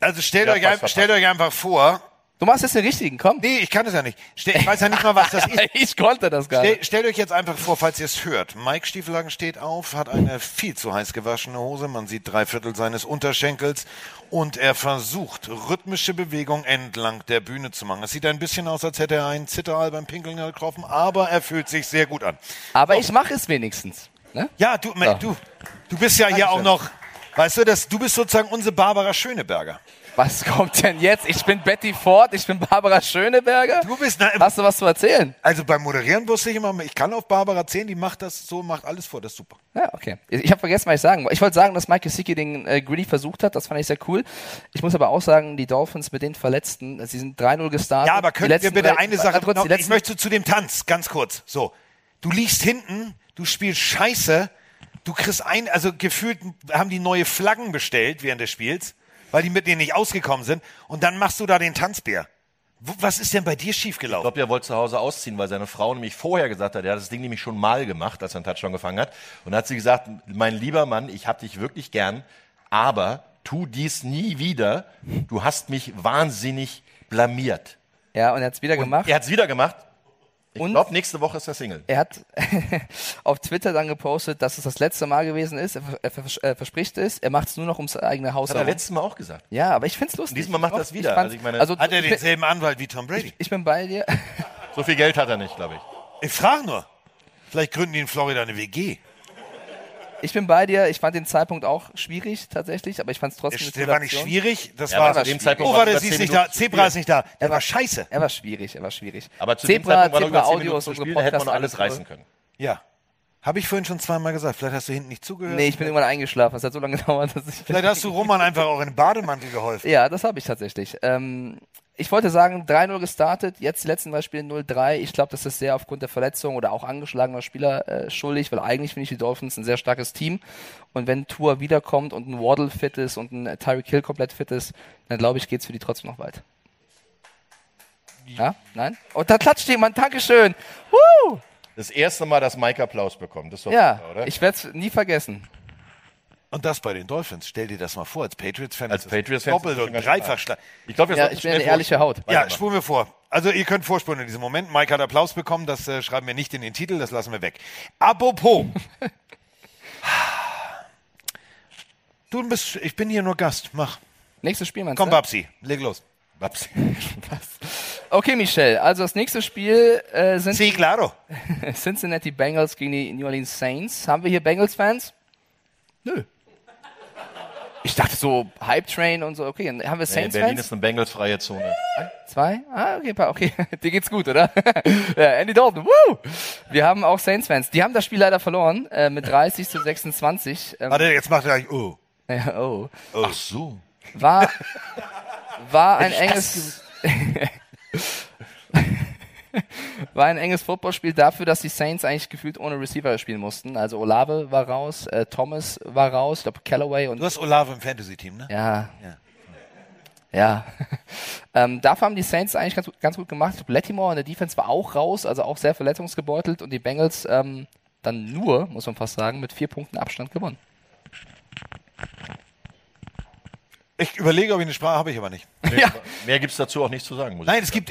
Also stellt, euch, ein, stellt euch einfach vor. Du machst jetzt den richtigen, komm. Nee, ich kann es ja nicht. Stell, ich weiß ja nicht mal, was das ist. ich konnte das gar nicht. Stell, stellt euch jetzt einfach vor, falls ihr es hört. Mike Stiefelhagen steht auf, hat eine viel zu heiß gewaschene Hose. Man sieht drei Viertel seines Unterschenkels und er versucht, rhythmische Bewegung entlang der Bühne zu machen. Es sieht ein bisschen aus, als hätte er einen Zitteral beim Pinkeln getroffen, aber er fühlt sich sehr gut an. Aber ich mache es wenigstens. Ne? Ja, du, du, du bist ja hier auch noch, weißt du, das, du bist sozusagen unsere Barbara Schöneberger. Was kommt denn jetzt? Ich bin Betty Ford, ich bin Barbara Schöneberger. Du bist na, Hast du was zu erzählen? Also beim Moderieren wusste ich immer, ich kann auf Barbara 10, die macht das so, macht alles vor, das ist super. Ja, okay. Ich habe vergessen, was ich sagen wollte. Ich wollte sagen, dass Mike Gesicki den äh, Gritty versucht hat. Das fand ich sehr cool. Ich muss aber auch sagen, die Dolphins mit den Verletzten, sie sind 3-0 gestartet. Ja, aber können wir letzten bitte drei- eine Sache noch, die ich letzten- möchte zu dem Tanz, ganz kurz. So, du liegst hinten, du spielst Scheiße, du kriegst ein, also gefühlt haben die neue Flaggen bestellt während des Spiels, weil die mit denen nicht ausgekommen sind und dann machst du da den Tanzbär. Was ist denn bei dir Ich schiefgelaufen? glaube, er wollte zu Hause ausziehen, weil seine Frau nämlich vorher gesagt hat, er hat das Ding nämlich schon mal gemacht, als er einen Touchdown gefangen hat. Und da hat sie gesagt, mein lieber Mann, ich hab dich wirklich gern, aber tu dies nie wieder. Du hast mich wahnsinnig blamiert. Ja, und er hat es wieder gemacht. Er hat es wieder gemacht. Ich Und? glaube, nächste Woche ist er Single. Er hat auf Twitter dann gepostet, dass es das letzte Mal gewesen ist. Er, er vers er verspricht es. Er macht es nur noch ums eigene Haus Hat er letztes Mal auch gesagt. Ja, aber ich find's lustig. Diesmal macht er es wieder. Also ich meine- also, Hat er ich denselben Anwalt wie Tom Brady? Ich bin bei dir. So viel Geld hat er nicht, glaube ich. Ich frage nur. Vielleicht gründen die in Florida eine WG. Ich bin bei dir. Ich fand den Zeitpunkt auch schwierig tatsächlich, aber ich fand es trotzdem Der war nicht schwierig. Das Ja, war, dem Zeitpunkt oh, war warte, über sie ist 10 nicht da. Zebra ist nicht da. Der Er war scheiße. Er war schwierig, er war schwierig. Aber zu dem Zebra, Zeitpunkt war Zebra über 10 Audio ist unsere da hätte man alles reißen können. Ja. Habe ich vorhin schon zweimal gesagt. Vielleicht hast du hinten nicht zugehört. Nee, ich bin irgendwann eingeschlafen. Es hat so lange gedauert, dass ich. Vielleicht hast du Roman einfach auch in den Bademantel geholfen. Ja, das habe ich tatsächlich. Ähm, ich wollte sagen, 3-0 gestartet, jetzt die letzten zwei Spiele 0-3. Ich glaube, das ist sehr aufgrund der Verletzung oder auch angeschlagener Spieler äh, schuldig, weil eigentlich finde ich die Dolphins ein sehr starkes Team. Und wenn Tour wiederkommt und ein Waddle fit ist und ein Tyreek Hill komplett fit ist, dann glaube ich, geht's für die trotzdem noch weit. Ja? Nein? Und da klatscht jemand. Dankeschön. Woo! Das erste Mal, dass Mike Applaus bekommt. Das ist doch Ja, super, oder? ich werde es nie vergessen. Und das bei den Dolphins. Stell dir das mal vor, als Patriots-Fan. Als Patriots-Fan Doppelt und dreifach stark. Ich glaube, wir Ja, ich bin eine ehrliche. Haut. Ja, spulen wir vor. Also ihr könnt vorspulen in diesem Moment. Mike hat Applaus bekommen, das äh, schreiben wir nicht in den Titel, das lassen wir weg. Apropos. du bist, ich bin hier nur Gast, mach. Nächstes Spiel, meinst Komm, du? Babsi, leg los. Babsi. Okay, Michel, also das nächste Spiel äh, sind Sí, claro. Cincinnati Bengals gegen die New Orleans Saints. Haben wir hier Bengals-Fans? Nö. Ich dachte so Hype Train und so. Okay, dann haben wir Nee, Berlin Saints-Fans? ist eine Bengals-freie Zone. Zwei? Ah, okay, okay. Dir geht's gut, oder? ja, Andy Dalton, woo! Wir haben auch Saints-Fans. Die haben das Spiel leider verloren, äh, mit 30 zu 26. Ähm, Warte, jetzt macht er gleich, oh. ja, oh. Ach so. War, war ein enges, war ein enges Footballspiel dafür, dass die Saints eigentlich gefühlt ohne Receiver spielen mussten. Also Olave war raus, äh, Thomas war raus, ich glaube Callaway und Du hast Olave im Fantasy-Team, ne? ja. Ja. Ja. ähm, dafür haben die Saints eigentlich ganz, gut- ganz gut gemacht. Lattimore in der Defense war auch raus, also auch sehr verletzungsgebeutelt und die Bengals ähm, dann nur, muss man fast sagen, mit vier Punkten Abstand gewonnen. Ich überlege, ob ich eine Sprache habe ich aber nicht. ja. Mehr gibt's dazu auch nicht zu sagen, muss Nein, ich es gibt,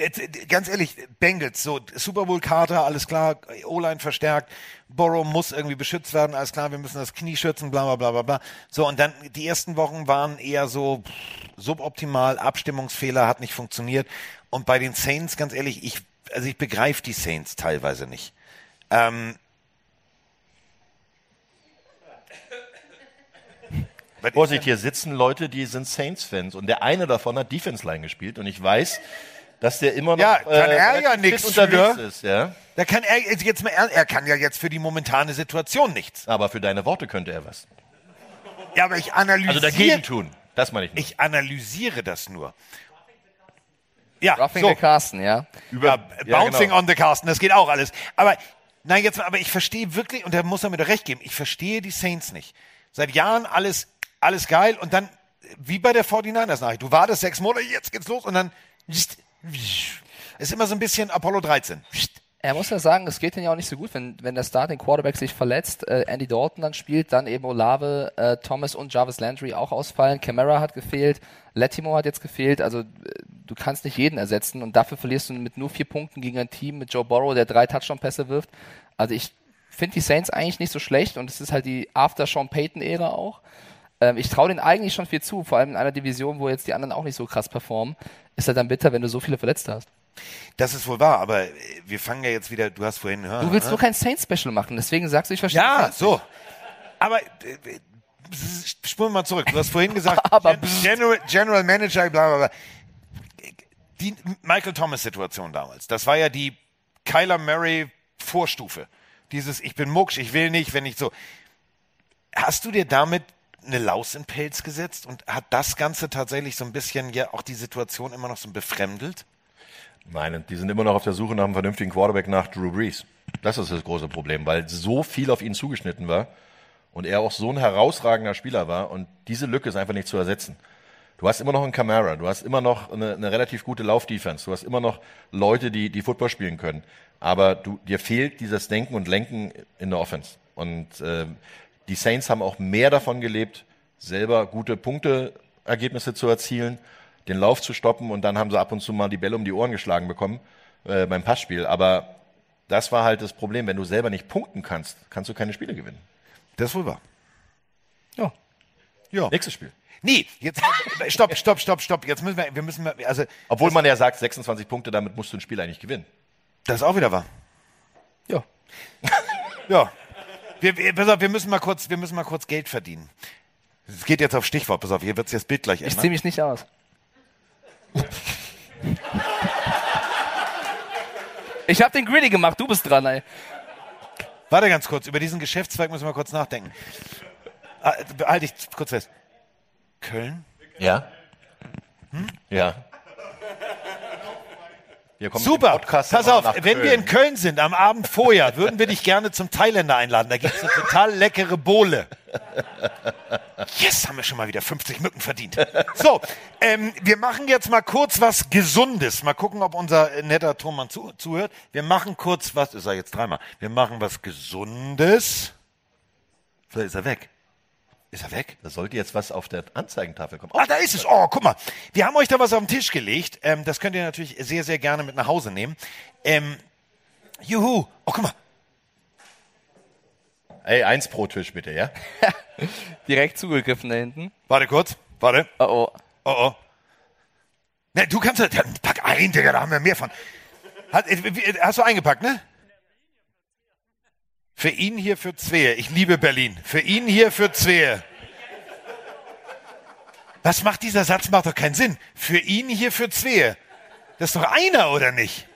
ganz ehrlich, Bengals, so Super Bowl Kater, alles klar, O-Line verstärkt, Borrow muss irgendwie beschützt werden, alles klar, wir müssen das Knie schützen, bla bla bla bla bla. So, und dann die ersten Wochen waren eher so suboptimal, Abstimmungsfehler hat nicht funktioniert. Und bei den Saints, ganz ehrlich, ich, also ich begreife die Saints teilweise nicht. Ähm, Vorsicht, hier sitzen Leute, die sind Saints-Fans und der eine davon hat Defense-Line gespielt und ich weiß, dass der immer noch Ja, kann er ja nix unterwegs für. ist. Ja? da kann er jetzt mal, er, er kann ja jetzt für die momentane Situation nichts. Aber für deine Worte könnte er was. Ja, aber ich analysiere. Also dagegen tun, das meine ich nicht. Ich analysiere das nur. Ja, Roughing so. the Carsten, ja. ja, ja, Bouncing genau. on the Carsten, das geht auch alles. Aber nein, jetzt, mal, aber ich verstehe wirklich, und da muss er mir doch recht geben, ich verstehe die Saints nicht. Seit Jahren alles, alles geil. Und dann, wie bei der 49ers Nachricht, du wartest sechs Monate, jetzt geht's los. Und dann, ist immer so ein bisschen Apollo 13. Er muss ja sagen, es geht ihnen ja auch nicht so gut, wenn, wenn der Starting Quarterback sich verletzt, äh, Andy Dalton dann spielt, dann eben Olave, äh, Thomas und Jarvis Landry auch ausfallen, Camara hat gefehlt, Lattimore hat jetzt gefehlt, also äh, du kannst nicht jeden ersetzen. Und dafür verlierst du mit nur vier Punkten gegen ein Team mit Joe Burrow, der drei Touchdown-Pässe wirft. Also ich finde die Saints eigentlich nicht so schlecht. Und es ist halt die After Sean Payton-Ära auch. Ähm, ich traue denen eigentlich schon viel zu, vor allem in einer Division, wo jetzt die anderen auch nicht so krass performen. Ist halt dann bitter, wenn du so viele Verletzte hast. Das ist wohl wahr, aber wir fangen ja jetzt wieder, du hast vorhin, Du willst nur kein Saints-Special machen, deswegen sagst du, ich verstehe Ja, Saints so. Aber äh, spulen wir mal zurück. Du hast vorhin gesagt, Gen- General, General Manager, bla bla bla. Die Michael Thomas-Situation damals, das war ja die Kyler Murray-Vorstufe. Dieses, ich bin mucksch, ich will nicht, wenn ich so. Hast du dir damit eine Laus in Pelz gesetzt und hat das Ganze tatsächlich so ein bisschen ja auch die Situation immer noch so befremdelt? Nein, die sind immer noch auf der Suche nach einem vernünftigen Quarterback nach Drew Brees. Das ist das große Problem, weil so viel auf ihn zugeschnitten war und er auch so ein herausragender Spieler war und diese Lücke ist einfach nicht zu ersetzen. Du hast immer noch einen Camara, du hast immer noch eine, eine relativ gute Laufdefense, du hast immer noch Leute, die, die Football spielen können. Aber du, dir fehlt dieses Denken und Lenken in der Offense. Und ähm, die Saints haben auch mehr davon gelebt, selber gute Punkteergebnisse zu erzielen, den Lauf zu stoppen und dann haben sie ab und zu mal die Bälle um die Ohren geschlagen bekommen äh, beim Passspiel. Aber das war halt das Problem. Wenn du selber nicht punkten kannst, kannst du keine Spiele gewinnen. Das wohl wahr. Ja. Ja. Nächstes Spiel. Nee, jetzt stopp, stopp, stopp, stopp. Jetzt müssen wir, wir müssen, also Obwohl man ja sagt, 26 Punkte, damit musst du ein Spiel eigentlich gewinnen. das ist auch wieder wahr. Ja. Ja. Wir, wir, pass auf, wir müssen mal kurz, wir müssen mal kurz Geld verdienen. Es geht jetzt auf Stichwort, pass auf, hier wird sich das Bild gleich Ich ändern. zieh mich nicht aus. Ich hab den Gritty gemacht, du bist dran, ey. Warte ganz kurz, über diesen Geschäftszweig müssen wir kurz nachdenken. Ah, Halte ich kurz fest. Köln? Ja. Hm? Ja. Super, pass auf, wenn wir in Köln sind, am Abend vorher, würden wir dich gerne zum Thailänder einladen. Da gibt es eine total leckere Bohle. Yes, haben wir schon mal wieder 50 Mücken verdient. So, ähm, wir machen jetzt mal kurz was Gesundes. Mal gucken, ob unser äh, netter Tonmann zu, zuhört. Wir machen kurz was, ist er jetzt dreimal. Wir machen was Gesundes. Vielleicht ist er weg. Ist er weg? Da sollte jetzt was auf der Anzeigentafel kommen. Ah, da ist es. Oh, guck mal. Wir haben euch da was auf den Tisch gelegt. Ähm, das könnt ihr natürlich sehr, sehr gerne mit nach Hause nehmen. Ähm, juhu. Oh, guck mal. Ey, eins pro Tisch bitte, ja? Direkt zugegriffen da hinten. Warte kurz. Warte. Oh oh. Oh oh. Ne, du kannst ja, pack ein, Digga, da haben wir mehr von. Hat, äh, hast du eingepackt, ne? Für ihn hier für Zwehe. Ich liebe Berlin. Für ihn hier für Zwehe. Was macht dieser Satz? Macht doch keinen Sinn. Für ihn hier für Zwehe. Das ist doch einer, oder nicht?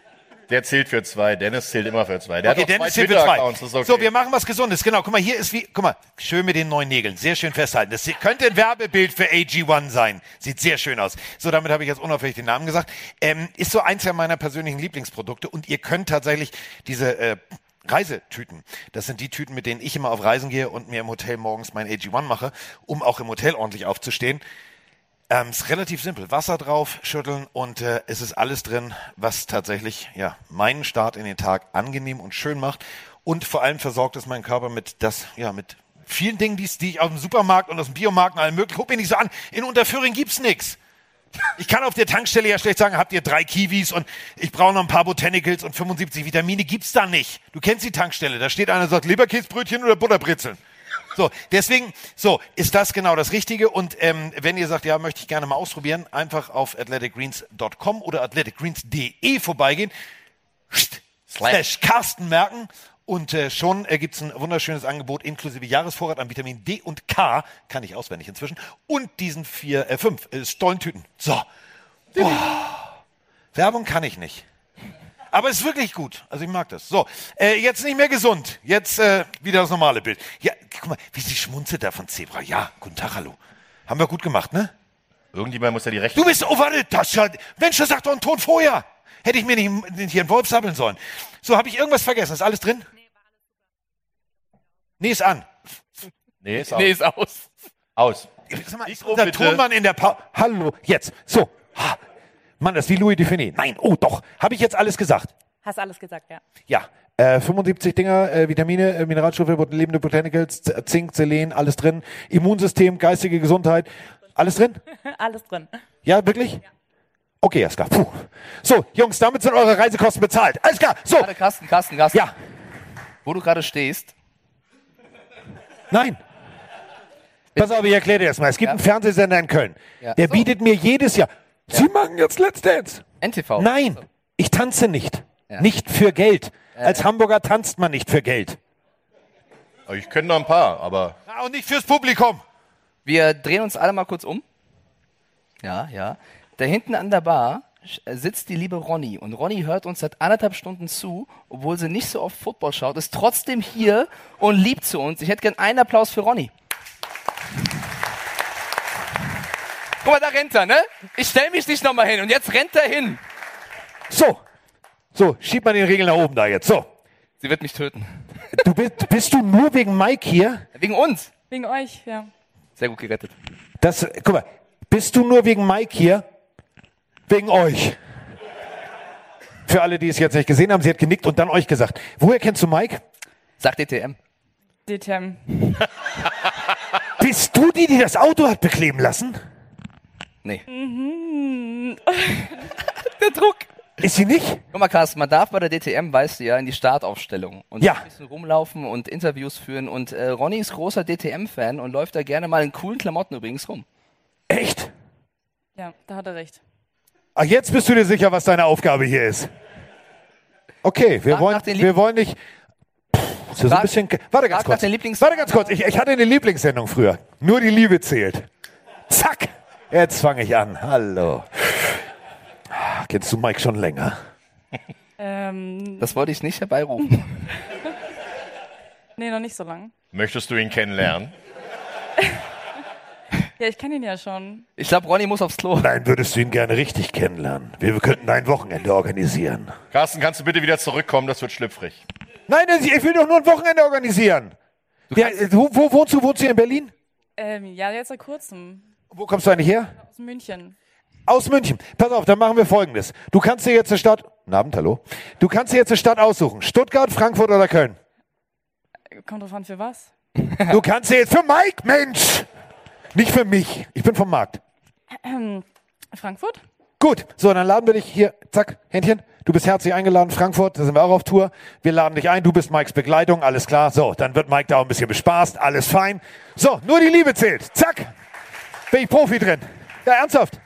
Der zählt für zwei. Dennis zählt immer für zwei. Der okay, hat Dennis zählt für zwei. Okay. So, wir machen was Gesundes. Genau, guck mal, hier ist wie, guck mal, schön mit den neuen Nägeln. Sehr schön festhalten. Das könnte ein Werbebild für AG1 sein. Sieht sehr schön aus. So, damit habe ich jetzt unauffällig den Namen gesagt. Ähm, ist so eins ja meiner persönlichen Lieblingsprodukte und ihr könnt tatsächlich diese äh, Reisetüten. Das sind die Tüten, mit denen ich immer auf Reisen gehe und mir im Hotel morgens mein AG1 mache, um auch im Hotel ordentlich aufzustehen. Ähm, ist relativ simpel. Wasser drauf, schütteln und äh, es ist alles drin, was tatsächlich ja meinen Start in den Tag angenehm und schön macht. Und vor allem versorgt es meinen Körper mit das, ja, mit vielen Dingen, die ich aus dem Supermarkt und aus dem Biomarkt und allem möglichen. Guck mir nicht so an. In Unterföhring gibt's nix. Ich kann auf der Tankstelle ja schlecht sagen, habt ihr drei Kiwis und ich brauche noch ein paar Botanicals und 75 Vitamine. Gibt's da nicht. Du kennst die Tankstelle. Da steht einer sagt Leberkäsbrötchen oder Butterbrezeln. So, deswegen, so, ist das genau das Richtige. Und ähm, wenn ihr sagt, ja, möchte ich gerne mal ausprobieren, einfach auf athleticgreens.com oder athleticgreens.de vorbeigehen, slash Carsten merken und äh, schon äh, gibt's ein wunderschönes Angebot inklusive Jahresvorrat an Vitamin D und K, kann ich auswendig inzwischen, und diesen vier, äh, fünf äh, Stollentüten. So. Boah. Werbung kann ich nicht. Aber es ist wirklich gut. Also ich mag das. So, äh, jetzt nicht mehr gesund. Jetzt äh, wieder das normale Bild. Ja, guck mal, wie sie schmunzelt da von Zebra. Ja, guten Tag, hallo. Haben wir gut gemacht, ne? Irgendjemand muss ja die Rechnung. Du bist, oh warte, das ja, Mensch, das sagt doch ein Ton vorher. Hätte ich mir nicht, nicht hier einen Wolf sabbeln sollen. So, habe ich irgendwas vergessen? Ist alles drin? Nee, ist an. Nee, ist aus. Nee, ist aus. Aus. Sag mal, Mikro unser bitte. Tonmann in der Pause. Hallo, jetzt. So. Ha. Mann, das ist wie Louis Dufiné. Nein, oh doch. Habe ich jetzt alles gesagt? Hast alles gesagt, ja. Ja. Äh, 75 Dinger, äh, Vitamine, äh, Mineralstoffe, lebende Botanicals, Z- Zink, Selen, alles drin. Immunsystem, geistige Gesundheit, alles drin? alles drin. Ja, wirklich? Okay, alles klar. Puh. So, Jungs, damit sind eure Reisekosten bezahlt. Alles klar. So. Warte, Carsten, Carsten, Carsten. Ja. Wo du gerade stehst. Nein. Pass auf, ich erkläre dir das mal. Es gibt Ja. einen Fernsehsender in Köln. Ja. Der So. bietet mir jedes Jahr. Sie machen jetzt Let's Dance. NTV. Nein, ich tanze nicht. Ja. Nicht für Geld. Ja, Als ja. Hamburger tanzt man nicht für Geld. Ich kenne noch ein paar, aber Ja, und nicht fürs Publikum. Wir drehen uns alle mal kurz um. Ja, ja. Da hinten an der Bar sitzt die liebe Ronny. Und Ronny hört uns seit anderthalb Stunden zu, obwohl sie nicht so oft Football schaut, ist trotzdem hier und liebt zu uns. Ich hätte gern einen Applaus für Ronny. Guck mal, da rennt er, ne? Ich stell mich nicht nochmal hin und jetzt rennt er hin. So. So, schieb mal den Riegel nach oben da jetzt. So. Sie wird mich töten. Du bist, bist du nur wegen Mike hier? Wegen uns. Wegen euch, ja. Sehr gut gerettet. Das, guck mal, bist du nur wegen Mike hier? Wegen euch. Für alle, die es jetzt nicht gesehen haben, sie hat genickt und dann euch gesagt. Woher kennst du Mike? Sagt DTM. DTM. Bist du die, die das Auto hat bekleben lassen? Nee. Mhm. Der Druck. Ist sie nicht? Guck mal, Carsten, man darf bei der DTM, weißt du ja, in die Startaufstellung und Ja. ein bisschen rumlaufen und Interviews führen. Und äh, Ronny ist großer DTM-Fan und läuft da gerne mal in coolen Klamotten übrigens rum. Echt? Ja, da hat er recht. Ach, jetzt bist du dir sicher, was deine Aufgabe hier ist. Okay, wir Frag wollen, nach den wir wollen nicht. Pff, ist ja so ein bisschen. Warte ganz kurz. Warte ganz kurz. Ich, ich hatte eine Lieblingssendung früher. Nur die Liebe zählt. Zack. Jetzt fange ich an. Hallo. Kennst du Mike schon länger? Ähm, Das wollte ich nicht herbeirufen. nee, noch nicht so lang. Möchtest du ihn kennenlernen? Ja, ich kenne ihn ja schon. Ich glaube, Ronny muss aufs Klo. Nein, würdest du ihn gerne richtig kennenlernen. Wir könnten ein Wochenende organisieren. Carsten, kannst du bitte wieder zurückkommen? Das wird schlüpfrig. Nein, ich will doch nur ein Wochenende organisieren. Ja, wo, wo wohnst du? Wohnst du hier in Berlin? Ähm, ja, jetzt seit kurzem. Wo kommst du eigentlich her? Aus München. Aus München. Pass auf, dann machen wir folgendes. Du kannst dir jetzt eine Stadt. Guten Abend, hallo. Du kannst dir jetzt eine Stadt aussuchen. Stuttgart, Frankfurt oder Köln. Kommt drauf an, für was? Du kannst dir jetzt für Mike, Mensch! Nicht für mich. Ich bin vom Markt. Ähm, Frankfurt? Gut, so, dann laden wir dich hier. Zack, Händchen. Du bist herzlich eingeladen, Frankfurt. Da sind wir auch auf Tour. Wir laden dich ein. Du bist Mikes Begleitung. Alles klar. So, dann wird Mike da auch ein bisschen bespaßt. Alles fein. So, nur die Liebe zählt. Zack. Bin ich Profi drin. Ja, ernsthaft.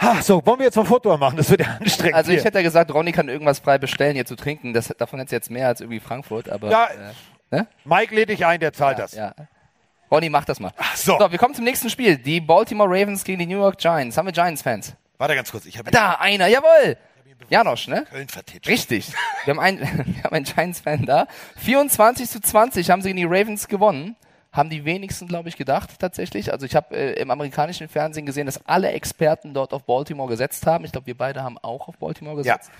Ha, so, wollen wir jetzt noch ein Foto machen? Das wird ja anstrengend. Also ich hier. hätte ja gesagt, Ronny kann irgendwas frei bestellen, hier zu trinken. Das, davon hätte jetzt mehr als irgendwie Frankfurt, aber. Ja, äh, ne? Mike lädt dich ein, der zahlt das. Ja. Ronny, mach das mal. so. wir kommen zum nächsten Spiel. Die Baltimore Ravens gegen die New York Giants. Haben wir Giants-Fans? Warte ganz kurz. Ich habe Da, einer, jawohl. Janosch, ne? Köln vertitscht. Richtig. Wir haben einen, wir haben einen Giants-Fan da. 24 zu 20 haben sie gegen die Ravens gewonnen. Haben die wenigsten, glaube ich, gedacht, tatsächlich. Also ich habe äh, im amerikanischen Fernsehen gesehen, dass alle Experten dort auf Baltimore gesetzt haben. Ich glaube, wir beide haben auch auf Baltimore gesetzt.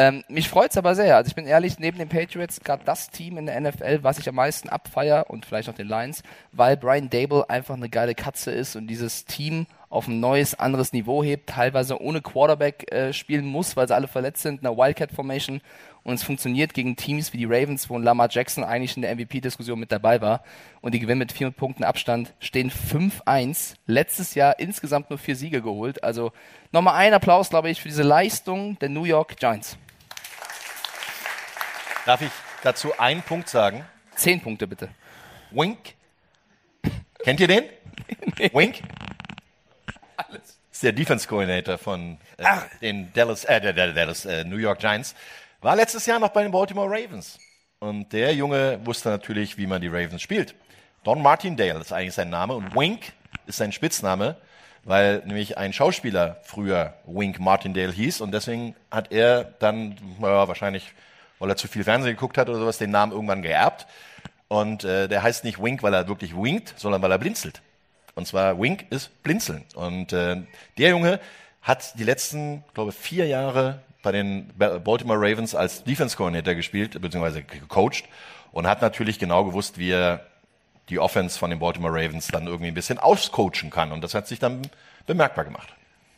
Ähm, mich freut's aber sehr. Also ich bin ehrlich, neben den Patriots gerade das Team in der NFL, was ich am meisten abfeier und vielleicht noch den Lions, weil Brian Dable einfach eine geile Katze ist und dieses Team auf ein neues, anderes Niveau hebt, teilweise ohne Quarterback äh, spielen muss, weil sie alle verletzt sind, in der Wildcat Formation und es funktioniert gegen Teams wie die Ravens, wo Lamar Jackson eigentlich in der MVP-Diskussion mit dabei war und die gewinnen mit vier Punkten Abstand, stehen 5-1, letztes Jahr insgesamt nur vier Siege geholt, also nochmal ein Applaus, glaube ich, für diese Leistung der New York Giants. Darf ich dazu einen Punkt sagen? Zehn Punkte bitte. Wink. Kennt ihr den? Wink? Ist der Defense Coordinator von äh, den Dallas, äh, der, der Dallas äh, New York Giants. War letztes Jahr noch bei den Baltimore Ravens. Und der Junge wusste natürlich, wie man die Ravens spielt. Don Martindale ist eigentlich sein Name und Wink ist sein Spitzname, weil nämlich ein Schauspieler früher Wink Martindale hieß und deswegen hat er dann, naja, wahrscheinlich, weil er zu viel Fernsehen geguckt hat oder sowas, den Namen irgendwann geerbt. Und äh, der heißt nicht Wink, weil er wirklich winkt, sondern weil er blinzelt. Und zwar Wink ist blinzeln. Und äh, der Junge hat die letzten, glaube vier Jahre bei den Ba- Baltimore Ravens als Defense Coordinator gespielt, beziehungsweise gecoacht und hat natürlich genau gewusst, wie er die Offense von den Baltimore Ravens dann irgendwie ein bisschen auscoachen kann. Und das hat sich dann bemerkbar gemacht.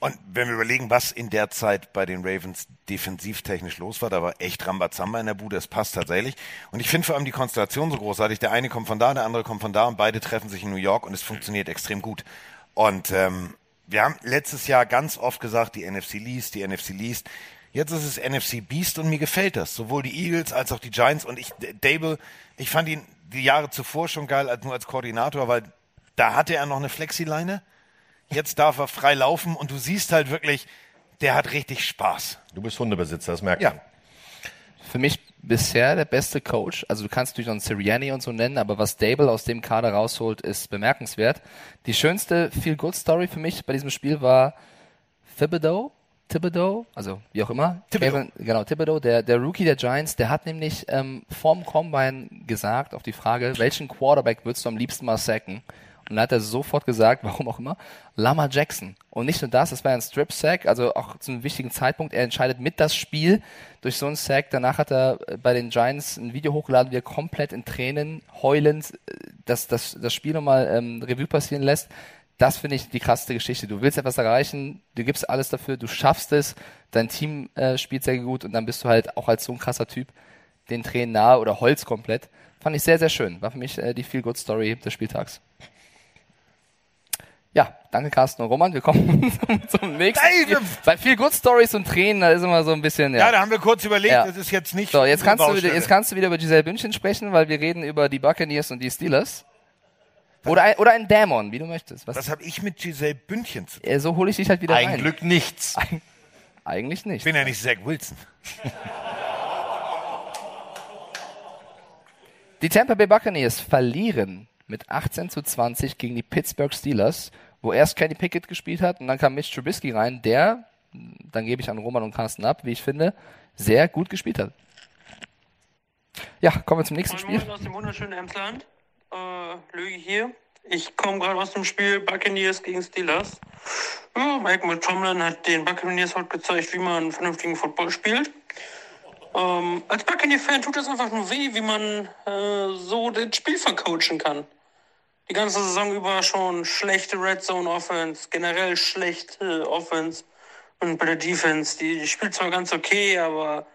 Und wenn wir überlegen, was in der Zeit bei den Ravens defensivtechnisch los war, da war echt Rambazamba in der Bude, es passt tatsächlich. Und ich finde vor allem die Konstellation so großartig. Der eine kommt von da, der andere kommt von da und beide treffen sich in New York und es funktioniert extrem gut. Und ähm, wir haben letztes Jahr ganz oft gesagt, die NFC liest, die NFC liest. Jetzt ist es NFC Beast und mir gefällt das. Sowohl die Eagles als auch die Giants und ich, Dable, ich fand ihn die Jahre zuvor schon geil, als, nur als Koordinator, weil da hatte er noch eine Flexileine. Jetzt darf er frei laufen und du siehst halt wirklich, der hat richtig Spaß. Du bist Hundebesitzer, das merkt Ja. man. Für mich bisher der beste Coach. Also du kannst natürlich noch einen Sirianni und so nennen, aber was Dable aus dem Kader rausholt, ist bemerkenswert. Die schönste Feel-Good-Story für mich bei diesem Spiel war Thibodeau. Thibodeau, also wie auch immer. Thibodeau. Kevin, genau, Thibodeau, der, der Rookie der Giants, der hat nämlich ähm, vorm Combine gesagt auf die Frage, welchen Quarterback würdest du am liebsten mal sacken? Und dann hat er sofort gesagt, warum auch immer, Lama Jackson. Und nicht nur das, das war ein Strip-Sack, also auch zu einem wichtigen Zeitpunkt. Er entscheidet mit das Spiel durch so einen Sack. Danach hat er äh, bei den Giants ein Video hochgeladen, wie er komplett in Tränen, heulend äh, das, das, das Spiel nochmal ähm, Revue passieren lässt. Das finde ich die krasseste Geschichte. Du willst etwas erreichen, du gibst alles dafür, du schaffst es, dein Team äh, spielt sehr gut und dann bist du halt auch als so ein krasser Typ den Tränen nahe oder Holz komplett. Fand ich sehr, sehr schön. War für mich äh, die Feel-Good-Story des Spieltags. Ja, danke Carsten und Roman. Wir kommen zum, zum nächsten. Spiel. Bei viel Good Stories und Tränen, da ist immer so ein bisschen. Ja, Ja, da haben wir kurz überlegt, Ja. das ist jetzt nicht. So, jetzt kannst, du wieder, jetzt kannst du wieder über Giselle Bündchen sprechen, weil wir reden über die Buccaneers und die Steelers. Oder ein, oder ein Dämon, wie du möchtest. Was, Was habe ich mit Giselle Bündchen zu tun? äh, so hole ich dich halt wieder Ein rein. Glück nichts. Eig eigentlich nicht. Ich bin ja nicht Zach Wilson. Die Tampa Bay Buccaneers verlieren mit 18 zu 20 gegen die Pittsburgh Steelers, wo erst Kenny Pickett gespielt hat und dann kam Mitch Trubisky rein, der, dann gebe ich an Roman und Carsten ab, wie ich finde, sehr gut gespielt hat. Ja, kommen wir zum nächsten Spiel. moin aus dem wunderschönen Emsland. Äh, Löge hier. Ich komme gerade aus dem Spiel Buccaneers gegen Steelers. Ja, Mike McTomlin hat den Buccaneers heute gezeigt, wie man vernünftigen Football spielt. Ähm, als Buccaneer-Fan tut es einfach nur weh, wie man äh, so das Spiel vercoachen kann. Die ganze Saison über schon schlechte Red Zone Offense, generell schlechte Offense. Und bei der Defense, die, spielt zwar ganz okay, aber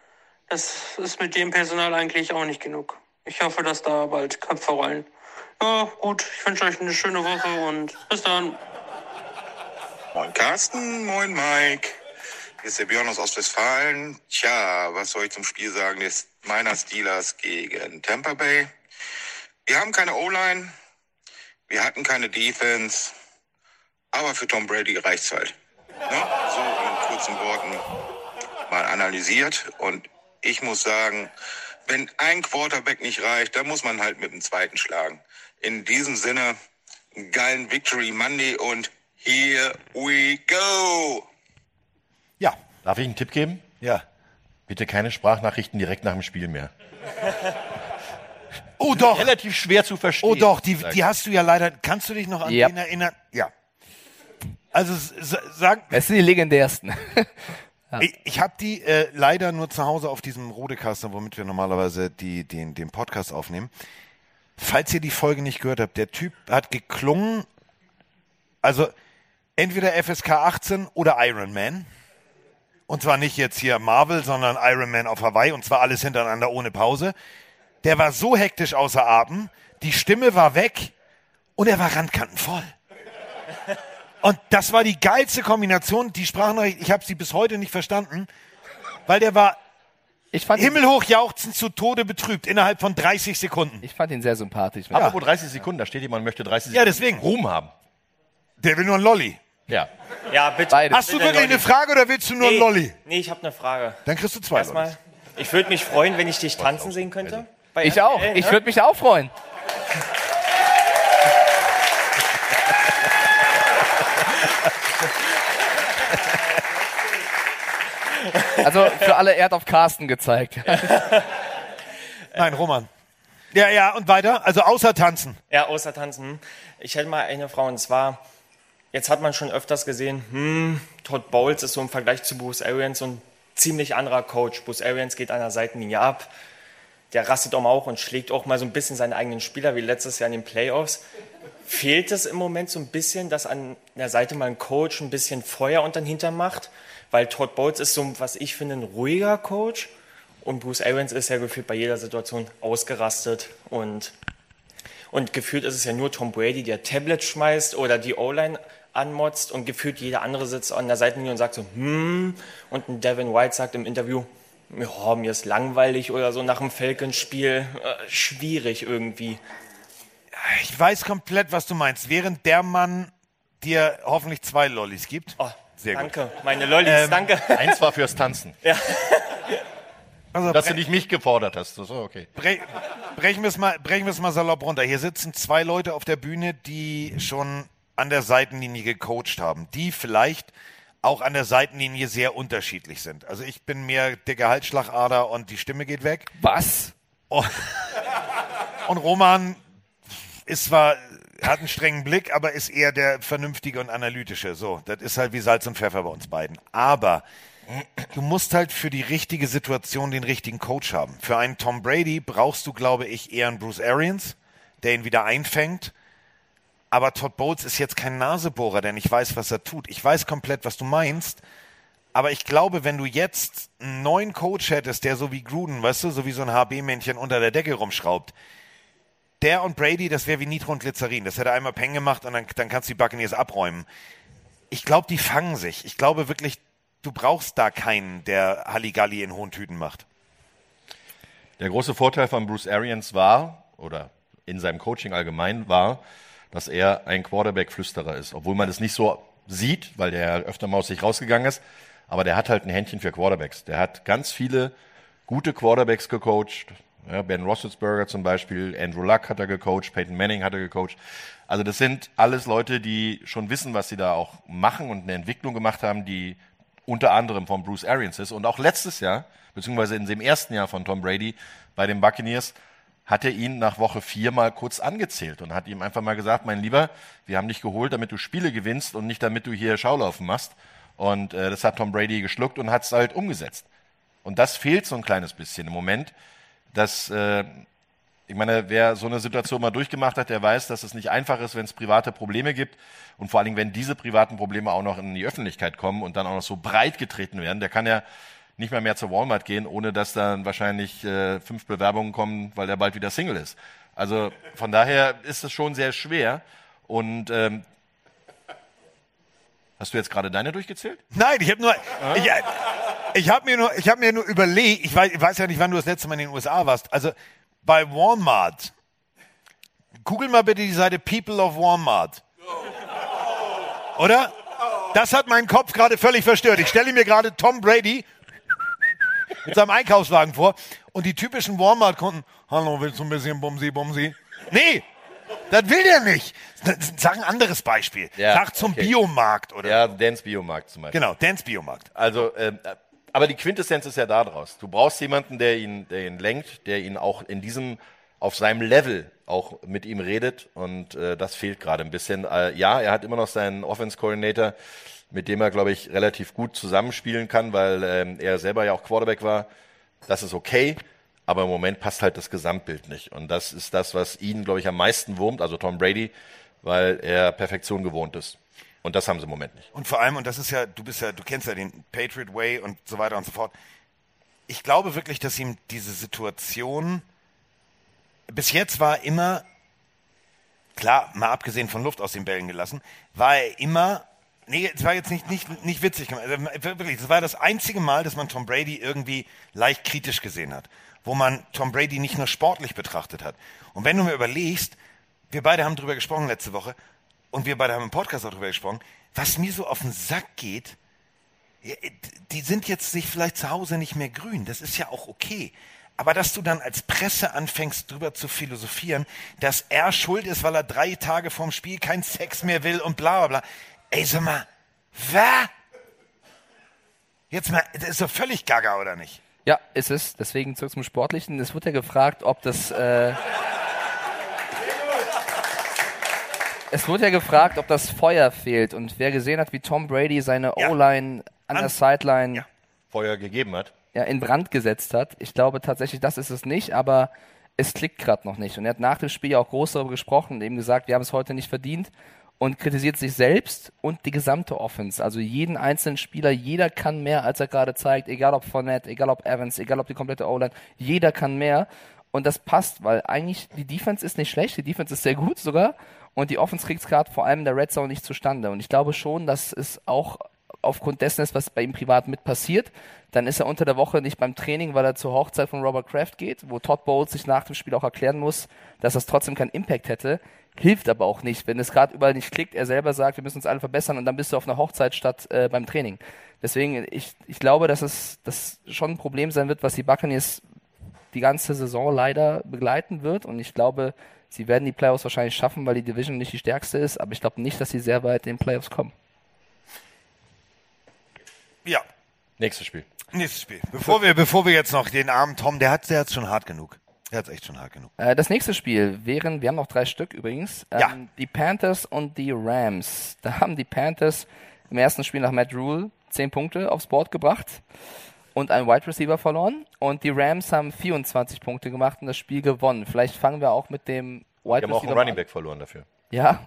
das ist mit dem Personal eigentlich auch nicht genug. Ich hoffe, dass da bald Köpfe rollen. Ja, gut, ich wünsche euch eine schöne Woche und bis dann. Moin Carsten, moin Mike. Hier ist der Björn aus Ostwestfalen. Tja, was soll ich zum Spiel sagen des meiner Steelers gegen Tampa Bay? Wir haben keine O-Line, wir hatten keine Defense, aber für Tom Brady reicht's halt. Ne? So in kurzen Worten mal analysiert und ich muss sagen, wenn ein Quarterback nicht reicht, dann muss man halt mit dem zweiten schlagen. In diesem Sinne, einen geilen Victory Monday und here we go. Ja. Darf ich einen Tipp geben? Ja. Bitte keine Sprachnachrichten direkt nach dem Spiel mehr. Oh doch. Relativ schwer zu verstehen. Oh doch, die, die hast du ja leider. Kannst du dich noch an Ja. den erinnern? Ja. Also sag, Es sind die legendärsten. Ich, ich habe die äh, leider nur zu Hause auf diesem Rodecaster, womit wir normalerweise die, den, den Podcast aufnehmen. Falls ihr die Folge nicht gehört habt, der Typ hat geklungen, also entweder FSK 18 oder Iron Man. Und zwar nicht jetzt hier Marvel, sondern Iron Man auf Hawaii und zwar alles hintereinander ohne Pause. Der war so hektisch außer Atem, die Stimme war weg und er war randkantenvoll. Und das war die geilste Kombination. Die Sprachnachricht, ich habe sie bis heute nicht verstanden, weil der war himmelhoch jauchzend zu Tode betrübt innerhalb von 30 Sekunden. Ich fand ihn sehr sympathisch. Apropos 30 Sekunden, da steht jemand, möchte 30 Ja, Sekunden deswegen. Ruhm haben. Der will nur ein Lolli. Ja. Ja, bitte. Hast du wirklich eine Frage oder willst du nur ein nee, Lolli? Nee, ich habe eine Frage. Dann kriegst du zwei Erstmal, ich würde mich freuen, wenn ich dich tanzen sehen könnte. Bei Ich auch. RTL, Ich ne? würde mich auch freuen. Also für alle, er hat auf Carsten gezeigt. Nein, Roman. Ja, ja, und weiter? Also außer tanzen. Ja, außer tanzen. Ich hätte mal eine Frage und zwar, jetzt hat man schon öfters gesehen, hm, Todd Bowles ist so im Vergleich zu Bruce Arians so ein ziemlich anderer Coach. Bruce Arians geht an der Seitenlinie ab, der rastet auch mal auch und schlägt auch mal so ein bisschen seine eigenen Spieler, wie letztes Jahr in den Playoffs. Fehlt es im Moment so ein bisschen, dass an der Seite mal ein Coach ein bisschen Feuer unter den Hintern macht? Weil Todd Bowles ist so, was ich finde, ein ruhiger Coach. Und Bruce Arians ist ja gefühlt bei jeder Situation ausgerastet. Und, und gefühlt ist es ja nur Tom Brady, der Tablet schmeißt oder die O-Line anmotzt. Und gefühlt jeder andere sitzt an der Seitenlinie und sagt so, hm. Und ein Devin White sagt im Interview, ja, mir ist langweilig oder so nach dem Falcons-Spiel. Äh, schwierig irgendwie. Ich weiß komplett, was du meinst. Während der Mann dir hoffentlich zwei Lollis gibt. Sehr gut. Danke, meine Lollis, Ähm, danke. Eins war fürs Tanzen. Ja. Auf, Dass du nicht mich gefordert hast. Das ist okay. Bre brechen wir es mal, brechen wir es mal salopp runter. Hier sitzen zwei Leute auf der Bühne, die schon an der Seitenlinie gecoacht haben, die vielleicht auch an der Seitenlinie sehr unterschiedlich sind. Also ich bin mehr der Gehaltsschlagader und die Stimme geht weg. Was? Und, und Roman ist zwar, hat einen strengen Blick, aber ist eher der vernünftige und analytische. So, das ist halt wie Salz und Pfeffer bei uns beiden. Aber du musst halt für die richtige Situation den richtigen Coach haben. Für einen Tom Brady brauchst du, glaube ich, eher einen Bruce Arians, der ihn wieder einfängt. Aber Todd Bowles ist jetzt kein Nasebohrer, denn ich weiß, was er tut. Ich weiß komplett, was du meinst. Aber ich glaube, wenn du jetzt einen neuen Coach hättest, der so wie Gruden, weißt du, so wie so ein HB-Männchen unter der Decke rumschraubt, der und Brady, das wäre wie Nitro und Glycerin. Das hätte einmal Peng gemacht und dann, dann kannst du die Buccaneers abräumen. Ich glaube, die fangen sich. Ich glaube wirklich, du brauchst da keinen, der Halligalli in hohen Tüten macht. Der große Vorteil von Bruce Arians war, oder in seinem Coaching allgemein war, dass er ein Quarterback-Flüsterer ist. Obwohl man es nicht so sieht, weil der öfter mal aus sich rausgegangen ist. Aber der hat halt ein Händchen für Quarterbacks. Der hat ganz viele gute Quarterbacks gecoacht. Ja, ben Roethlisberger zum Beispiel, Andrew Luck hat er gecoacht, Peyton Manning hat er gecoacht. Also das sind alles Leute, die schon wissen, was sie da auch machen und eine Entwicklung gemacht haben, die unter anderem von Bruce Arians ist. Und auch letztes Jahr, beziehungsweise in dem ersten Jahr von Tom Brady bei den Buccaneers, hat er ihn nach Woche vier mal kurz angezählt und hat ihm einfach mal gesagt, mein Lieber, wir haben dich geholt, damit du Spiele gewinnst und nicht damit du hier Schaulaufen machst. Und äh, das hat Tom Brady geschluckt und hat es halt umgesetzt. Und das fehlt so ein kleines bisschen im Moment, dass äh, ich meine, wer so eine Situation mal durchgemacht hat, der weiß, dass es nicht einfach ist, wenn es private Probleme gibt und vor allen Dingen, wenn diese privaten Probleme auch noch in die Öffentlichkeit kommen und dann auch noch so breit getreten werden, der kann ja nicht mehr mehr zur Walmart gehen, ohne dass dann wahrscheinlich äh, fünf Bewerbungen kommen, weil der bald wieder Single ist. Also von daher ist es schon sehr schwer und ähm, Hast du jetzt gerade deine durchgezählt? Nein, ich habe nur, ich, ich habe mir nur, ich habe mir nur überlegt, ich weiß, ich weiß ja nicht, wann du das letzte Mal in den USA warst. Also bei Walmart, google mal bitte die Seite People of Walmart. Oder? Das hat meinen Kopf gerade völlig verstört. Ich stelle mir gerade Tom Brady mit seinem Einkaufswagen vor und die typischen Walmart-Kunden, hallo, willst du ein bisschen Bumsi, Bumsi? Nee, das will der nicht. Sag ein anderes Beispiel. Sag zum okay. Biomarkt oder Ja, Dance Biomarkt zum Beispiel. Genau, Dance Biomarkt. Also, ähm, aber die Quintessenz ist ja da draus. Du brauchst jemanden, der ihn, der ihn lenkt, der ihn auch in diesem, auf seinem Level auch mit ihm redet und äh, das fehlt gerade ein bisschen. Äh, ja, er hat immer noch seinen Offense Coordinator, mit dem er, glaube ich, relativ gut zusammenspielen kann, weil ähm, er selber ja auch Quarterback war. Das ist okay, aber im Moment passt halt das Gesamtbild nicht. Und das ist das, was ihn, glaube ich, am meisten wurmt, also Tom Brady, weil er Perfektion gewohnt ist. Und das haben sie im Moment nicht. Und vor allem, und das ist ja, du bist ja, du kennst ja den Patriot Way und so weiter und so fort. Ich glaube wirklich, dass ihm diese Situation bis jetzt war immer, klar, mal abgesehen von Luft aus den Bällen gelassen, war er immer, nee, es war jetzt nicht, nicht, nicht witzig gemacht, also wirklich, das war das einzige Mal, dass man Tom Brady irgendwie leicht kritisch gesehen hat, wo man Tom Brady nicht nur sportlich betrachtet hat. Und wenn du mir überlegst, wir beide haben drüber gesprochen letzte Woche und wir beide haben im Podcast auch drüber gesprochen, was mir so auf den Sack geht, die sind jetzt sich vielleicht zu Hause nicht mehr grün, das ist ja auch okay. Aber dass du dann als Presse anfängst, drüber zu philosophieren, dass er schuld ist, weil er drei Tage vorm Spiel keinen Sex mehr will und bla bla bla. Ey, sag mal, was? Jetzt mal, das ist doch völlig gaga, oder nicht? Ja, ist es. Deswegen zurück zum Sportlichen. Es wurde ja gefragt, ob das. Äh, es wurde ja gefragt, ob das Feuer fehlt. Und wer gesehen hat, wie Tom Brady seine O-Line an der Sideline Feuer gegeben hat. ja, in Brand gesetzt hat. Ich glaube tatsächlich, das ist es nicht, aber es klickt gerade noch nicht. Und er hat nach dem Spiel auch groß darüber gesprochen und eben gesagt, wir haben es heute nicht verdient und kritisiert sich selbst und die gesamte Offense. Also jeden einzelnen Spieler, jeder kann mehr, als er gerade zeigt, egal ob Fournette, egal ob Evans, egal ob die komplette O-Line, jeder kann mehr. Und das passt, weil eigentlich die Defense ist nicht schlecht, die Defense ist sehr gut sogar. Und die Offense kriegt es gerade vor allem in der Red Zone nicht zustande. Und ich glaube schon, dass es auch aufgrund dessen ist, was bei ihm privat mit passiert. Dann ist er unter der Woche nicht beim Training, weil er zur Hochzeit von Robert Kraft geht, wo Todd Bowles sich nach dem Spiel auch erklären muss, dass das trotzdem keinen Impact hätte. Hilft aber auch nicht, wenn es gerade überall nicht klickt, er selber sagt, wir müssen uns alle verbessern und dann bist du auf einer Hochzeit statt äh, beim Training. Deswegen, ich, ich glaube, dass es das schon ein Problem sein wird, was die Buccaneers die ganze Saison leider begleiten wird. Und ich glaube, sie werden die Playoffs wahrscheinlich schaffen, weil die Division nicht die stärkste ist. Aber ich glaube nicht, dass sie sehr weit in den Playoffs kommen. Ja. Nächstes Spiel. Nächstes Spiel. Bevor wir, bevor wir jetzt noch den armen Tom, der hat, der hat's schon hart genug. Der hat's echt schon hart genug. Äh, das nächste Spiel wären, wir haben noch drei Stück übrigens, ähm, Ja. die Panthers und die Rams. Da haben die Panthers im ersten Spiel nach Matt Rule zehn Punkte aufs Board gebracht und einen Wide Receiver verloren. Und die Rams haben 24 Punkte gemacht und das Spiel gewonnen. Vielleicht fangen wir auch mit dem Wir Wide haben auch Receiver einen Running. Back verloren dafür. Ja.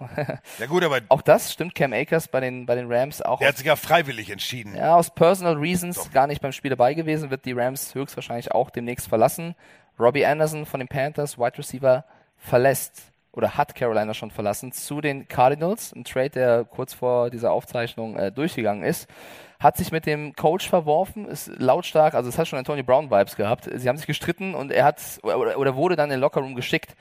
Ja gut, aber auch das stimmt. Cam Akers bei den, bei den Rams auch. der hat sich ja freiwillig entschieden. Ja, aus personal reasons gar nicht beim Spiel dabei gewesen, wird die Rams höchstwahrscheinlich auch demnächst verlassen. Robbie Anderson von den Panthers, Wide Receiver, verlässt oder hat Carolina schon verlassen zu den Cardinals. Ein Trade, der kurz vor dieser Aufzeichnung äh, durchgegangen ist. Hat sich mit dem Coach verworfen, ist lautstark, also es hat schon Antonio Brown Vibes gehabt. Sie haben sich gestritten und er hat oder, oder wurde dann in den Lockerroom geschickt.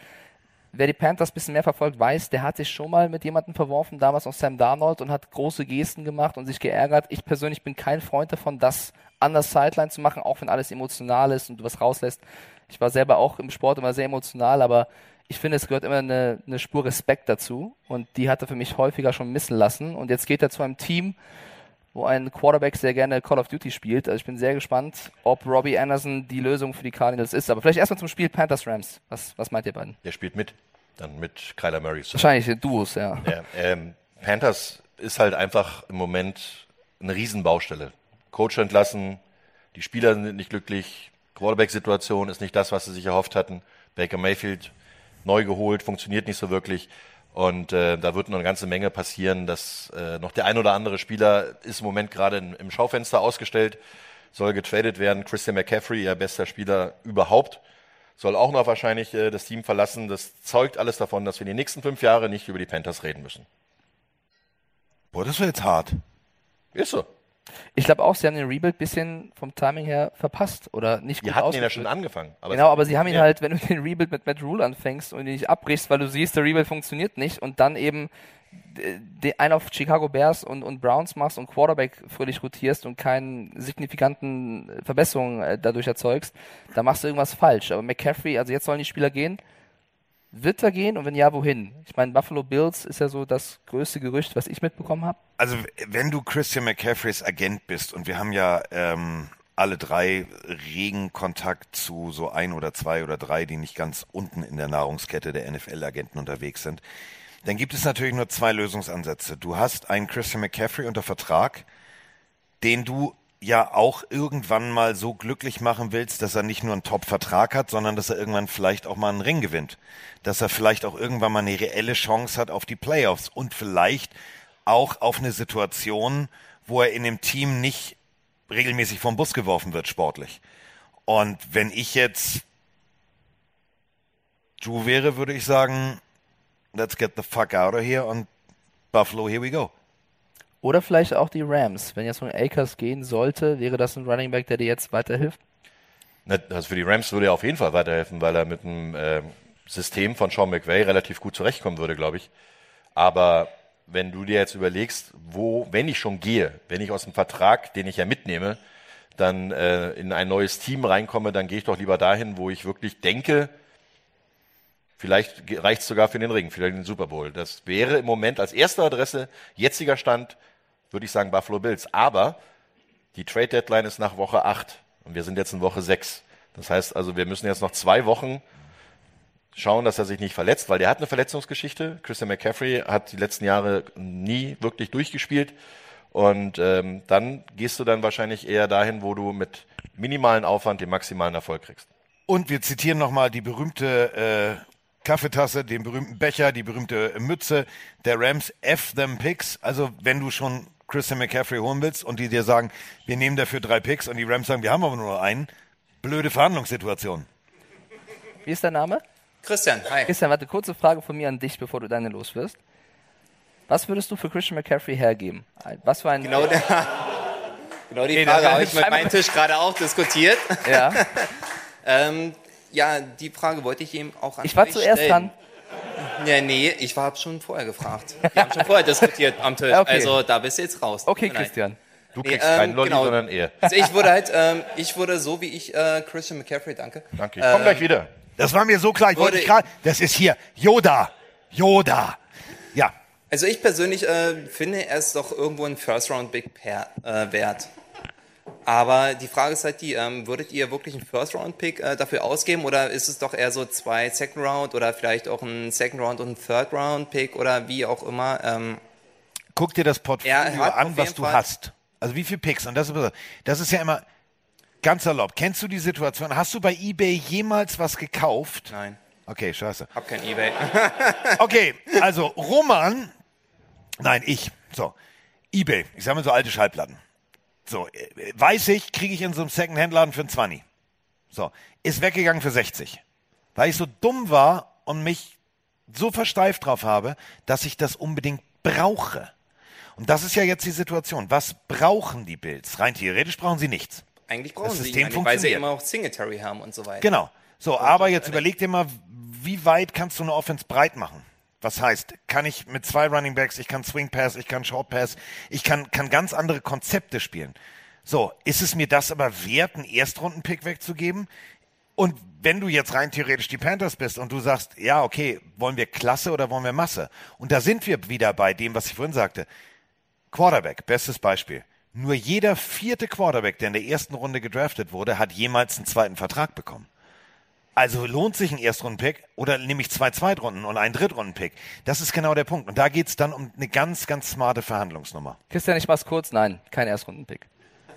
Wer die Panthers ein bisschen mehr verfolgt, weiß, der hat sich schon mal mit jemandem verworfen, damals noch Sam Darnold, und hat große Gesten gemacht und sich geärgert. Ich persönlich bin kein Freund davon, das an der Sideline zu machen, auch wenn alles emotional ist und du was rauslässt. Ich war selber auch im Sport immer sehr emotional, aber ich finde, es gehört immer eine, eine Spur Respekt dazu. Und die hat er für mich häufiger schon missen lassen. Und jetzt geht er zu einem Team, wo ein Quarterback sehr gerne Call of Duty spielt. Also ich bin sehr gespannt, ob Robbie Anderson die Lösung für die Cardinals ist. Aber vielleicht erstmal zum Spiel Panthers Rams. Was, was meint ihr beiden? Der spielt mit. Dann mit Kyler Murray. Wahrscheinlich Duos, ja. Ja, ähm, Panthers ist halt einfach im Moment eine Riesenbaustelle. Coach entlassen, die Spieler sind nicht glücklich, Quarterback-Situation ist nicht das, was sie sich erhofft hatten. Baker Mayfield neu geholt, funktioniert nicht so wirklich. Und äh, da wird noch eine ganze Menge passieren, dass äh, noch der ein oder andere Spieler ist im Moment gerade im Schaufenster ausgestellt, soll getradet werden. Christian McCaffrey, ihr bester Spieler überhaupt, soll auch noch wahrscheinlich äh, das Team verlassen. Das zeugt alles davon, dass wir die nächsten fünf Jahre nicht über die Panthers reden müssen. Boah, das war jetzt hart. Ist so. Ich glaube auch, sie haben den Rebuild bisschen vom Timing her verpasst oder nicht Die gut hatten ihn ja schon angefangen. Aber genau, aber sie haben ihn ja. halt, wenn du den Rebuild mit Matt Rule anfängst und ihn nicht abbrichst, weil du siehst, der Rebuild funktioniert nicht und dann eben d- einen auf Chicago Bears und, und Browns machst und Quarterback fröhlich rotierst und keine signifikanten Verbesserungen äh, dadurch erzeugst, dann machst du irgendwas falsch. Aber McCaffrey, also jetzt sollen die Spieler gehen. Wird er gehen und wenn ja, wohin? Ich meine, Buffalo Bills ist ja so das größte Gerücht, was ich mitbekommen habe. Also wenn du Christian McCaffreys Agent bist und wir haben ja ähm, alle drei regen Kontakt zu so ein oder zwei oder drei, die nicht ganz unten in der Nahrungskette der NFL-Agenten unterwegs sind, dann gibt es natürlich nur zwei Lösungsansätze. Du hast einen Christian McCaffrey unter Vertrag, den du ja auch irgendwann mal so glücklich machen willst, dass er nicht nur einen Top-Vertrag hat, sondern dass er irgendwann vielleicht auch mal einen Ring gewinnt. Dass er vielleicht auch irgendwann mal eine reelle Chance hat auf die Playoffs und vielleicht auch auf eine Situation, wo er in dem Team nicht regelmäßig vom Bus geworfen wird, sportlich. Und wenn ich jetzt Drew wäre, würde ich sagen, let's get the fuck out of here und Buffalo, here we go. Oder vielleicht auch die Rams. Wenn jetzt von Akers gehen sollte, wäre das ein Running Back, der dir jetzt weiterhilft? Also für die Rams würde er auf jeden Fall weiterhelfen, weil er mit dem ähm, System von Sean McVay relativ gut zurechtkommen würde, glaube ich. Aber wenn du dir jetzt überlegst, wo, wenn ich schon gehe, wenn ich aus dem Vertrag, den ich ja mitnehme, dann äh, in ein neues Team reinkomme, dann gehe ich doch lieber dahin, wo ich wirklich denke, vielleicht reicht es sogar für den Ring, für den Super Bowl. Das wäre im Moment als erste Adresse, jetziger Stand, würde ich sagen Buffalo Bills. Aber die Trade Deadline ist nach Woche 8 und wir sind jetzt in Woche 6. Das heißt also, wir müssen jetzt noch zwei Wochen schauen, dass er sich nicht verletzt, weil der hat eine Verletzungsgeschichte. Christian McCaffrey hat die letzten Jahre nie wirklich durchgespielt. Und ähm, dann gehst du dann wahrscheinlich eher dahin, wo du mit minimalen Aufwand den maximalen Erfolg kriegst. Und wir zitieren nochmal die berühmte äh, Kaffeetasse, den berühmten Becher, die berühmte Mütze der Rams, F them Picks. Also wenn du schon Christian McCaffrey holen willst und die dir sagen, wir nehmen dafür drei Picks und die Rams sagen, wir haben aber nur einen, blöde Verhandlungssituation. Wie ist dein Name? Christian, hi. Christian, warte, kurze Frage von mir an dich, bevor du deine loswirst. Was würdest du für Christian McCaffrey hergeben? Was für ein... Genau, der, genau die Frage habe ich mit meinem Tisch gerade auch diskutiert. Ja. ähm, ja, die Frage wollte ich ihm auch an Ich war euch zuerst stellen. Ja, nee, ich war schon vorher gefragt. Wir haben schon vorher diskutiert am Tisch. Okay. Also da bist du jetzt raus. Okay. Christian. Du Nee, kriegst ähm, keinen Lolli, genau. sondern er. Also ich wurde halt, ähm, ich wurde so wie ich äh, Christian McCaffrey, danke. Danke, ich komm gleich wieder. Das war mir so klar. Ich wollte ich gerade. Das ist hier Yoda. Yoda. Ja. Also ich persönlich äh, finde, er ist doch irgendwo ein First-Round-Big Pair äh, wert. Aber die Frage ist halt die, ähm, würdet ihr wirklich einen First-Round-Pick äh, dafür ausgeben oder ist es doch eher so zwei Second-Round oder vielleicht auch ein Second-Round und ein Third-Round-Pick oder wie auch immer? Ähm, Guck dir das Portfolio an, was du Fall- hast. Also wie viel Picks. Und das ist, das ist ja immer ganz erlaubt. Kennst du die Situation? Hast du bei eBay jemals was gekauft? Nein. Okay, scheiße. hab kein Ebay. Okay, also Roman, nein, ich, so, eBay, ich sammle so alte Schallplatten. So, äh, weiß ich, kriege ich in so einem Second-Hand-Laden für ein 20. So, ist weggegangen für 60. Weil ich so dumm war und mich so versteift drauf habe, dass ich das unbedingt brauche. Und das ist ja jetzt die Situation. Was brauchen die Bills? Rein theoretisch brauchen sie nichts. Eigentlich brauchen Das sie System ihn, eigentlich, weil sie immer auch Singletary haben und so weiter. Genau. So, aber jetzt überleg dir mal, wie weit kannst du eine Offense breit machen? Was heißt, kann ich mit zwei Running Backs, ich kann Swing Pass, ich kann Short Pass, ich kann, kann ganz andere Konzepte spielen. So, ist es mir das aber wert, einen Erstrunden-Pick wegzugeben? Und wenn du jetzt rein theoretisch die Panthers bist und du sagst, ja, okay, wollen wir Klasse oder wollen wir Masse? Und da sind wir wieder bei dem, was ich vorhin sagte. Quarterback, bestes Beispiel. Nur jeder vierte Quarterback, der in der ersten Runde gedraftet wurde, hat jemals einen zweiten Vertrag bekommen. Also lohnt sich ein Erstrunden-Pick oder nehme ich zwei Zweitrunden und einen Drittrunden-Pick? Das ist genau der Punkt. Und da geht's dann um eine ganz, ganz smarte Verhandlungsnummer. Christian, ich mach's kurz. Nein, kein Erstrunden-Pick.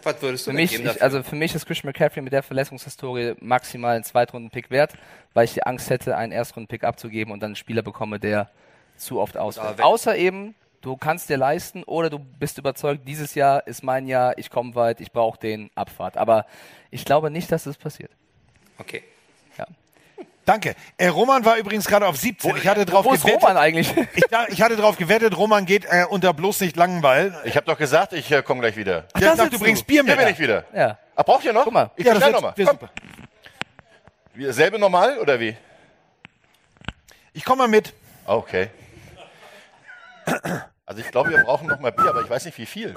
Was würdest du Für denn mich, geben ich, also für mich ist Christian McCaffrey mit der Verletzungshistorie maximal ein Zweitrunden-Pick wert, weil ich die Angst hätte, einen Erstrunden-Pick abzugeben und dann einen Spieler bekomme, der zu oft ausfällt. Außer eben, du kannst dir leisten oder du bist überzeugt, dieses Jahr ist mein Jahr, ich komme weit, ich brauche den Abfahrt. Aber ich glaube nicht, dass das passiert. Okay. Danke. Äh, Roman war übrigens gerade auf 17. ich hatte drauf wo ist gewettet. Roman eigentlich? Ich, da- ich hatte drauf gewettet, Roman geht äh, unter bloß nicht Langenball. Ich habe doch gesagt, ich äh, komme gleich wieder. Ach, da sitzt du bringst Bier mit. Hier bin ich wieder. Ja. Ah, braucht ihr noch? Guck mal. Ich Ja, das bestell wird- noch mal. wird Komm. super. Wie, Selbe normal oder wie? Ich komme mal mit. Ah, Okay. Also ich glaube, wir brauchen noch mal Bier, aber ich weiß nicht, wie viel.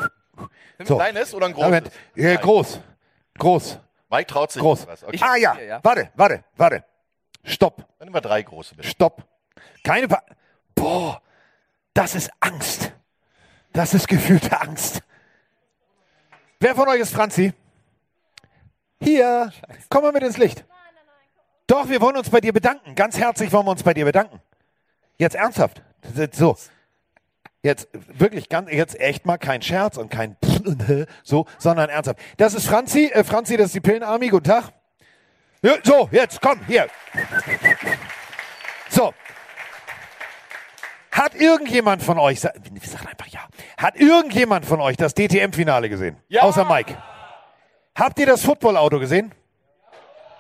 Ein So. kleines oder ein großes? Moment. Ja, groß. Groß. Mike traut sich Groß. was. Okay. Ah ja. Ja. Warte, warte, warte. Stopp. Dann nehmen wir drei große bitte. Stopp. Keine pa Boah, das ist Angst. Das ist gefühlte Angst. Wer von euch ist Franzi? Hier, komm mal mit ins Licht. Doch, wir wollen uns bei dir bedanken. Ganz herzlich wollen wir uns bei dir bedanken. Jetzt ernsthaft. So. Jetzt wirklich ganz, jetzt echt mal kein Scherz und kein so, sondern ernsthaft. Das ist Franzi. Äh, Franzi, das ist die Pillenarmy. Guten Tag. So, jetzt komm, hier. So. Hat irgendjemand von euch, sa- sag einfach ja, hat irgendjemand von euch das DTM-Finale gesehen? Ja. Außer Mike. Habt ihr das Footballauto gesehen?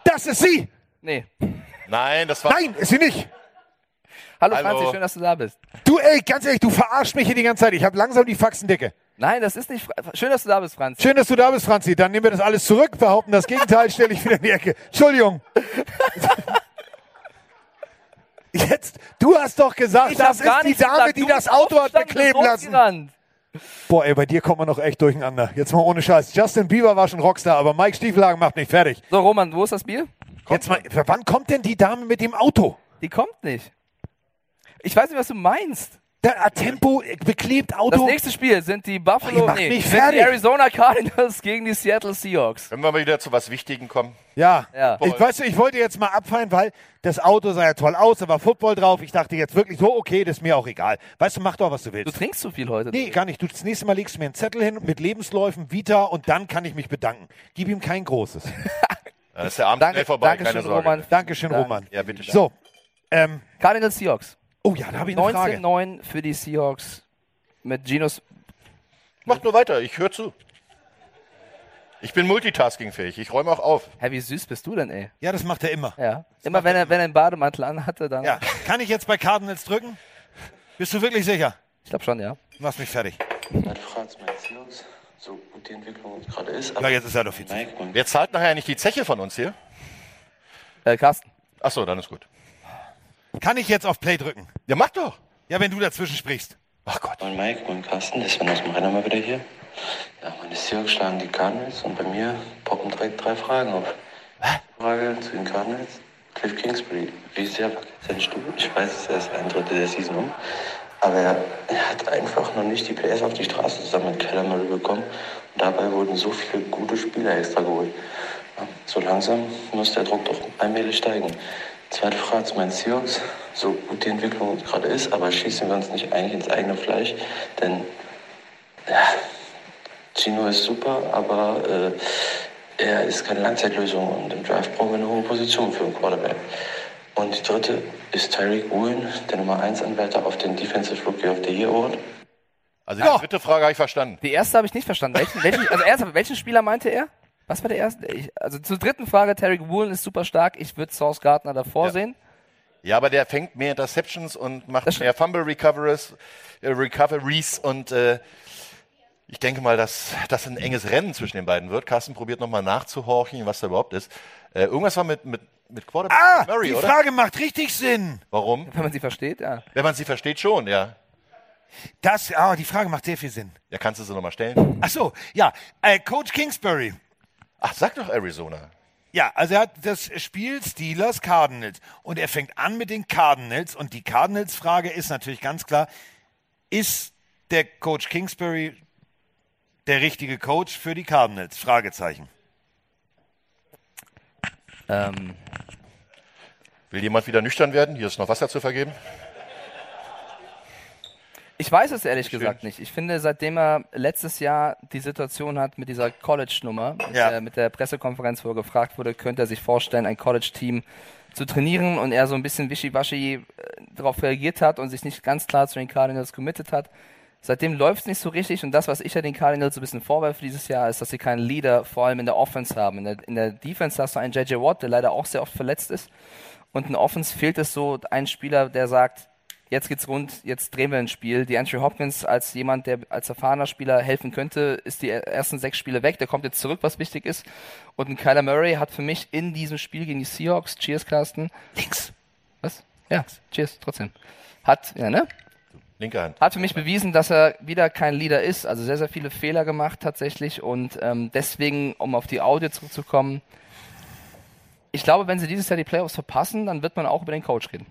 Das ist sie! Nee. Nein, das war. Nein, ist sie nicht! Hallo, Hallo. Franzi, schön, dass du da bist. Du, ey, ganz ehrlich, du verarschst mich hier die ganze Zeit. Ich habe langsam die Faxen dicke. Nein, das ist nicht. Schön, dass du da bist, Franzi. Schön, dass du da bist, Franzi. Dann nehmen wir das alles zurück, behaupten das Gegenteil, stelle ich wieder in die Ecke. Entschuldigung. Jetzt, du hast doch gesagt, Ich das ist die Dame, gesagt. die Du das Auto hat bekleben lassen. Boah, ey, bei dir kommt man noch echt durcheinander. Jetzt mal ohne Scheiß. Justin Bieber war schon Rockstar, aber Mike Stiefelhagen macht nicht fertig. So, Roman, wo ist das Bier? Jetzt mal, wann kommt denn die Dame mit dem Auto? Die kommt nicht. Ich weiß nicht, was du meinst. Der Tempo äh, beklebt Auto. Das nächste Spiel sind die Ach, Buffalo, macht nee, mich sind die. Arizona Cardinals gegen die Seattle Seahawks. Können wir mal wieder zu was Wichtigen kommen? Ja. Ja. Ich, weißt du, ich wollte jetzt mal abfallen, weil das Auto sah ja toll aus, da war Football drauf. Ich dachte jetzt wirklich so, okay, das ist mir auch egal. Weißt du, mach doch, was du Du willst. trinkst zu viel heute. Nee, gar nicht. Du, das nächste Mal legst du mir einen Zettel hin mit Lebensläufen, Vita und dann kann ich mich bedanken. Gib ihm kein großes. Dann ist der Abend Danke, schnell vorbei, Dankeschön, keine Sorge. Roman. Dankeschön, Dank. Roman. Ja, bitte. So, ähm, Cardinals Seahawks. Oh ja, da habe ich eine Frage. 19-9 für die Seahawks mit Genos. Macht nur weiter, ich höre zu. Ich bin multitaskingfähig, ich räume auch auf. Hä, wie süß bist du denn, ey? Ja, das macht er immer. Ja. Immer wenn er, wenn er einen Bademantel anhatte, dann. Ja, kann ich jetzt bei Cardinals drücken? Bist du wirklich sicher? Ich glaube schon, ja. Du machst mich fertig. Meine Seahawks, so gut die Entwicklung gerade ist. Ja, jetzt ist er doch viel zu. Wer zahlt nachher nicht die Zeche von uns hier? Äh, Carsten. Achso, dann ist gut. Kann ich jetzt auf Play drücken? Ja, mach doch. Ja, wenn du dazwischen sprichst. Ach Gott. und Mike und Carsten, der Sven aus dem Renner mal wieder hier. Ja, meine Seahawks schlagen die Cardinals und bei mir poppen direkt drei Fragen auf. Frage zu den Cardinals. Cliff Kingsbury, wie sehr wackelt sein Stuhl? Ich weiß, es ist erst ein Drittel der Season um. Aber er, er hat einfach noch nicht die PS auf die Straße zusammen mit Keller Murray bekommen. Und dabei wurden so viele gute Spieler extra geholt. Ja, so langsam muss der Druck doch allmählich steigen. Zweite Frage zu meinen Seahawks. So gut die Entwicklung gerade ist, aber schießen wir uns nicht eigentlich ins eigene Fleisch? Denn ja, Gino ist super, aber äh, er ist keine Langzeitlösung und im Draft brauchen wir eine hohe Position für einen Quarterback. Und die dritte ist Tyreek Woolen, der Nummer 1 Anwärter auf den Defensive Rookie of the Year Award. Also die dritte Frage habe ich verstanden. Die erste habe ich nicht verstanden. Welchen, welchen, also ernsthaft, welchen Spieler meinte er? Was war der erste? Ich, also zur dritten Frage, Terry Woolen ist super stark. Ich würde Source Gardner davor sehen. Ja, aber der fängt mehr Interceptions und macht mehr Fumble Recoveries, äh, Recoveries und äh, ich denke mal, dass das ein enges Rennen zwischen den beiden wird. Carsten probiert nochmal nachzuhorchen, was da überhaupt ist. Äh, irgendwas war mit, mit, mit Quarterback Ah, Murray, die oder? Frage macht richtig Sinn. Warum? Wenn man sie versteht, ja. Wenn man sie versteht, schon, ja. Das, ah, die Frage macht sehr viel Sinn. Ja, kannst du sie nochmal stellen? Ach so, ja. Äh, Coach Kingsbury. Ach, sag doch Arizona. Ja, also er hat das Spiel Steelers Cardinals und er fängt an mit den Cardinals und die Cardinals-Frage ist natürlich ganz klar, ist der Coach Kingsbury der richtige Coach für die Cardinals? Fragezeichen. Ähm, Will jemand wieder nüchtern werden? Hier ist noch Wasser zu vergeben. Ich weiß es ehrlich gesagt nicht. Ich finde, seitdem er letztes Jahr die Situation hat mit dieser College-Nummer, mit, Ja. der, mit der Pressekonferenz, wo er gefragt wurde, könnte er sich vorstellen, ein College-Team zu trainieren und er so ein bisschen wischiwaschi äh, darauf reagiert hat und sich nicht ganz klar zu den Cardinals committed hat. Seitdem läuft es nicht so richtig und das, was ich ja den Cardinals so ein bisschen vorwerfe dieses Jahr, ist, dass sie keinen Leader, vor allem in der Offense haben. In der, in der Defense hast du einen JJ Watt, der leider auch sehr oft verletzt ist. Und in der Offense fehlt es so ein Spieler, der sagt, jetzt geht's rund, jetzt drehen wir ein Spiel. Die Andrew Hopkins als jemand, der als erfahrener Spieler helfen könnte, ist die ersten sechs Spiele weg. Der kommt jetzt zurück, was wichtig ist. Und ein Kyler Murray hat für mich in diesem Spiel gegen die Seahawks, cheers Carsten. Links. Was? Ja, cheers, trotzdem. Hat, ja, ne? Linke Hand. Hat für mich bewiesen, dass er wieder kein Leader ist. Also sehr, sehr viele Fehler gemacht tatsächlich. Und ähm, deswegen, um auf die Audio zurückzukommen, ich glaube, wenn sie dieses Jahr die Playoffs verpassen, dann wird man auch über den Coach reden.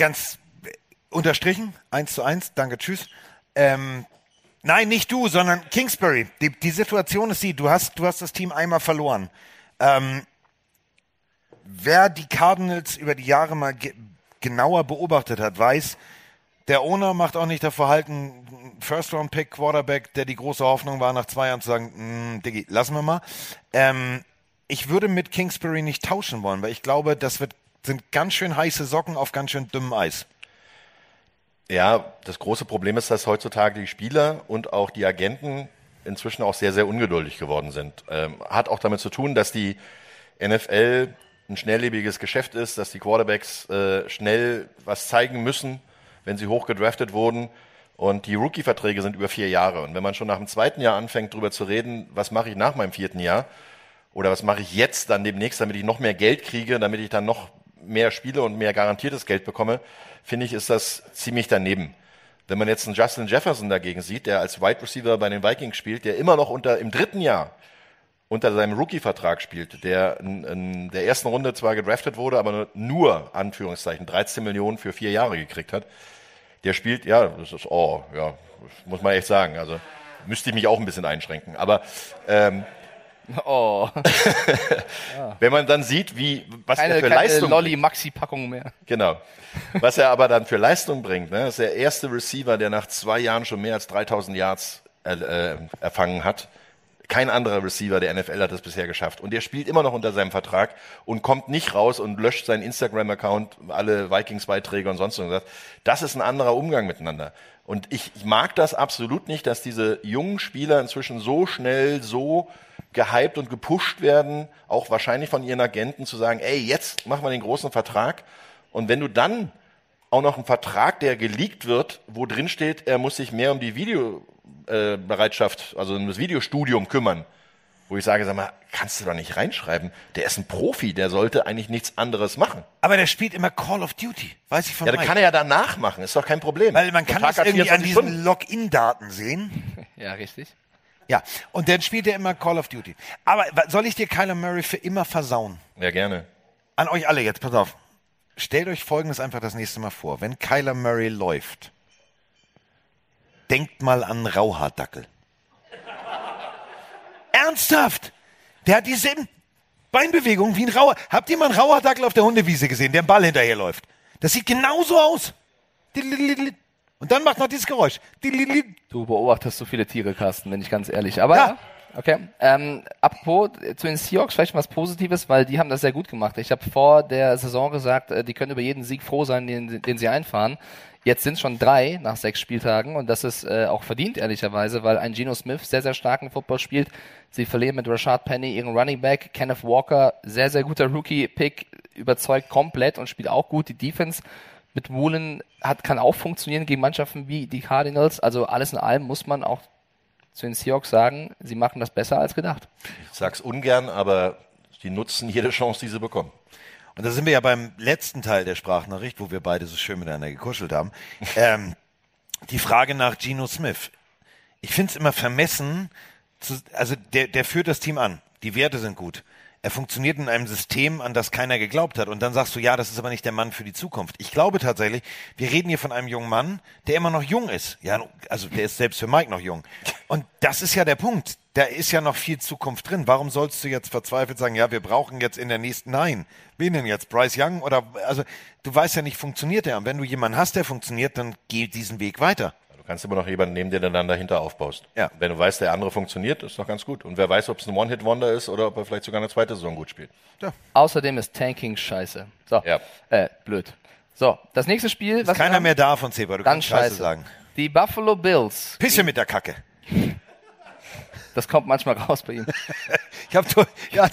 Ganz äh, unterstrichen, eins zu eins, danke, tschüss. Ähm, nein, nicht du, sondern Kingsbury. Die, die Situation ist die, du hast, du hast das Team einmal verloren. Ähm, wer die Cardinals über die Jahre mal ge genauer beobachtet hat, weiß, der Owner macht auch nicht dafür halten, First-Round-Pick, Quarterback, der die große Hoffnung war, nach zwei Jahren zu sagen, "Mm, Diggi, lassen wir mal. Ähm, ich würde mit Kingsbury nicht tauschen wollen, weil ich glaube, das wird, sind ganz schön heiße Socken auf ganz schön dünnem Eis. Ja, das große Problem ist, dass heutzutage die Spieler und auch die Agenten inzwischen auch sehr, sehr ungeduldig geworden sind. Ähm, hat auch damit zu tun, dass die NFL ein schnelllebiges Geschäft ist, dass die Quarterbacks äh, schnell was zeigen müssen, wenn sie hoch gedraftet wurden. Und die Rookie-Verträge sind über vier Jahre. Und wenn man schon nach dem zweiten Jahr anfängt, darüber zu reden, was mache ich nach meinem vierten Jahr oder was mache ich jetzt dann demnächst, damit ich noch mehr Geld kriege, damit ich dann noch mehr Spiele und mehr garantiertes Geld bekomme, finde ich, ist das ziemlich daneben. Wenn man jetzt einen Justin Jefferson dagegen sieht, der als Wide Receiver bei den Vikings spielt, der immer noch unter im dritten Jahr unter seinem Rookie-Vertrag spielt, der in, der ersten Runde zwar gedraftet wurde, aber nur, Anführungszeichen, 13 Millionen für vier Jahre gekriegt hat, der spielt, ja, das ist, oh, ja, muss man echt sagen. Also müsste ich mich auch ein bisschen einschränken. Aber ähm, Oh. wenn man dann sieht, wie was Keine, er für keine Leistung Lolli-Maxi-Packung mehr. Genau. Was er aber dann für Leistung bringt, ne, ist der erste Receiver, der nach zwei Jahren schon mehr als 3000 Yards äh, äh, erfangen hat. Kein anderer Receiver der NFL hat das bisher geschafft. Und der spielt immer noch unter seinem Vertrag und kommt nicht raus und löscht seinen Instagram-Account, alle Vikings-Beiträge und sonst irgendwas. Das ist ein anderer Umgang miteinander. Und ich, ich mag das absolut nicht, dass diese jungen Spieler inzwischen so schnell, so gehypt und gepusht werden, auch wahrscheinlich von ihren Agenten zu sagen, ey, jetzt machen wir den großen Vertrag. Und wenn du dann auch noch einen Vertrag, der geleakt wird, wo drin steht, er muss sich mehr um die Videobereitschaft, also um das Videostudium kümmern, wo ich sage, sag mal, kannst du doch nicht reinschreiben. Der ist ein Profi, der sollte eigentlich nichts anderes machen. Aber der spielt immer Call of Duty, weiß ich von Ja, das Mike. kann er ja danach machen, ist doch kein Problem. Weil man kann das irgendwie an 24 diesen. Login-Daten sehen. Ja, richtig. Ja, und dann spielt er immer Call of Duty. Aber soll ich dir Kyler Murray für immer versauen? Ja, gerne. An euch alle jetzt, pass auf. Stellt euch Folgendes einfach das nächste Mal vor. Wenn Kyler Murray läuft, denkt mal an Rauhaardackel. Ernsthaft! Der hat dieselben Beinbewegungen wie ein Rauer. Habt ihr mal einen Rauhaardackel auf der Hundewiese gesehen, der einen Ball hinterherläuft? Das sieht genauso aus. Und dann macht noch dieses Geräusch. Du beobachtest so viele Tiere, Carsten, bin ich ganz ehrlich. Aber ja. Okay. Ähm, apropos äh, zu den Seahawks vielleicht was Positives, weil die haben das sehr gut gemacht. Ich habe vor der Saison gesagt, äh, die können über jeden Sieg froh sein, den, den sie einfahren. Jetzt sind schon drei nach sechs Spieltagen und das ist äh, auch verdient, ehrlicherweise, weil ein Geno Smith sehr, sehr starken Football spielt. Sie verlieren mit Rashad Penny ihren Running Back. Kenneth Walker, sehr, sehr guter Rookie-Pick, überzeugt komplett und spielt auch gut. Die Defense mit Woolen hat, kann auch funktionieren gegen Mannschaften wie die Cardinals. Also alles in allem muss man auch zu den Seahawks sagen, sie machen das besser als gedacht. Ich sag's ungern, aber die nutzen jede Chance, die sie bekommen. Und da sind wir ja beim letzten Teil der Sprachnachricht, wo wir beide so schön miteinander gekuschelt haben. Ähm, die Frage nach Geno Smith. Ich finde es immer vermessen, zu, also der, der führt das Team an. Die Werte sind gut. Er funktioniert in einem System, an das keiner geglaubt hat. Und dann sagst du, ja, das ist aber nicht der Mann für die Zukunft. Ich glaube tatsächlich, wir reden hier von einem jungen Mann, der immer noch jung ist. Ja, also der ist selbst für Mike noch jung. Und das ist ja der Punkt. Da ist ja noch viel Zukunft drin. Warum sollst du jetzt verzweifelt sagen, ja, wir brauchen jetzt in der nächsten, nein, wen denn jetzt? Bryce Young? Oder, also, du weißt ja nicht, funktioniert der. Und wenn du jemanden hast, der funktioniert, dann geh diesen Weg weiter. Du kannst immer noch jemanden nehmen, den du dann dahinter aufbaust. Ja. Wenn du weißt, der andere funktioniert, ist doch ganz gut. Und wer weiß, ob es ein One-Hit-Wonder ist oder ob er vielleicht sogar eine zweite Saison gut spielt. Außerdem ist Tanking scheiße. So. Äh, blöd. So, das nächste Spiel. Ist keiner mehr da von Zebra, du Ganz kannst Scheiße scheiße. sagen. Die Buffalo Bills. Pisse mit der Kacke. Das kommt manchmal raus bei ihm. ich hab doch, ja,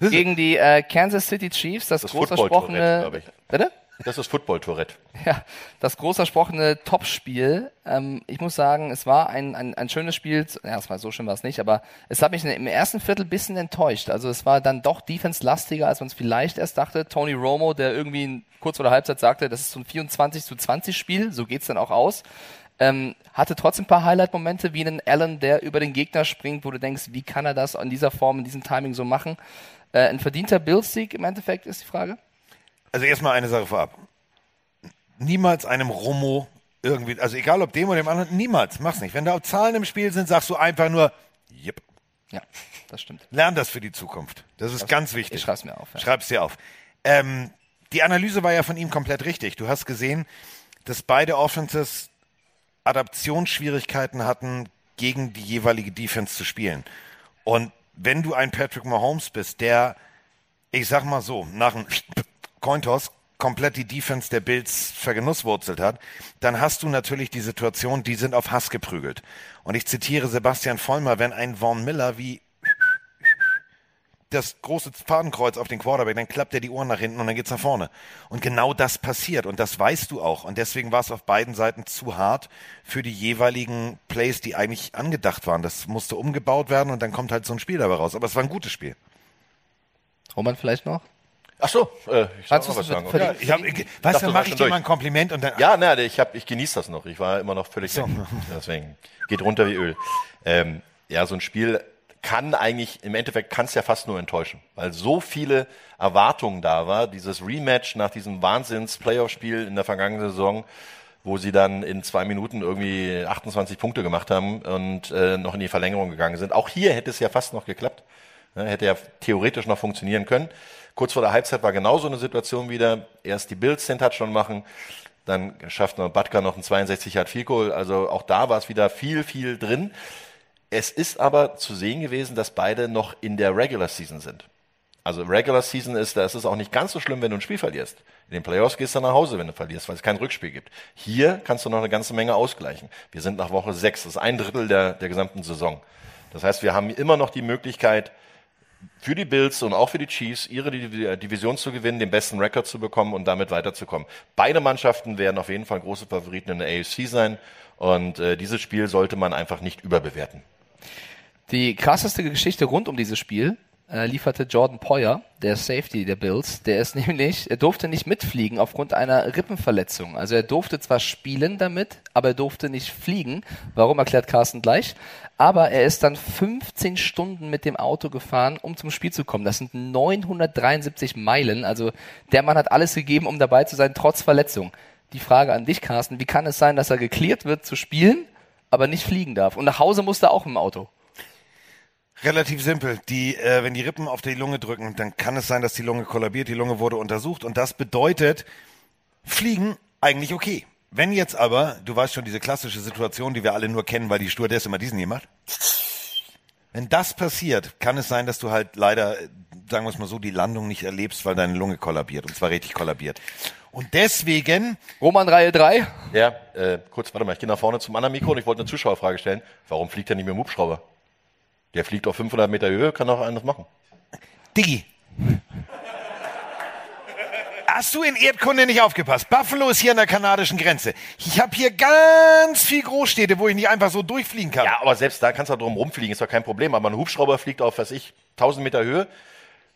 Gegen die äh, Kansas City Chiefs, das, Das groß versprochene. glaube ich. Bitte? Das ist Football-Tourette. Ja, das groß versprochene Topspiel. Ähm, ich muss sagen, es war ein, ein, ein schönes Spiel. Ja, es so schön war es nicht, aber es hat mich im ersten Viertel ein bisschen enttäuscht. Also es war dann doch defense-lastiger, als man es vielleicht erst dachte. Tony Romo, der irgendwie kurz vor der Halbzeit sagte, das ist so ein 24 zu 20 Spiel, so geht's dann auch aus. Ähm, hatte trotzdem ein paar Highlight-Momente, wie einen Allen, der über den Gegner springt, wo du denkst, wie kann er das in dieser Form, in diesem Timing so machen? Äh, ein verdienter Bills-Sieg im Endeffekt ist die Frage. Also erstmal eine Sache vorab. Niemals einem Romo irgendwie, also egal ob dem oder dem anderen, niemals, mach's nicht. Wenn da Zahlen im Spiel sind, sagst du einfach nur, yep. Ja, das stimmt. Lern das für die Zukunft. Das ist Das- ganz wichtig. ich schreib's mir auf, ja. Schreib's dir auf. Ähm, die Analyse war ja von ihm komplett richtig. Du hast gesehen, dass beide Offenses Adaptionsschwierigkeiten hatten, gegen die jeweilige Defense zu spielen. Und wenn du ein Patrick Mahomes bist, der, ich sag mal so, nach einem Cointoss komplett die Defense der Bills vergenusswurzelt hat, dann hast du natürlich die Situation, die sind auf Hass geprügelt. Und ich zitiere Sebastian Vollmer, wenn ein Vaughn Miller wie das große Fadenkreuz auf den Quarterback, dann klappt er die Ohren nach hinten und dann geht's nach vorne. Und genau das passiert und das weißt du auch. Und deswegen war es auf beiden Seiten zu hart für die jeweiligen Plays, die eigentlich angedacht waren. Das musste umgebaut werden und dann kommt halt so ein Spiel dabei raus. Aber es war ein gutes Spiel. Roman vielleicht noch? Ach so, äh, ich soll was sagen. Okay. Ich hab, ich, weißt du, mache ich dir mal ein Kompliment und dann. Ja, na, ich, hab, ich genieße das noch. Ich war immer noch völlig So. weg. Deswegen geht runter wie Öl. Ähm, ja, so ein Spiel kann eigentlich, im Endeffekt kann es ja fast nur enttäuschen, weil so viele Erwartungen da war. Dieses Rematch nach diesem Wahnsinns-Playoff-Spiel in der vergangenen Saison, wo sie dann in zwei Minuten irgendwie 28 Punkte gemacht haben und äh, noch in die Verlängerung gegangen sind. Auch hier hätte es ja fast noch geklappt. Ja, hätte ja theoretisch noch funktionieren können. Kurz vor der Halbzeit war genauso eine Situation wieder. Erst die Bills den Touchdown machen, dann schafft noch Butker noch einen 62 Yard Field Goal. Also auch da war es wieder viel, viel drin. Es ist aber zu sehen gewesen, dass beide noch in der Regular Season sind. Also Regular Season ist, da ist es auch nicht ganz so schlimm, wenn du ein Spiel verlierst. In den Playoffs gehst du nach Hause, wenn du verlierst, weil es kein Rückspiel gibt. Hier kannst du noch eine ganze Menge ausgleichen. Wir sind nach Woche sechs, das ist ein Drittel der, der gesamten Saison. Das heißt, wir haben immer noch die Möglichkeit, für die Bills und auch für die Chiefs ihre Div- Division zu gewinnen, den besten Rekord zu bekommen und damit weiterzukommen. Beide Mannschaften werden auf jeden Fall große Favoriten in der AFC sein und äh, dieses Spiel sollte man einfach nicht überbewerten. Die krasseste Geschichte rund um dieses Spiel äh, lieferte Jordan Poyer, der Safety der Bills. Der ist nämlich, er durfte nicht mitfliegen aufgrund einer Rippenverletzung. Also er durfte zwar spielen damit, aber er durfte nicht fliegen. Warum erklärt Carsten gleich. Aber er ist dann 15 Stunden mit dem Auto gefahren, um zum Spiel zu kommen. Das sind 973 Meilen. Also der Mann hat alles gegeben, um dabei zu sein, trotz Verletzung. Die Frage an dich, Carsten, wie kann es sein, dass er geklärt wird zu spielen, aber nicht fliegen darf? Und nach Hause musste er auch im Auto. Relativ simpel. Die, äh, wenn die Rippen auf die Lunge drücken, dann kann es sein, dass die Lunge kollabiert. Die Lunge wurde untersucht und das bedeutet, Fliegen eigentlich okay. Wenn jetzt aber, du weißt schon, diese klassische Situation, die wir alle nur kennen, weil die Stewardess immer diesen hier macht. Wenn das passiert, kann es sein, dass du halt leider, äh, sagen wir es mal so, die Landung nicht erlebst, weil deine Lunge kollabiert. Und zwar richtig kollabiert. Und deswegen. Roman Reihe 3. Ja, äh, kurz, warte mal, ich gehe nach vorne zum anderen Mikro und ich wollte eine Zuschauerfrage stellen. Warum fliegt er nicht mit dem Hubschrauber? Der fliegt auf 500 Meter Höhe, kann auch anders machen. Diggi. Hast du in Erdkunde nicht aufgepasst? Buffalo ist hier an der kanadischen Grenze. Ich habe hier ganz viel Großstädte, wo ich nicht einfach so durchfliegen kann. Ja, aber selbst da kannst du drum rumfliegen, ist doch kein Problem. Aber ein Hubschrauber fliegt auf, was ich, 1000 Meter Höhe,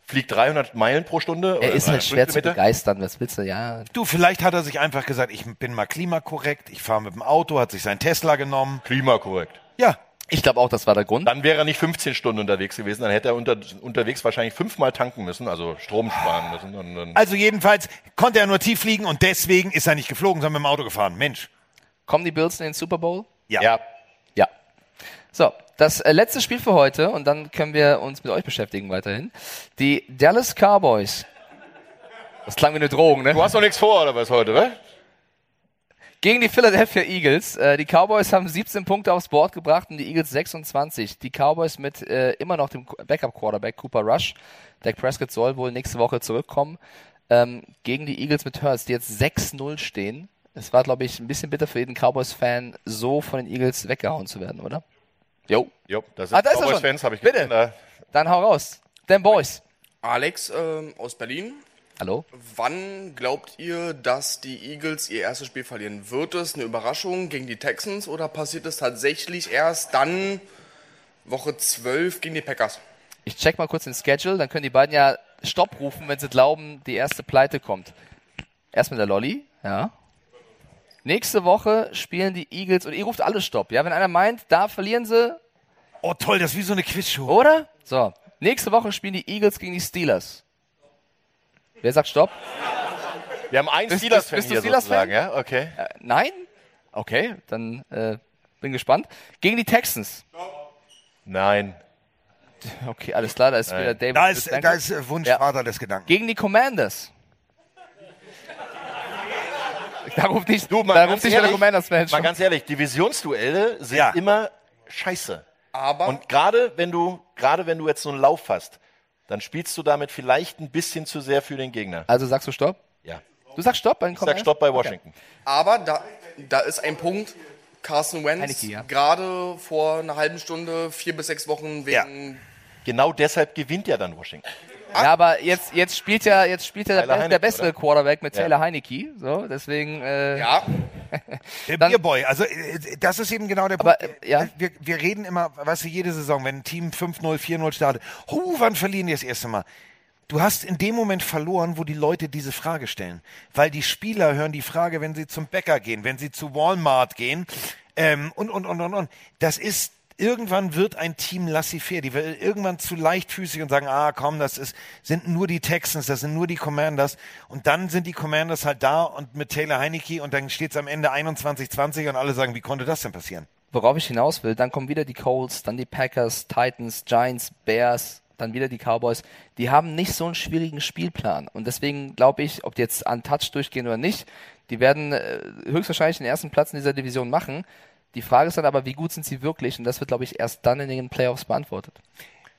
fliegt 300 Meilen pro Stunde. Er oder ist halt 300 schwer zu begeistern. Was willst du? Ja. Du, vielleicht hat er sich einfach gesagt, ich bin mal klimakorrekt, ich fahre mit dem Auto, hat sich sein Tesla genommen. Klimakorrekt. Ja. Ich glaube auch, das war der Grund. Dann wäre er nicht 15 Stunden unterwegs gewesen, dann hätte er unter, unterwegs wahrscheinlich fünfmal tanken müssen, also Strom sparen müssen. Und, dann Also jedenfalls konnte er nur tief fliegen und deswegen ist er nicht geflogen, sondern mit dem Auto gefahren. Mensch. Kommen die Bills in den Super Bowl? Ja. ja. Ja. So, das äh, letzte Spiel für heute und dann können wir uns mit euch beschäftigen weiterhin. Die Dallas Cowboys. Das klang wie eine Drohung, ne? Du hast doch nichts vor, oder was heute, wa? Gegen die Philadelphia Eagles. Äh, die Cowboys haben 17 Punkte aufs Board gebracht und die Eagles 26. Die Cowboys mit äh, immer noch dem Backup-Quarterback Cooper Rush. Dak Prescott soll wohl nächste Woche zurückkommen. Ähm, gegen die Eagles mit Hurts, die jetzt 6-0 stehen. Es war, glaube ich, ein bisschen bitter für jeden Cowboys-Fan, so von den Eagles weggehauen zu werden, oder? Jo. Jo, da sind Ah, da. Cowboys-Fans, habe ich Bitte. gesehen, da- Dann hau raus. Den Boys. Alex ähm, aus Berlin. Hallo. Wann glaubt ihr, dass die Eagles ihr erstes Spiel verlieren? Wird es eine Überraschung gegen die Texans oder passiert es tatsächlich erst dann Woche 12 gegen die Packers? Ich check mal kurz den Schedule, dann können die beiden ja Stopp rufen, wenn sie glauben, die erste Pleite kommt. Erst mit der Lolly, ja. Nächste Woche spielen die Eagles und ihr ruft alle Stopp, ja. Wenn einer meint, da verlieren sie. Oh toll, das ist wie so eine Quizshow. Oder? So. Nächste Woche spielen die Eagles gegen die Steelers. Wer sagt Stopp? Wir haben einen Bist- Steelers-Fan hier Steelers-Fan? sozusagen, ja? Okay. Äh, nein? Okay, dann äh, bin gespannt. Gegen die Texans. Nein. Okay, alles klar, da ist Nein. wieder David. Da ist, da ist äh, Wunschvater des Gedanken. Gegen die Commanders. Da ruft nicht, Du, mal da ganz ruft nicht ehrlich, Commanders-Fans. Mal schon. ganz ehrlich, Divisionsduelle sind Ja. immer scheiße. Aber Und gerade wenn du, gerade wenn du jetzt so einen Lauf hast, dann spielst du damit vielleicht ein bisschen zu sehr für den Gegner. Also sagst du Stopp? Ja. Du sagst Stopp bei den Ich sag? Stopp bei Okay. Washington. Aber da, da ist ein Punkt. Carson Wentz, Heineke, ja. gerade vor einer halben Stunde, vier bis sechs Wochen wegen. Genau deshalb gewinnt ja dann Washington. Ja, aber jetzt, jetzt spielt ja, jetzt spielt ja der, der bessere oder? Quarterback mit Ja. Taylor Heineke. So, deswegen. Äh, Ja, Der Dann- Bierboy, also äh, das ist eben genau der Punkt. äh, ja. Wir, wir reden immer, weißt du, jede Saison, wenn ein Team 5-0, 4-0 startet, huh, wann verlieren die das erste Mal? Du hast in dem Moment verloren, wo die Leute diese Frage stellen. Weil die Spieler hören die Frage, wenn sie zum Bäcker gehen, wenn sie zu Walmart gehen ähm, und, und, und, und, und. Das ist, irgendwann wird ein Team laissez-faire. Die wird irgendwann zu leichtfüßig und sagen, ah komm, das ist, sind nur die Texans, das sind nur die Commanders. Und dann sind die Commanders halt da und mit Taylor Heineke und dann steht es am Ende 21-20 und alle sagen, wie konnte das denn passieren? worauf ich hinaus will, dann kommen wieder die Colts, dann die Packers, Titans, Giants, Bears, dann wieder die Cowboys. Die haben nicht so einen schwierigen Spielplan. Und deswegen glaube ich, ob die jetzt an Touch durchgehen oder nicht, die werden äh, höchstwahrscheinlich den ersten Platz in dieser Division machen. Die Frage ist dann aber, wie gut sind sie wirklich? Und das wird, glaube ich, erst dann in den Playoffs beantwortet.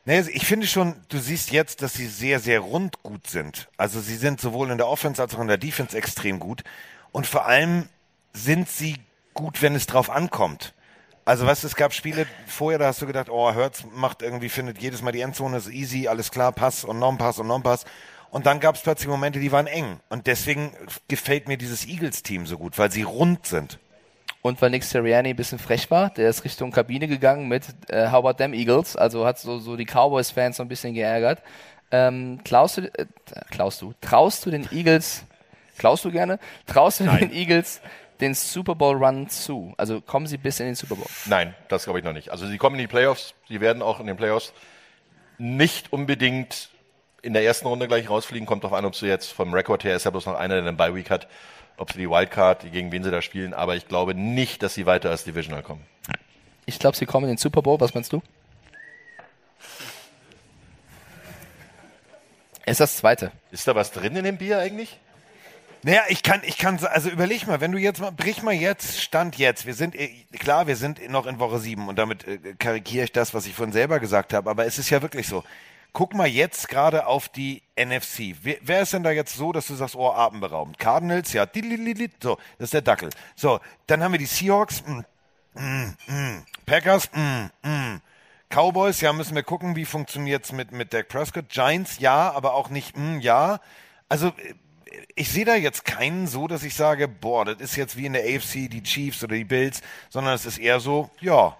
Nee, also ich finde schon, du siehst jetzt, dass sie sehr, sehr rund gut sind. Also sie sind sowohl in der Offense als auch in der Defense extrem gut. Und vor allem sind sie gut, wenn es drauf ankommt. Also weißt du, es gab Spiele vorher, da hast du gedacht, oh, Hertz macht irgendwie, findet jedes Mal die Endzone, ist easy, alles klar, Pass und Non-Pass und Non-Pass. Und dann gab es plötzlich Momente, die waren eng. Und deswegen gefällt mir dieses Eagles-Team so gut, weil sie rund sind. Und weil Nick Sirianni ein bisschen frech war, der ist Richtung Kabine gegangen mit äh, How about them Eagles, also hat so, so die Cowboys-Fans so ein bisschen geärgert. Ähm, klaust du, äh, klaust du, traust du den Eagles, klaust du gerne, traust du den Eagles den Super Bowl Run zu? Also kommen sie bis in den Super Bowl? Nein, das glaube ich noch nicht. Also sie kommen in die Playoffs, sie werden auch in den Playoffs nicht unbedingt in der ersten Runde gleich rausfliegen. Kommt darauf an, ob sie jetzt vom Rekord her ist ja bloß noch einer, der einen Bye Week hat, ob sie die Wildcard, gegen wen sie da spielen. Aber ich glaube nicht, dass sie weiter als Divisional kommen. Ich glaube, sie kommen in den Super Bowl. Was meinst du? Ist das zweite. Ist da was drin in dem Bier eigentlich? Naja, ich kann, ich kann, also überleg mal, wenn du jetzt mal, brich mal jetzt, Stand jetzt. Wir sind, äh, klar, wir sind noch in Woche sieben und damit äh, karikiere ich das, was ich von selber gesagt habe, aber es ist ja wirklich so. Guck mal jetzt gerade auf die NFC. Wer, wer ist denn da jetzt so, dass du sagst, oh, atemberaubend? Cardinals, ja, so, das ist der Dackel. So, dann haben wir die Seahawks, mm, mm, mm. Packers, mm, mm. Cowboys, ja, müssen wir gucken, wie funktioniert's mit, mit Dak Prescott. Giants, ja, aber auch nicht, mm, ja. Also, äh, ich sehe da jetzt keinen so, dass ich sage, boah, das ist jetzt wie in der AFC die Chiefs oder die Bills, sondern es ist eher so, ja.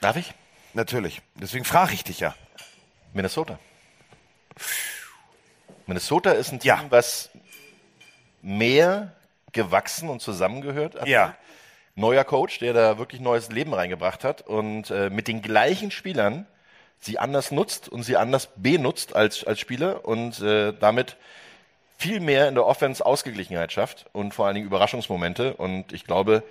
Darf ich? Natürlich. Deswegen frage ich dich ja. Minnesota. Minnesota ist ein Team, was mehr gewachsen und zusammengehört. Ja. Neuer Coach, der da wirklich neues Leben reingebracht hat und äh, mit den gleichen Spielern sie anders nutzt und sie anders benutzt als, als Spieler und äh, damit viel mehr in der Offense Ausgeglichenheit schafft und vor allen Dingen Überraschungsmomente. Und ich glaube,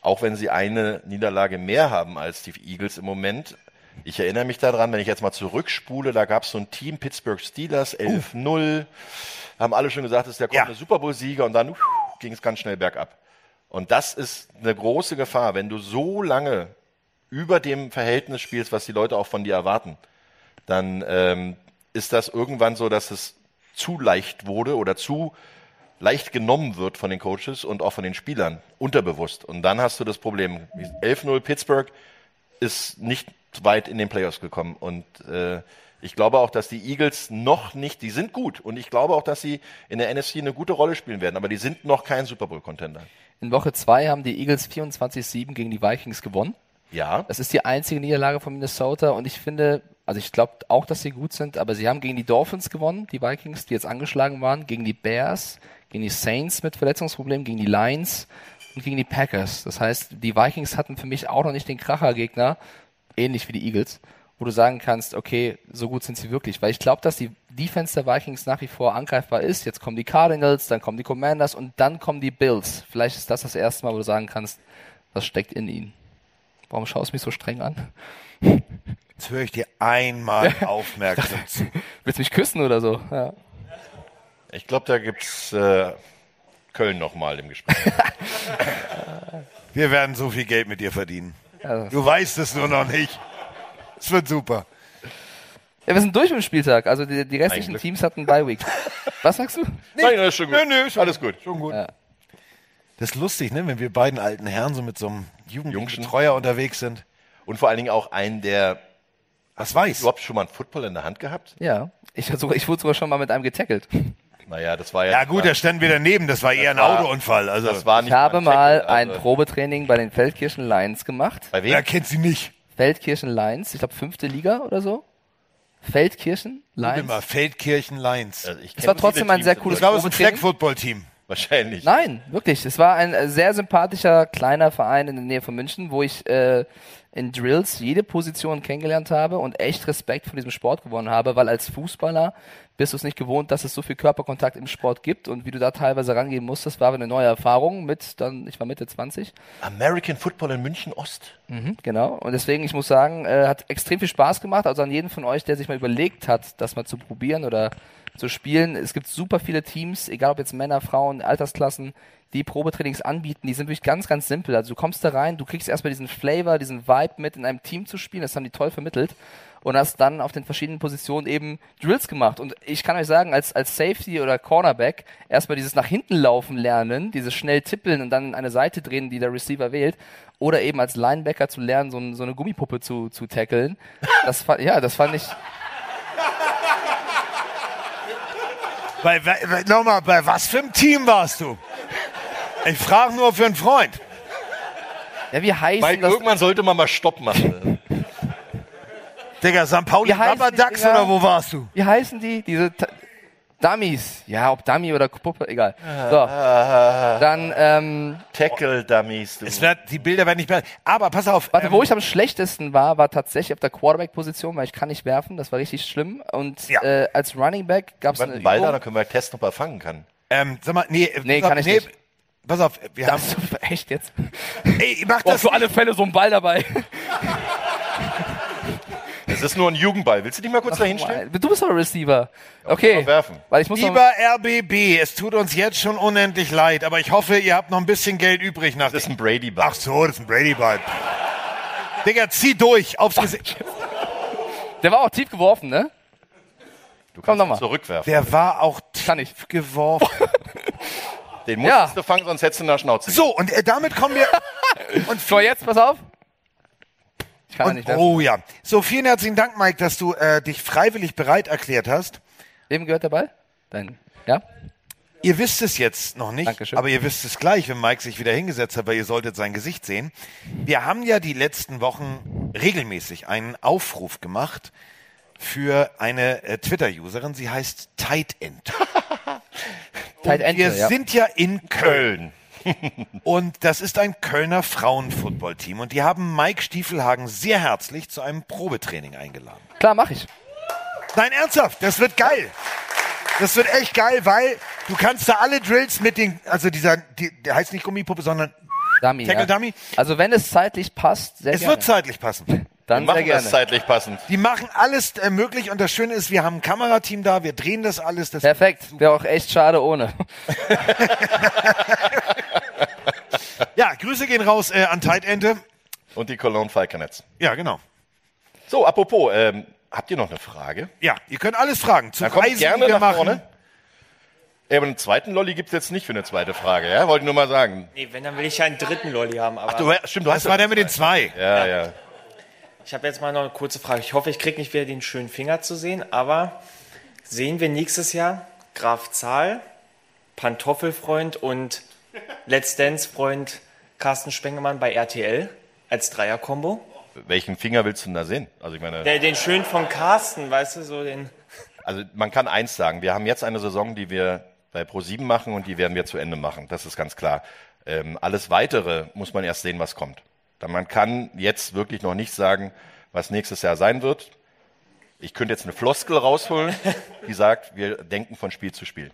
auch wenn sie eine Niederlage mehr haben als die Eagles im Moment, ich erinnere mich daran, wenn ich jetzt mal zurückspule, da gab es so ein Team, Pittsburgh Steelers, 11-0, haben alle schon gesagt, das ist der kommende Super Bowl-Sieger und dann ging es ganz schnell bergab. Und das ist eine große Gefahr, wenn du so lange über dem Verhältnis spielst, was die Leute auch von dir erwarten, dann ähm, ist das irgendwann so, dass es zu leicht wurde oder zu leicht genommen wird von den Coaches und auch von den Spielern, unterbewusst. Und dann hast du das Problem. 11-0 Pittsburgh ist nicht weit in den Playoffs gekommen. Und äh, ich glaube auch, dass die Eagles noch nicht, die sind gut. Und ich glaube auch, dass sie in der NFC eine gute Rolle spielen werden. Aber die sind noch kein Super Bowl-Contender. In Woche 2 haben die Eagles 24-7 gegen die Vikings gewonnen. Ja. Das ist die einzige Niederlage von Minnesota und ich finde, also ich glaube auch, dass sie gut sind, aber sie haben gegen die Dolphins gewonnen, die Vikings, die jetzt angeschlagen waren, gegen die Bears, gegen die Saints mit Verletzungsproblemen, gegen die Lions und gegen die Packers. Das heißt, die Vikings hatten für mich auch noch nicht den Krachergegner, ähnlich wie die Eagles, wo du sagen kannst, okay, so gut sind sie wirklich. Weil ich glaube, dass die Defense der Vikings nach wie vor angreifbar ist. Jetzt kommen die Cardinals, dann kommen die Commanders und dann kommen die Bills. Vielleicht ist das das erste Mal, wo du sagen kannst, was steckt in ihnen. Warum schaust du mich so streng an? Jetzt höre ich dir einmal aufmerksam zu. Willst du mich küssen oder so? Ja. Ich glaube, da gibt's äh, Köln nochmal im Gespräch. Wir werden so viel Geld mit dir verdienen. Du weißt es nur noch nicht. Es wird super. Ja, wir sind durch mit dem Spieltag. Also die, die restlichen Eigentlich. Teams hatten Bye Week. Was sagst du? Nein, das ist schon gut. Nö, nö, schon, Alles gut. Schon gut. Ja. Das ist lustig, ne, wenn wir beiden alten Herren so mit so einem jugendlichen Betreuer unterwegs sind. Und vor allen Dingen auch einen, der was weiß. Überhaupt schon mal einen Football in der Hand gehabt? Ja, ich, ich wurde sogar schon mal mit einem getackelt. Naja, das war ja. Ja gut, da standen wir daneben, das war eher ein war- Autounfall. Also das war nicht Ich habe mal ein also- Probetraining bei den Feldkirchen Lions gemacht. Bei wem? Wer kennt sie nicht? Feldkirchen Lions, ich glaube fünfte Liga oder so. Feldkirchen Lions. mal, Feldkirchen Lions. Also ich Es war trotzdem ein sehr cooles Ich glaube, es ist ein Probetraining. Flag-Football-Team. Wahrscheinlich. Nein, wirklich. Es war ein äh, sehr sympathischer kleiner Verein in der Nähe von München, wo ich äh, in Drills jede Position kennengelernt habe und echt Respekt vor diesem Sport gewonnen habe, weil als Fußballer bist du es nicht gewohnt, dass es so viel Körperkontakt im Sport gibt und wie du da teilweise rangehen musstest, war eine neue Erfahrung mit dann, ich war Mitte 20. American Football in München Ost. Mhm, genau. Und deswegen, ich muss sagen, äh, hat extrem viel Spaß gemacht. Also an jeden von euch, der sich mal überlegt hat, das mal zu probieren oder zu spielen. Es gibt super viele Teams, egal ob jetzt Männer, Frauen, Altersklassen, die Probetrainings anbieten. Die sind wirklich ganz, ganz simpel. Also du kommst da rein, du kriegst erstmal diesen Flavor, diesen Vibe mit, in einem Team zu spielen. Das haben die toll vermittelt. Und hast dann auf den verschiedenen Positionen eben Drills gemacht. Und ich kann euch sagen, als, als Safety oder Cornerback erstmal dieses nach hinten laufen lernen, dieses schnell tippeln und dann eine Seite drehen, die der Receiver wählt. Oder eben als Linebacker zu lernen, so, so eine Gummipuppe zu, zu tackeln. Das ja, das fand ich, Bei, bei, nochmal, bei was für einem Team warst du? Ich frage nur für einen Freund. Ja, wie heißen Mike, das? irgendwann sollte man mal Stopp machen. Digga, St. Pauli Rubber Ducks oder wo warst du? Wie heißen die? Diese Ta- Dummies. Ja, ob Dummy oder Puppe, egal. So. Dann, ähm, Tackle Dummies. Du. Es wird, die Bilder werden nicht mehr. Aber pass auf. Warte, ähm, wo ich am schlechtesten war, war tatsächlich auf der Quarterback-Position, weil ich kann nicht werfen. Das war richtig schlimm. Und äh, als Running Back gab es Wir eine einen Ball da, dann können wir testen, ob er fangen kann. Ähm, sag mal, nee, äh, Nee, kann auf, ich nicht. Pass auf, wir haben. Das ist echt jetzt. Ey, mach Boah, das. für alle Fälle so ein Ball dabei. Es ist nur ein Jugendball. Willst du dich mal kurz dahin stellen? Du bist doch Receiver. Okay. werfen. Weil ich muss noch, Lieber RBB, es tut uns jetzt schon unendlich leid, aber ich hoffe, ihr habt noch ein bisschen Geld übrig nach. Das ist ein Brady-Ball. Ach so, das ist ein Brady-Ball. Digga, zieh durch aufs Gesicht. der war auch tief geworfen, ne? Du Komm kannst nochmal. ihn zurückwerfen. Der war auch Kann ich. geworfen. Den musstest du fangen, sonst hättest du in der Schnauze. So, und äh, damit kommen wir. Und so, jetzt, pass auf. Ich kann Und, nicht oh ja. So, vielen herzlichen Dank, Mike, dass du äh, dich freiwillig bereit erklärt hast. Wem gehört der Ball? Dein. Ja? Ihr wisst es jetzt noch nicht, Dankeschön. aber ihr wisst es gleich, wenn Mike sich wieder hingesetzt hat, weil ihr solltet sein Gesicht sehen. Wir haben ja die letzten Wochen regelmäßig einen Aufruf gemacht für eine äh, Twitter-Userin. Sie heißt Tight End. Tight End, wir ja. sind ja in Köln. Und das ist ein Kölner Frauenfootballteam. Und die haben Mike Stiefelhagen sehr herzlich zu einem Probetraining eingeladen. Klar, mach ich. Nein, ernsthaft, das wird geil. Das wird echt geil, weil du kannst da alle Drills mit den, also dieser, die, der heißt nicht Gummipuppe, sondern Dummy. Tackle ja. Dummy. Also wenn es zeitlich passt, sehr Es gerne. wird zeitlich passen. Dann sehr machen das zeitlich passend. Die machen alles äh, möglich und das Schöne ist, wir haben ein Kamerateam da, wir drehen das alles. Das Perfekt. Wäre auch echt schade ohne. ja, Grüße gehen raus äh, an Tight Ente. Und die Cologne Falconets. Ja, genau. So, apropos, ähm, habt ihr noch eine Frage? Ja, ihr könnt alles fragen. Zu Dann kommt Reisen, gerne die wir nach machen. vorne. Ja, aber einen zweiten Lolli gibt's jetzt nicht für eine zweite Frage, ja? Wollte ich nur mal sagen. Nee, wenn, dann will ich ja einen dritten Lolli haben. Aber Ach, du, stimmt, du Das hast war ja der mit den zwei. Ja, ja. Ich habe jetzt mal noch eine kurze Frage. Ich hoffe, ich kriege nicht wieder den schönen Finger zu sehen, aber sehen wir nächstes Jahr Graf Zahl, Pantoffelfreund und Let's Dance-Freund Carsten Spengemann bei RTL als Dreier-Kombo? Welchen Finger willst du denn da sehen? Also ich meine, Der, den schönen von Carsten, weißt du, so den. also man kann eins sagen, wir haben jetzt eine Saison, die wir bei Pro7 machen und die werden wir zu Ende machen. Das ist ganz klar. Ähm, alles weitere muss man erst sehen, was kommt. Da man kann jetzt wirklich noch nicht sagen, was nächstes Jahr sein wird. Ich könnte jetzt eine Floskel rausholen, die sagt, wir denken von Spiel zu Spiel.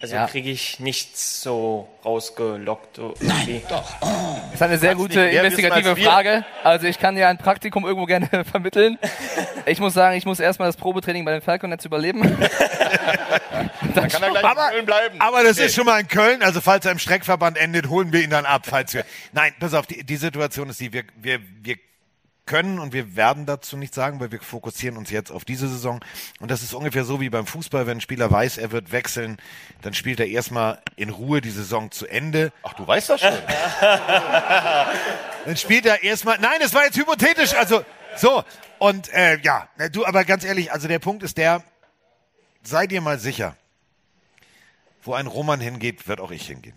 Also Ja. kriege ich nichts so rausgelockt. Nein, doch. Das ist eine sehr Kannst gute investigative als. Frage. Also ich kann dir ein Praktikum irgendwo gerne vermitteln. Ich muss sagen, ich muss erstmal das Probetraining bei den Falconets überleben. Dann kann er gleich Aber- in Köln bleiben. Aber das Okay. ist schon mal in Köln. Also falls er im Streckverband endet, holen wir ihn dann ab. Falls wir. Nein, pass auf. Die, die Situation ist die, wir, wir, wir können und wir werden dazu nichts sagen, weil wir fokussieren uns jetzt auf diese Saison. Und das ist ungefähr so wie beim Fußball, wenn ein Spieler weiß, er wird wechseln, dann spielt er erstmal in Ruhe die Saison zu Ende. Ach, du weißt das schon. Dann spielt er erstmal. Nein, das war jetzt hypothetisch. Also so. Und äh, ja, du, aber ganz ehrlich, also der Punkt ist der, sei dir mal sicher, wo ein Roman hingeht, wird auch ich hingehen.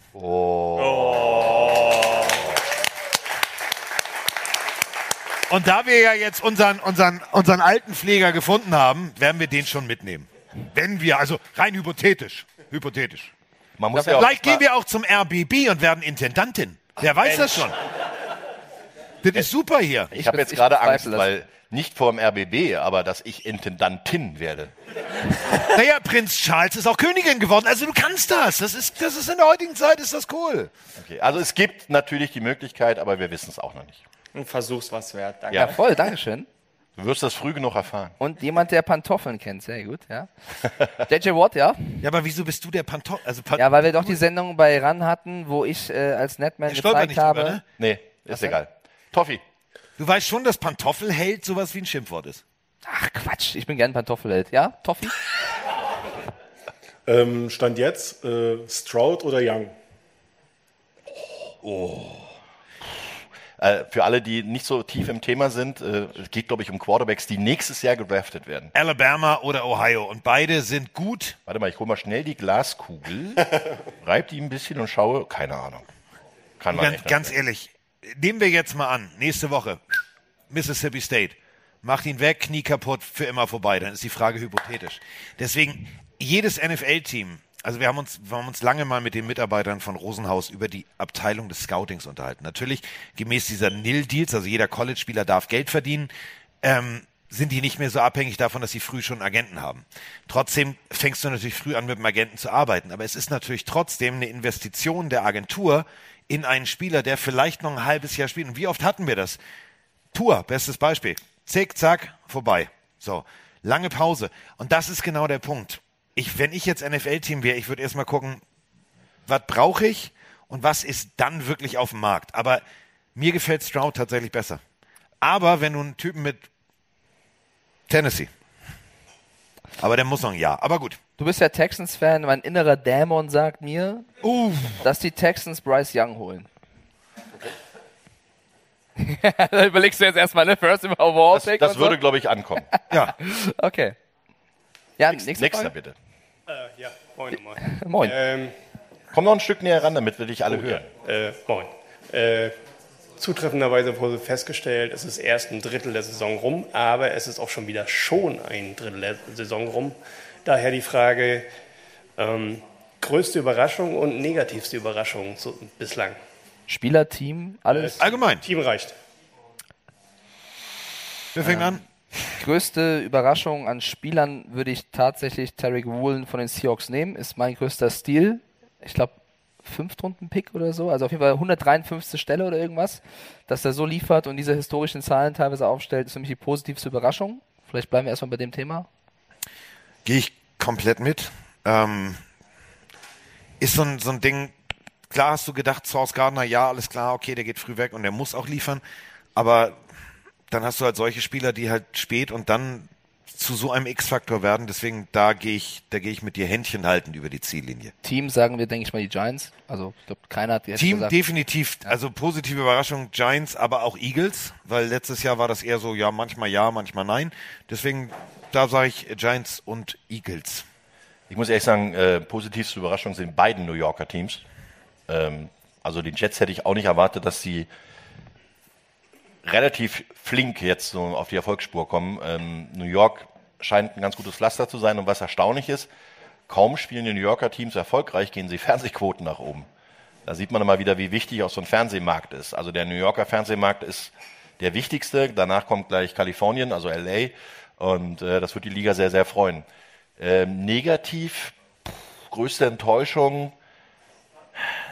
Und da wir ja jetzt unseren, unseren, unseren alten Pfleger gefunden haben, werden wir den schon mitnehmen. Wenn wir, also rein hypothetisch. Hypothetisch. Man muss ja auch Vielleicht gehen wir auch zum RBB und werden Intendantin. Wer weiß das schon? Das ist super hier. Ich habe jetzt gerade Angst, weil nicht vor dem RBB, aber dass ich Intendantin werde. Naja, Prinz Charles ist auch Königin geworden. Also du kannst das. Das ist, das ist in der heutigen Zeit ist das cool. Okay, also es gibt natürlich die Möglichkeit, aber wir wissen es auch noch nicht. Ein Versuch's was wert. Danke. Ja. Voll, Dankeschön. Du wirst das früh genug erfahren. Und jemand, der Pantoffeln kennt, sehr gut, ja. JJ Watt, ja. Ja, aber wieso bist du der Pantoffel? Also Pan Ja, weil wir doch die Sendung bei RAN hatten, wo ich äh, als Netman Ich gezeigt nicht habe. drüber, ne? Nee, ist egal. Toffi. Du weißt schon, dass Pantoffelheld sowas wie ein Schimpfwort ist. Ach Quatsch, ich bin gern Pantoffelheld. Ja, Toffi? Ähm, Stand jetzt, äh, Stroud oder Young? Äh, für alle, die nicht so tief im Thema sind, äh, es geht, glaube ich, um Quarterbacks, die nächstes Jahr gedraftet werden. Alabama oder Ohio. Und beide sind gut. Warte mal, ich hole mal schnell die Glaskugel, reib die ein bisschen und schaue. Keine Ahnung. Kann man Ganz, ganz ehrlich, nehmen wir jetzt mal an, nächste Woche, Mississippi State, macht ihn weg, Knie kaputt, für immer vorbei. Dann ist die Frage hypothetisch. Deswegen, jedes NFL-Team, also wir haben uns, wir haben uns lange mal mit den Mitarbeitern von Rosenhaus über die Abteilung des Scoutings unterhalten. Natürlich gemäß dieser Nil-Deals, also jeder College-Spieler darf Geld verdienen, ähm, sind die nicht mehr so abhängig davon, dass sie früh schon Agenten haben. Trotzdem fängst du natürlich früh an, mit dem Agenten zu arbeiten. Aber es ist natürlich trotzdem eine Investition der Agentur in einen Spieler, der vielleicht noch ein halbes Jahr spielt. Und wie oft hatten wir das? Tour, bestes Beispiel. Zick, zack, vorbei. So, lange Pause. Und das ist genau der Punkt. Ich, wenn ich jetzt NFL-Team wäre, ich würde erstmal gucken, was brauche ich und was ist dann wirklich auf dem Markt. Aber mir gefällt Stroud tatsächlich besser. Aber wenn du einen Typen mit Tennessee. Aber der muss noch ein Jahr. Aber gut. Du bist ja Texans-Fan. Mein innerer Dämon sagt mir, dass die Texans Bryce Young holen. da überlegst du jetzt erstmal, ne? First im Overall Das, das würde, glaube ich, ankommen. ja. Okay. Ja, nächste Nächster Frage. bitte. Äh, ja, moin, moin. Moin. Ähm, Komm noch ein Stück näher ran, damit wir dich alle Oh, hören. Äh, moin. Äh, zutreffenderweise wurde festgestellt, es ist erst ein Drittel der Saison rum, aber es ist auch schon wieder schon ein Drittel der Saison rum. Daher die Frage, ähm, größte Überraschung und negativste Überraschung so, bislang? Spieler, Team, alles? Allgemein. Team reicht. Wer fängt an? Größte Überraschung an Spielern würde ich tatsächlich Tarek Woolen von den Seahawks nehmen. Ist mein größter Stil. Ich glaube, Fünftrunden-Pick oder so. Also auf jeden Fall 153. Stelle oder irgendwas. Dass er so liefert und diese historischen Zahlen teilweise aufstellt, ist für mich die positivste Überraschung. Vielleicht bleiben wir erstmal bei dem Thema. Gehe ich komplett mit. Ähm, ist so ein, so ein Ding, klar hast du gedacht, Source Gardner, ja, alles klar, okay, der geht früh weg und der muss auch liefern. Aber dann hast du halt solche Spieler, die halt spät und dann zu so einem X-Faktor werden. Deswegen, da gehe ich, da gehe ich mit dir Händchen halten über die Ziellinie. Team sagen wir, denke ich mal, die Giants. Also ich glaube, keiner hat jetzt Team gesagt. definitiv, also positive Überraschung, Giants, aber auch Eagles, weil letztes Jahr war das eher so, ja, manchmal ja, manchmal nein. Deswegen, da sage ich Giants und Eagles. Ich muss ehrlich sagen, äh, positivste Überraschung sind beiden New Yorker Teams. Ähm, also die Jets hätte ich auch nicht erwartet, dass sie relativ flink jetzt so auf die Erfolgsspur kommen. Ähm, New York scheint ein ganz gutes Pflaster zu sein und was erstaunlich ist, kaum spielen die New Yorker Teams erfolgreich, gehen sie Fernsehquoten nach oben. Da sieht man immer wieder, wie wichtig auch so ein Fernsehmarkt ist. Also der New Yorker Fernsehmarkt ist der wichtigste. Danach kommt gleich Kalifornien, also LA. Und äh, das wird die Liga sehr, sehr freuen. Ähm, negativ, pff, größte Enttäuschung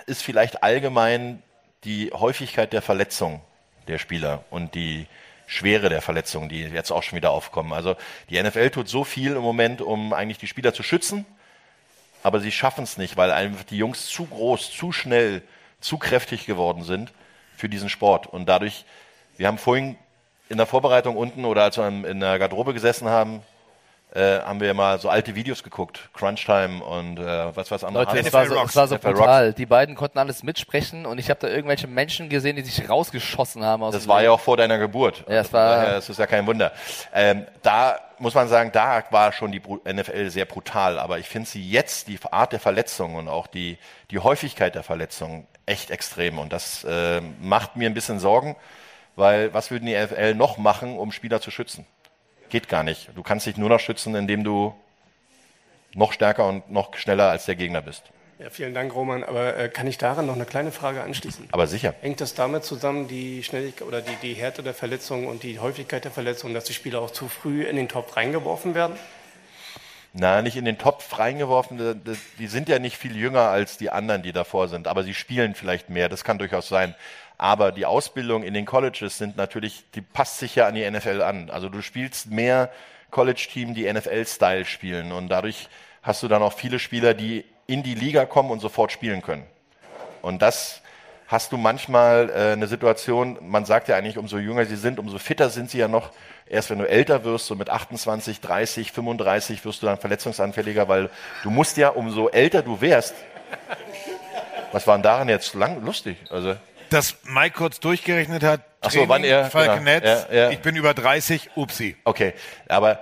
ist vielleicht allgemein die Häufigkeit der Verletzung der Spieler und die Schwere der Verletzungen, die jetzt auch schon wieder aufkommen. Also die NFL tut so viel im Moment, um eigentlich die Spieler zu schützen, aber sie schaffen es nicht, weil einfach die Jungs zu groß, zu schnell, zu kräftig geworden sind für diesen Sport. Und dadurch, wir haben vorhin in der Vorbereitung unten oder als wir in der Garderobe gesessen haben, äh, haben wir mal so alte Videos geguckt, Crunch Time und äh, was was andere. Leute, es war, so, es war so brutal. Die beiden konnten alles mitsprechen und ich habe da irgendwelche Menschen gesehen, die sich rausgeschossen haben. Aus Das war Leben. ja auch vor deiner Geburt. Ja, es war- Daher ist es ja kein Wunder. Ähm, da muss man sagen, da war schon die NFL sehr brutal. Aber ich finde sie jetzt, die Art der Verletzungen und auch die, die Häufigkeit der Verletzungen, echt extrem. Und das äh, macht mir ein bisschen Sorgen, weil was würden die NFL noch machen, um Spieler zu schützen? Geht gar nicht. Du kannst dich nur noch schützen, indem du noch stärker und noch schneller als der Gegner bist. Ja, vielen Dank, Roman. Aber äh, kann ich daran noch eine kleine Frage anschließen? Aber sicher. Hängt das damit zusammen, die Schnelligkeit oder die, die Härte der Verletzungen und die Häufigkeit der Verletzungen, dass die Spieler auch zu früh in den Topf reingeworfen werden? Na, nicht in den Topf reingeworfen. Die sind ja nicht viel jünger als die anderen, die davor sind. Aber sie spielen vielleicht mehr. Das kann durchaus sein. Aber die Ausbildung in den Colleges sind natürlich, die passt sich ja an die NFL an. Also du spielst mehr College-Team, die NFL-Style spielen. Und dadurch hast du dann auch viele Spieler, die in die Liga kommen und sofort spielen können. Und das hast du manchmal äh, eine Situation, man sagt ja eigentlich, umso jünger sie sind, umso fitter sind sie ja noch. Erst wenn du älter wirst, so mit 28, 30, 35, wirst du dann verletzungsanfälliger, weil du musst ja, umso älter du wärst. Was war denn daran jetzt lang lustig? Also, Dass Mike kurz durchgerechnet hat, Ach so, wann er- Falconet, genau, ja, ja. ich bin über 30, upsi. Okay, aber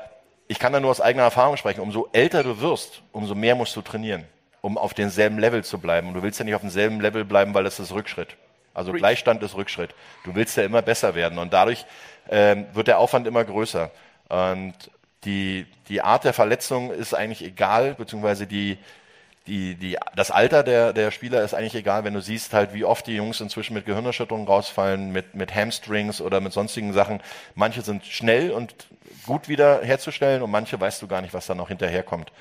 ich kann da nur aus eigener Erfahrung sprechen. Umso älter du wirst, umso mehr musst du trainieren, um auf demselben Level zu bleiben. Und du willst ja nicht auf demselben Level bleiben, weil das ist Rückschritt. Also Preach. Gleichstand ist Rückschritt. Du willst ja immer besser werden und dadurch ähm, wird der Aufwand immer größer. Und die, die Art der Verletzung ist eigentlich egal, beziehungsweise die, die, die, das Alter der, der Spieler ist eigentlich egal, wenn du siehst halt, wie oft die Jungs inzwischen mit Gehirnerschütterungen rausfallen, mit, mit Hamstrings oder mit sonstigen Sachen. Manche sind schnell und gut wieder herzustellen und manche weißt du gar nicht, was da noch hinterherkommt.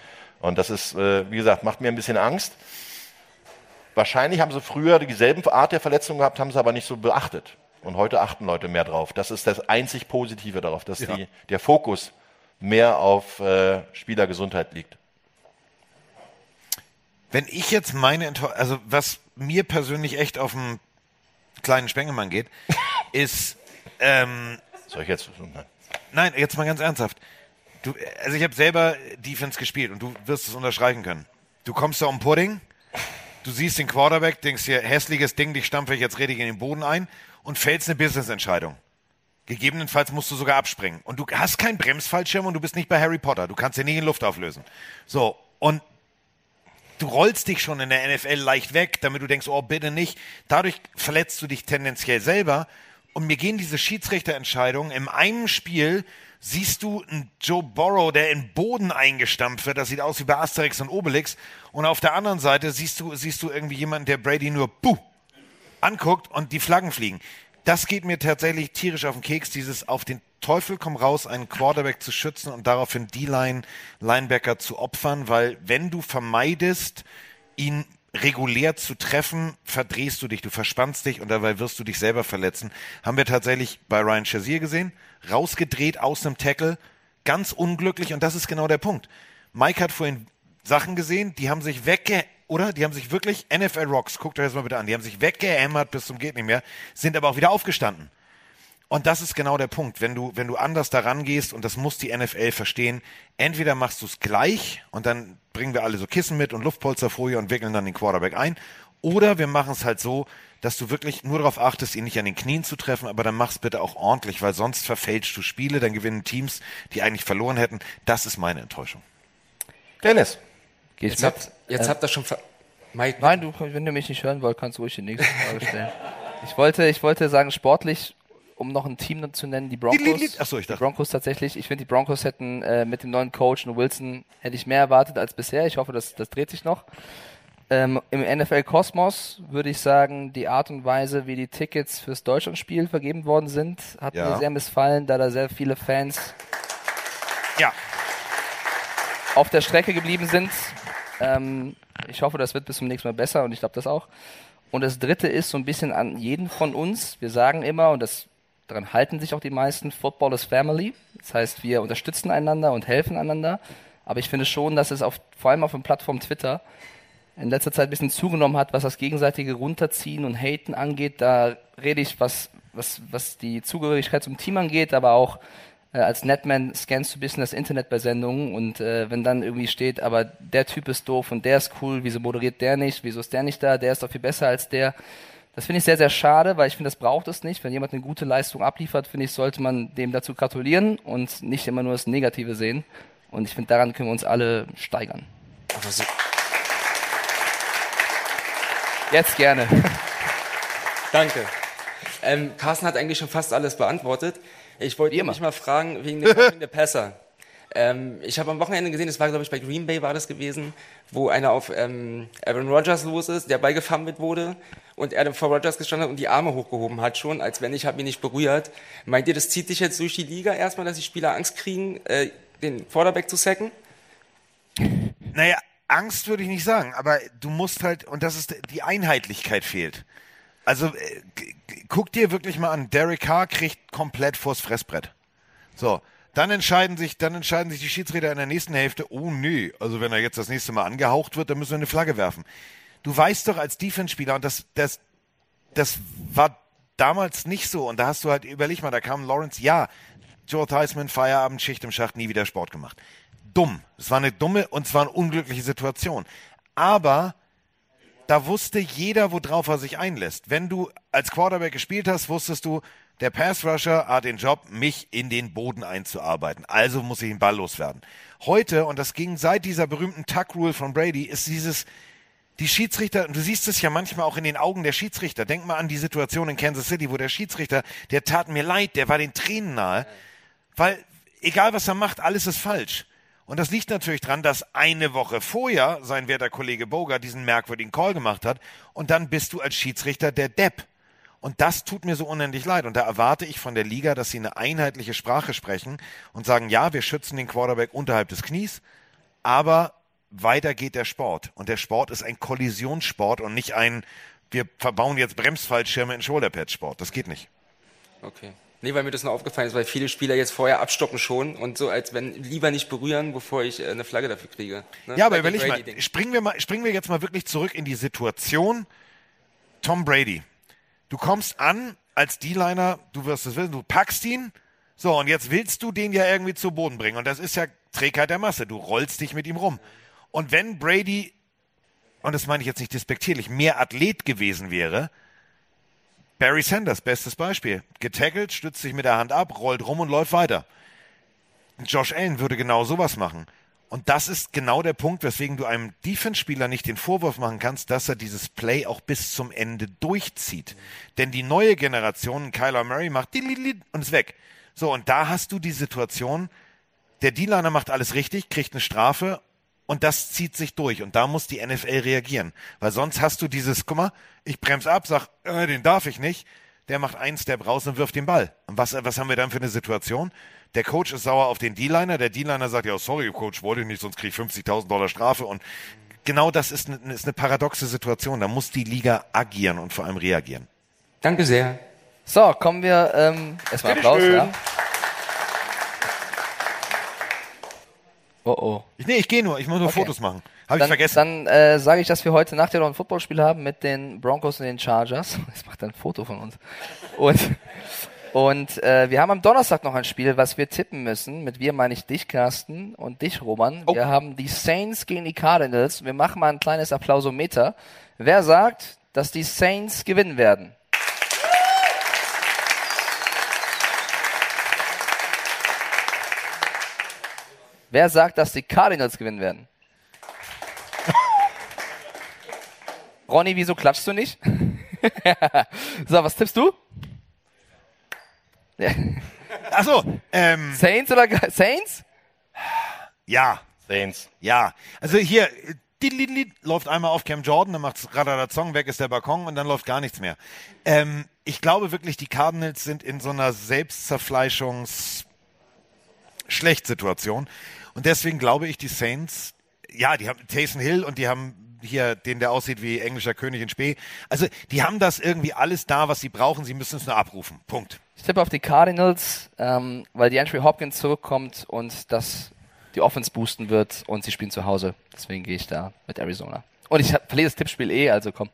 Und das ist, äh, wie gesagt, macht mir ein bisschen Angst. Wahrscheinlich haben sie früher dieselben Art der Verletzung gehabt, haben sie aber nicht so beachtet. Und heute achten Leute mehr drauf. Das ist das einzig Positive darauf, dass Ja. die, der Fokus mehr auf äh, Spielergesundheit liegt. Wenn ich jetzt meine, also was mir persönlich echt auf den kleinen Spengemann geht, ist, ähm, soll ich jetzt? Nein. Nein, jetzt mal ganz ernsthaft. Du, also ich habe selber Defense gespielt und du wirst es unterstreichen können. Du kommst da um Pudding, du siehst den Quarterback, denkst dir, hässliches Ding, dich stampfe ich jetzt richtig in den Boden ein und fällst eine Business-Entscheidung. Gegebenenfalls musst du sogar abspringen. Und du hast keinen Bremsfallschirm und du bist nicht bei Harry Potter. Du kannst dir nicht in Luft auflösen. So, und du rollst dich schon in der NFL leicht weg, damit du denkst, oh, bitte nicht. Dadurch verletzt du dich tendenziell selber. Und mir gehen diese Schiedsrichterentscheidungen. In einem Spiel siehst du einen Joe Burrow, der in Boden eingestampft wird. Das sieht aus wie bei Asterix und Obelix. Und auf der anderen Seite siehst du, siehst du irgendwie jemanden, der Brady nur buh anguckt und die Flaggen fliegen. Das geht mir tatsächlich tierisch auf den Keks, dieses auf den Teufel komm raus, einen Quarterback zu schützen und daraufhin D-Line, Linebacker zu opfern, weil wenn du vermeidest, ihn regulär zu treffen, verdrehst du dich, du verspannst dich und dabei wirst du dich selber verletzen. Haben wir tatsächlich bei Ryan Shazier gesehen, rausgedreht aus einem Tackle, ganz unglücklich und das ist genau der Punkt. Mike hat vorhin Sachen gesehen, die haben sich wegge oder? Die haben sich wirklich, NFL Rocks, guckt euch das mal bitte an, die haben sich weggehämmert bis zum geht nicht mehr, sind aber auch wieder aufgestanden. Und das ist genau der Punkt. Wenn du, wenn du anders daran gehst, und das muss die NFL verstehen, entweder machst du es gleich und dann bringen wir alle so Kissen mit und Luftpolsterfolie und wickeln dann den Quarterback ein. Oder wir machen es halt so, dass du wirklich nur darauf achtest, ihn nicht an den Knien zu treffen, aber dann mach's bitte auch ordentlich, weil sonst verfälschst du Spiele, dann gewinnen Teams, die eigentlich verloren hätten. Das ist meine Enttäuschung. Dennis. Geh ich Jetzt mit? habt, jetzt Äh, habt ihr schon. ver- Mike, Nein, du, wenn du mich nicht hören wollt, kannst du ruhig die nächste Frage stellen. Ich wollte, ich wollte sagen, sportlich, um noch ein Team zu nennen, die Broncos. Achso, ich Die Broncos tatsächlich. Ich finde, die Broncos hätten äh, mit dem neuen Coach und Wilson hätte ich mehr erwartet als bisher. Ich hoffe, das, das dreht sich noch. Ähm, Im NFL-Kosmos würde ich sagen, die Art und Weise, wie die Tickets fürs Deutschlandspiel vergeben worden sind, hat Ja. mir sehr missfallen, da da sehr viele Fans ja. auf der Strecke geblieben sind. Ähm, ich hoffe, das wird bis zum nächsten Mal besser und ich glaube das auch. Und das dritte ist so ein bisschen an jeden von uns. Wir sagen immer, und das, daran halten sich auch die meisten, Football is Family. Das heißt, wir unterstützen einander und helfen einander. Aber ich finde schon, dass es auf, vor allem auf der Plattform Twitter in letzter Zeit ein bisschen zugenommen hat, was das gegenseitige Runterziehen und Haten angeht. Da rede ich, was, was, was die Zugehörigkeit zum Team angeht, aber auch äh, als Netman scannst du ein bisschen das Internet bei Sendungen und äh, wenn dann irgendwie steht, aber der Typ ist doof und der ist cool, wieso moderiert der nicht, wieso ist der nicht da, der ist doch viel besser als der. Das finde ich sehr, sehr schade, weil ich finde, das braucht es nicht. Wenn jemand eine gute Leistung abliefert, finde ich, sollte man dem dazu gratulieren und nicht immer nur das Negative sehen. Und ich finde, daran können wir uns alle steigern. Jetzt gerne. Danke. Ähm, Carsten hat eigentlich schon fast alles beantwortet. Ich wollte mich mal fragen wegen der, wegen der Pässer. Ähm, ich habe am Wochenende gesehen, das war glaube ich bei Green Bay war das gewesen, wo einer auf ähm, Aaron Rodgers los ist, der beigefammelt wurde und er dann vor Rodgers gestanden hat und die Arme hochgehoben hat schon, als wenn ich habe ihn nicht berührt. Meint ihr, das zieht sich jetzt durch die Liga erstmal, dass die Spieler Angst kriegen, äh, den Vorderback zu sacken? Naja, Angst würde ich nicht sagen, aber du musst halt, und das ist, die Einheitlichkeit fehlt. Also, äh, guck dir wirklich mal an, Derek Carr kriegt komplett vors Fressbrett. So, dann entscheiden sich, dann entscheiden sich die Schiedsrichter in der nächsten Hälfte, oh nee, also wenn er jetzt das nächste Mal angehaucht wird, dann müssen wir eine Flagge werfen. Du weißt doch als Defense-Spieler, und das, das, das war damals nicht so, und da hast du halt, überleg mal, da kam Lawrence, ja, Joe Theismann, Feierabend, Schicht im Schacht, nie wieder Sport gemacht. Dumm. Es war eine dumme und zwar eine unglückliche Situation. Aber da wusste jeder, worauf er sich einlässt. Wenn du als Quarterback gespielt hast, wusstest du, der Pass Rusher hat den Job, mich in den Boden einzuarbeiten. Also muss ich den Ball loswerden. Heute, und das ging seit dieser berühmten Tuck Rule von Brady, ist dieses, die Schiedsrichter, und du siehst es ja manchmal auch in den Augen der Schiedsrichter. Denk mal an die Situation in Kansas City, wo der Schiedsrichter, der tat mir leid, der war den Tränen nahe, weil egal was er macht, alles ist falsch. Und das liegt natürlich dran, dass eine Woche vorher sein werter Kollege Boga diesen merkwürdigen Call gemacht hat und dann bist du als Schiedsrichter der Depp. Und das tut mir so unendlich leid. Und da erwarte ich von der Liga, dass sie eine einheitliche Sprache sprechen und sagen, ja, wir schützen den Quarterback unterhalb des Knies, aber weiter geht der Sport. Und der Sport ist ein Kollisionssport und nicht ein, wir verbauen jetzt Bremsfallschirme in Shoulderpad-Sport. Das geht nicht. Okay. Nee, weil mir das nur aufgefallen ist, weil viele Spieler jetzt vorher abstocken schon und so, als wenn lieber nicht berühren, bevor ich äh, eine Flagge dafür kriege. Ne? Ja, aber überleg mal, springen wir mal, springen wir jetzt mal wirklich zurück in die Situation. Tom Brady. Du kommst an als D-Liner, du wirst es wissen, du packst ihn. So, und jetzt willst du den ja irgendwie zu Boden bringen. Und das ist ja Trägheit der Masse. Du rollst dich mit ihm rum. Und wenn Brady, und das meine ich jetzt nicht despektierlich, mehr Athlet gewesen wäre, Barry Sanders, bestes Beispiel. Getaggelt, stützt sich mit der Hand ab, rollt rum und läuft weiter. Josh Allen würde genau sowas machen. Und das ist genau der Punkt, weswegen du einem Defense-Spieler nicht den Vorwurf machen kannst, dass er dieses Play auch bis zum Ende durchzieht. Denn die neue Generation, Kyler Murray, macht dililil und ist weg. So, und da hast du die Situation, der D-Liner macht alles richtig, kriegt eine Strafe und das zieht sich durch. Und da muss die NFL reagieren. Weil sonst hast du dieses, guck mal, ich bremse ab, sag, äh, den darf ich nicht. Der macht einen Step raus und wirft den Ball. Und was, was haben wir dann für eine Situation? Der Coach ist sauer auf den D-Liner. Der D-Liner sagt, ja, sorry, Coach, wollte ich nicht, sonst krieg ich 50.000 Dollar Strafe. Und genau das ist eine, ist eine paradoxe Situation. Da muss die Liga agieren und vor allem reagieren. Danke sehr. So, kommen wir ähm, erstmal Applaus. Ja. Oh oh. Ich, nee, ich gehe nur, ich muss nur Okay. Fotos machen. Habe ich Dann- vergessen. Dann äh, sage ich, dass wir heute Nacht ja noch ein Footballspiel haben mit den Broncos und den Chargers. Jetzt macht er ein Foto von uns. Und, und äh, wir haben am Donnerstag noch ein Spiel, was wir tippen müssen. Mit wir meine ich dich, Carsten, und dich, Roman. Oh. Wir haben die Saints gegen die Cardinals. Wir machen mal ein kleines Applausometer. Wer sagt, dass die Saints gewinnen werden? Wer sagt, dass die Cardinals gewinnen werden? Ronny, wieso klatschst du nicht? so, was tippst du? Achso, ähm. Saints oder Saints? Ja. Saints. Ja. Also hier, läuft einmal auf Cam Jordan, dann macht's Radadazong, weg ist der Balkon und dann läuft gar nichts mehr. Ähm, ich glaube wirklich, die Cardinals sind in so einer Selbstzerfleischungs Schlechtsituation. Und deswegen glaube ich, die Saints, ja, die haben Taysom Hill und die haben hier den, der aussieht wie englischer König in Spee. Also, die haben das irgendwie alles da, was sie brauchen. Sie müssen es nur abrufen. Punkt. Ich tippe auf die Cardinals, ähm, weil die Andrew Hopkins zurückkommt und das die Offense boosten wird und sie spielen zu Hause. Deswegen gehe ich da mit Arizona. Und ich verliere das Tippspiel eh, also komm.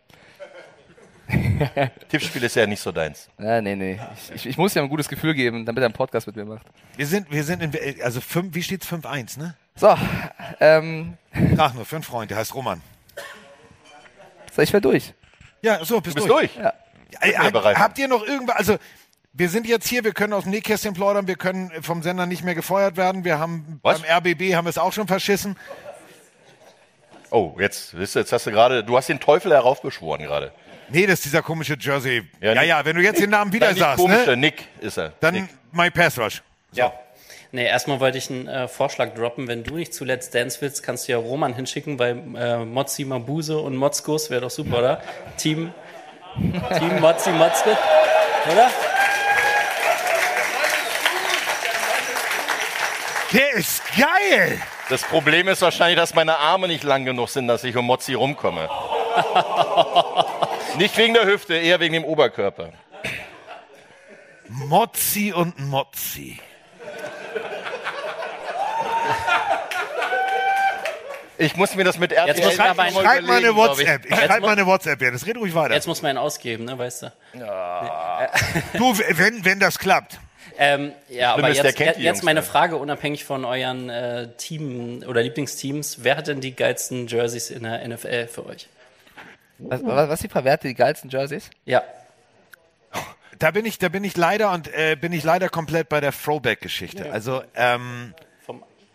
Tippspiel ist ja nicht so deins. Ja, nee, nee. Ich, ich, ich muss ja ein gutes Gefühl geben, damit er einen Podcast mit mir macht. Wir sind, wir sind in, also fünf, wie steht's? 5-1, ne? So, ähm. Ach, nur für einen Freund, der heißt Roman. So, ich werde durch. Ja, so, bist, Bist durch. durch? Ja. Ja, hab, habt ihr noch irgendwas, also wir sind jetzt hier, wir können aus dem Nähkästchen plaudern, wir können vom Sender nicht mehr gefeuert werden, wir haben Was? beim RBB haben wir es auch schon verschissen. Oh, jetzt, jetzt hast du gerade, du hast den Teufel heraufbeschworen gerade. Nee, das ist dieser komische Jersey. Ja, Nick- ja, wenn du jetzt den Namen wieder sagst, der ne? Nick ist er. Dann Nick. My Pass Rush. Ja. Nee, erstmal wollte ich einen äh, Vorschlag droppen. Wenn du nicht zuletzt Dance willst, kannst du ja Roman hinschicken bei äh, Mozzi Mabuse und Motzkus. Wäre doch super, oder? Team, Team Mozzi Motzke, oder? Der ist geil! Das Problem ist wahrscheinlich, dass meine Arme nicht lang genug sind, dass ich um Mozzi rumkomme. nicht wegen der Hüfte, eher wegen dem Oberkörper. Mozzi und Mozzi. Ich muss mir das mit RTL Jetzt muss man aber Schreib mal eine ich. WhatsApp. Ich Jetzt schreib mal eine WhatsApp, ja. Das red ruhig weiter. Jetzt muss man ihn ausgeben, ne, weißt du? Du, wenn, wenn das klappt. Ähm, ja, aber ist, jetzt, jetzt Jungs meine. Frage, unabhängig von euren äh, Team oder Lieblingsteams. Wer hat denn die geilsten Jerseys in der NFL für euch? Was, was, was die Verwerte, die geilsten Jerseys? Ja. Da bin ich, da bin ich leider und äh, bin ich leider komplett bei der Throwback-Geschichte. Also ähm,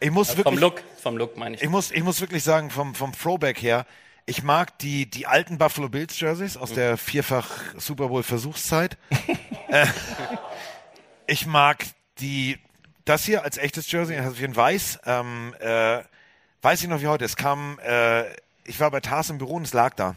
ich muss äh, wirklich, vom Look, vom Look meine ich. ich muss, ich muss wirklich sagen vom vom Throwback her. Ich mag die, die alten Buffalo Bills Jerseys aus der vierfach Super Bowl Versuchszeit. äh, ich mag die, das hier als echtes Jersey, das ist in weiß. Ähm, äh, weiß ich noch wie heute. Es kam, äh, ich war bei Tars im Büro und es lag da.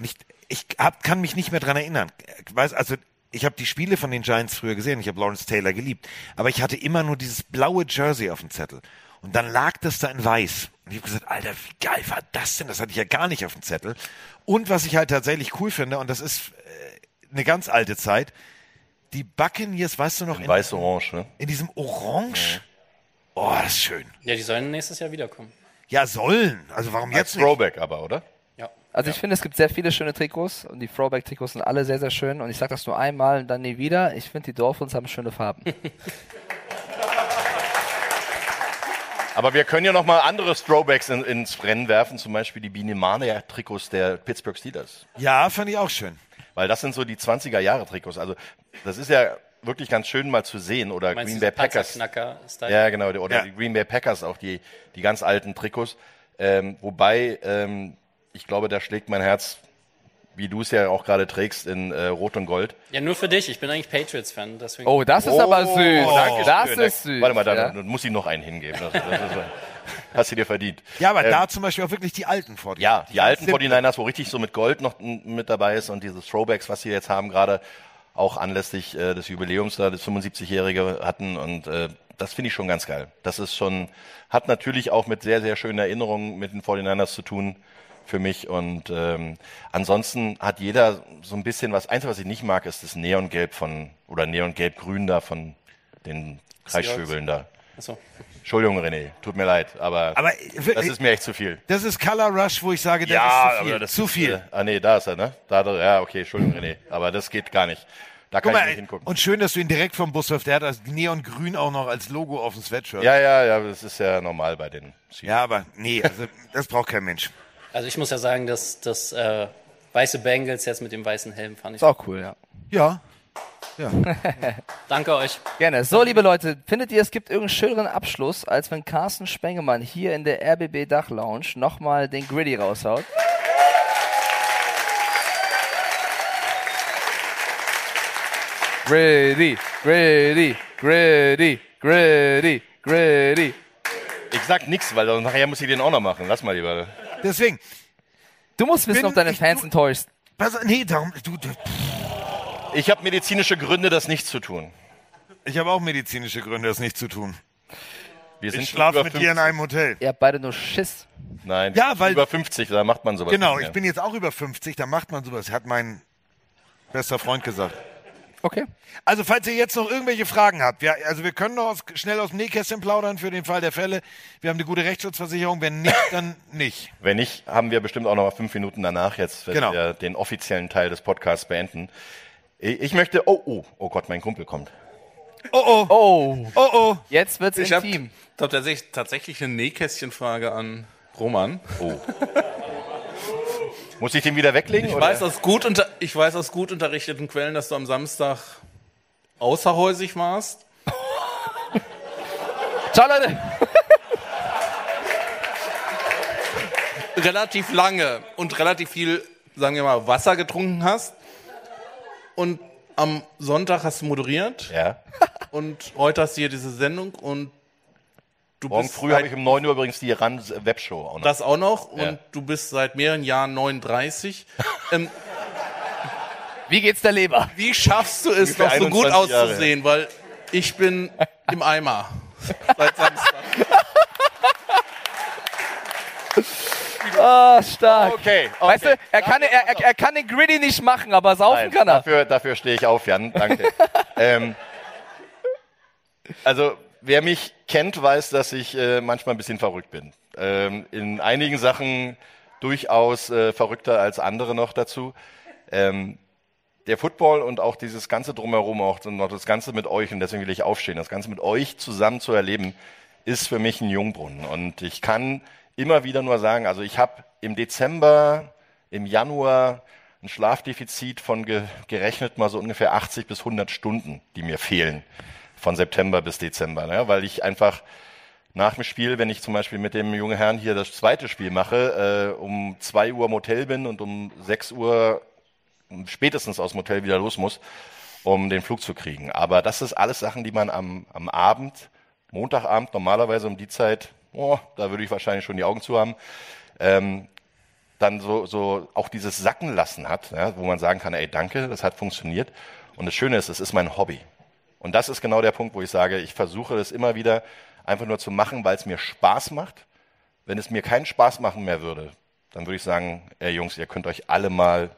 Ich, ich hab, kann mich nicht mehr dran erinnern. Ich weiß, also ich habe die Spiele von den Giants früher gesehen. Ich habe Lawrence Taylor geliebt, aber ich hatte immer nur dieses blaue Jersey auf dem Zettel. Und dann lag das da in weiß. Und ich habe gesagt, Alter, wie geil war das denn? Das hatte ich ja gar nicht auf dem Zettel. Und was ich halt tatsächlich cool finde, und das ist äh, eine ganz alte Zeit, die Buccaneers, weißt du noch? In weiß-orange, ne? In diesem Orange. Oh, das ist schön. Ja, die sollen nächstes Jahr wiederkommen. Ja, sollen. Also warum Als jetzt nicht? Throwback aber, oder? Ja. Also ich finde, es gibt sehr viele schöne Trikots und die Throwback-Trikots sind alle sehr, sehr schön. Und ich sage das nur einmal und dann nie wieder. Ich finde, die Dolphins haben schöne Farben. Aber wir können ja noch mal andere Throwbacks in, ins Rennen werfen, zum Beispiel die Binemania-Trikots der Pittsburgh Steelers. Ja, fand ich auch schön. Weil das sind so die 20er-Jahre-Trikots. Also das ist ja wirklich ganz schön mal zu sehen. Oder Meinst Green Bay Packers. Ja, genau. Oder Ja. die Green Bay Packers, auch die, die ganz alten Trikots. Ähm, wobei, ähm, ich glaube, da schlägt mein Herz, wie du es ja auch gerade trägst, in äh, Rot und Gold. Ja, nur für dich. Ich bin eigentlich Patriots-Fan. deswegen- Oh, das ist aber süß. danke Das schön. ist süß, Warte mal, dann, ja. muss ich noch einen hingeben. Das, das ist, hast du dir verdient. Ja, aber Ähm, da zum Beispiel auch wirklich die alten 49ers. Ja, die alten Simple. 49ers, wo richtig so mit Gold noch mit dabei ist und diese Throwbacks, was sie jetzt haben, gerade auch anlässlich äh, des Jubiläums da, das 75-Jährige hatten und äh, das finde ich schon ganz geil. Das ist schon, hat natürlich auch mit sehr, sehr schönen Erinnerungen mit den 49ers zu tun für mich und ähm, ansonsten hat jeder so ein bisschen was, eins, was ich nicht mag, ist das Neongelb von, oder Neongelb-Grün da von den Kreisvögeln da. Achso. Entschuldigung, René, tut mir leid, aber, Aber, das ist mir echt zu viel. Das ist Color Rush, wo ich sage, das Ja, ist zu viel. das zu ist, viel. Äh, ah nee, da ist er, ne? Da, da, ja, okay, Entschuldigung, René. Aber das geht gar nicht. Da kann Guck ich mal, nicht hingucken. und schön, dass du ihn direkt vom Bus wirfst. Der hat das Neongrün auch noch als Logo auf dem Sweatshirt. Ja, ja, ja, das ist ja normal bei den. Ja, aber nee, also das braucht kein Mensch. Also ich muss ja sagen, dass das äh, weiße Bengals jetzt mit dem weißen Helm fand ich. Ist auch cool, ja. Ja. Ja. Danke euch. Gerne. So, liebe Leute, findet ihr, es gibt irgendeinen schöneren Abschluss, als wenn Carsten Spengemann hier in der RBB Dach Lounge nochmal den Gritty raushaut? Gritty, Gritty, Gritty, Gritty, Gritty. Ich sag nix, weil dann nachher muss ich den auch noch machen. Lass mal lieber. Deswegen. Du musst wissen, Bin ob deine ich- Fans enttäuscht. Pass, nee, darum, du, du, Ich habe medizinische Gründe, das nicht zu tun. ich habe auch medizinische Gründe, das nicht zu tun. Wir sind Ich schlafe mit dir in 50. einem Hotel. Ihr habt beide nur Schiss. Nein, Ja, weil- über 50, da macht man sowas. Genau, nicht mehr. ich bin jetzt auch über 50, da macht man sowas, hat mein bester Freund gesagt. Okay. Also, falls ihr jetzt noch irgendwelche Fragen habt, wir, also wir können noch aus, schnell aus dem Nähkästchen plaudern für den Fall der Fälle. Wir haben eine gute Rechtsschutzversicherung, wenn nicht, dann nicht. Wenn nicht, haben wir bestimmt auch noch mal fünf Minuten danach jetzt, wenn Genau. wir den offiziellen Teil des Podcasts beenden. Ich ich möchte, oh, oh, oh Gott, mein Kumpel kommt. Oh, oh. Oh. Oh, oh. Jetzt wird's Ich habe intim. tatsächlich, tatsächlich eine Nähkästchenfrage an Roman. Oh. Muss ich den wieder weglegen? Ich oder? weiß, aus gut unter, ich weiß aus gut unterrichteten Quellen, dass du am Samstag außerhäusig warst. Ciao, Leute. relativ lange und relativ viel, sagen wir mal, Wasser getrunken hast. Und am Sonntag hast du moderiert. Ja. Und heute hast du hier diese Sendung und du Morgen bist früh habe ich um 9 Uhr übrigens die RAN-Webshow auch noch. das auch noch Ja. und du bist seit mehreren Jahren 39. ähm, Wie geht's der Leber? wie schaffst du es noch so gut 21 Jahre. auszusehen? Weil ich bin im Eimer seit Samstag. Ah, stark. Okay, Weißt du, er kann, er, er, er kann den Gritty nicht machen, aber saufen Nein, kann er. Dafür, dafür stehe ich auf, Jan. Danke. ähm, also, wer mich kennt, weiß, dass ich äh, manchmal ein bisschen verrückt bin. Ähm, in einigen Sachen durchaus äh, verrückter als andere noch dazu. Ähm, der Football und auch dieses ganze Drumherum, auch das Ganze mit euch, und deswegen will ich aufstehen, das Ganze mit euch zusammen zu erleben, ist für mich ein Jungbrunnen. Und ich kann immer wieder nur sagen, also ich habe im Dezember, im Januar ein Schlafdefizit von ge gerechnet mal so ungefähr 80 bis 100 Stunden, die mir fehlen von September bis Dezember, ne? weil ich einfach nach dem Spiel, wenn ich zum Beispiel mit dem jungen Herrn hier das zweite Spiel mache, äh, um 2 Uhr im Hotel bin und um 6 Uhr spätestens aus dem Hotel wieder los muss, um den Flug zu kriegen. Aber das ist alles Sachen, die man am, am Abend, Montagabend normalerweise um die Zeit, oh, da würde ich wahrscheinlich schon die Augen zu haben, ähm, dann so, so auch dieses Sacken lassen hat, ja, wo man sagen kann, ey, danke, das hat funktioniert. Und das Schöne ist, es ist mein Hobby. Und das ist genau der Punkt, wo ich sage, ich versuche es immer wieder einfach nur zu machen, weil es mir Spaß macht. Wenn es mir keinen Spaß machen mehr würde, dann würde ich sagen, ey Jungs, ihr könnt euch alle mal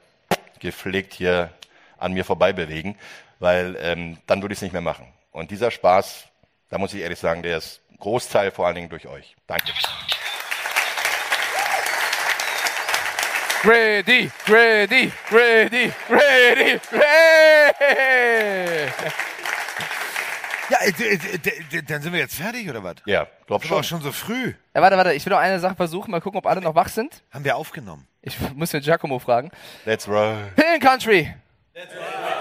gepflegt hier an mir vorbei bewegen, weil ähm, dann würde ich es nicht mehr machen. Und dieser Spaß, da muss ich ehrlich sagen, der ist Großteil vor allen Dingen durch euch. Danke. Ready, ready, ready, ready, ready. Ja, äh, dann sind wir jetzt fertig, oder was? Ja, glaub Das war auch schon so früh. Ja, warte, warte, ich will noch eine Sache versuchen, mal gucken, ob alle noch wach sind. Haben wir aufgenommen? Ich muss mit Giacomo fragen. Let's roll. Pillen Country.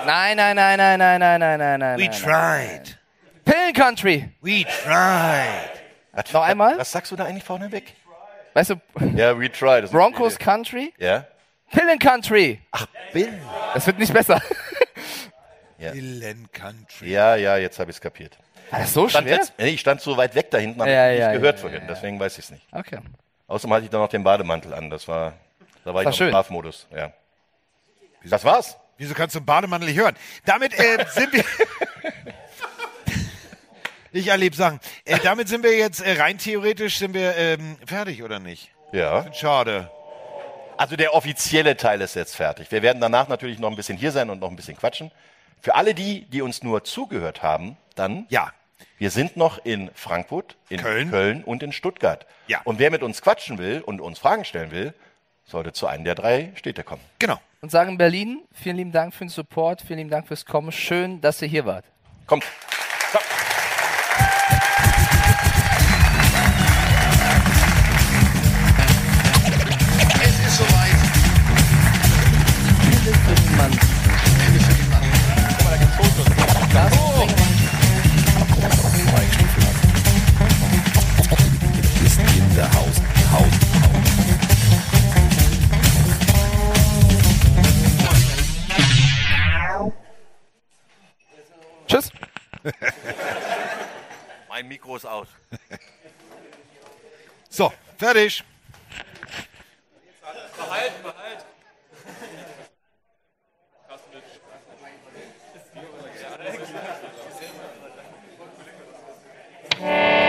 Nein, nein, nein, nein, nein, nein, nein, nein, nein. We nein, tried. Pillen Country. We tried. Noch einmal? Was sagst du da eigentlich vorne weg? Weißt du, Ja, we tried. Das Broncos Country? Ja? Pillen Country. Ach, Bill. Das wird nicht besser. Ja. Pillen Country. Ja, ja, jetzt habe ich es kapiert. War das so stand schwer? Jetzt, nee, ich stand so weit weg da hinten, habe Ja, ich ja, nicht ja, gehört ja, vorhin, deswegen weiß ich es nicht. Okay. Außerdem hatte ich dann noch den Bademantel an, das war, da war ich War noch schön. im Schlafmodus. Ja. Das war's. Wieso kannst du einen Bademantel nicht hören? Damit äh, sind wir. ich erlebe Sachen. Äh, damit sind wir jetzt äh, rein theoretisch sind wir ähm, fertig oder nicht? Ja. Schade. Also der offizielle Teil ist jetzt fertig. Wir werden danach natürlich noch ein bisschen hier sein und noch ein bisschen quatschen. Für alle die, die uns nur zugehört haben, dann. Ja. Wir sind noch in Frankfurt, in Köln, und in Stuttgart. Ja. Und wer mit uns quatschen will und uns Fragen stellen will, sollte zu einem der drei Städte kommen. Genau. Und sagen Berlin, vielen lieben Dank für den Support, vielen lieben Dank fürs Kommen. Schön, dass ihr hier wart. Kommt. groß aus. so, fertig. Behalt, behalt. Yeah.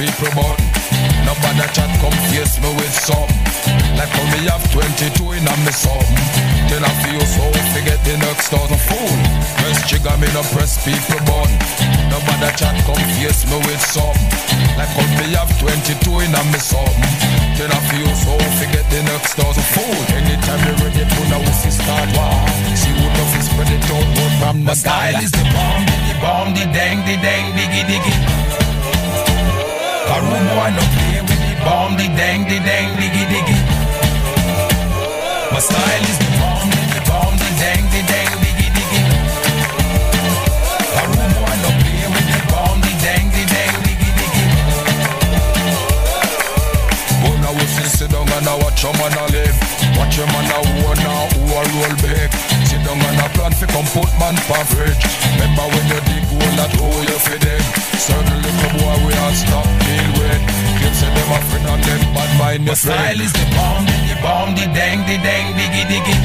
people button. Nobody chat come face me with some. Like how me have 22 in a me something. Then I feel so forget the next thousand fool. Press trigger, me no press people button. Nobody chat come face me with some. Like how me have 22 in a me something. Then I feel so forget the next thousand fool. Anytime you ready to now we see start war. See who the fist spread it out, but from the style is the bomb, the bomb, the dang, the dang, diggy diggy. Room boy no play with the bomb, the dang, the dang, diggy diggy. My style is the bomb, the bomb, the dang, the dang, diggy diggy. Room boy no play with the bomb, the dang, the dang, diggy diggy. But now we still sit down and I watch your man live. Watch your man a war now, who a roll big down and a plan fi come put man fridge. Remember when you dig hole that hole you fi dig little boy we stop deal with say them a friend and them bad mind your friend style is the bomb, the bomb, the dang, the dang, diggy diggy.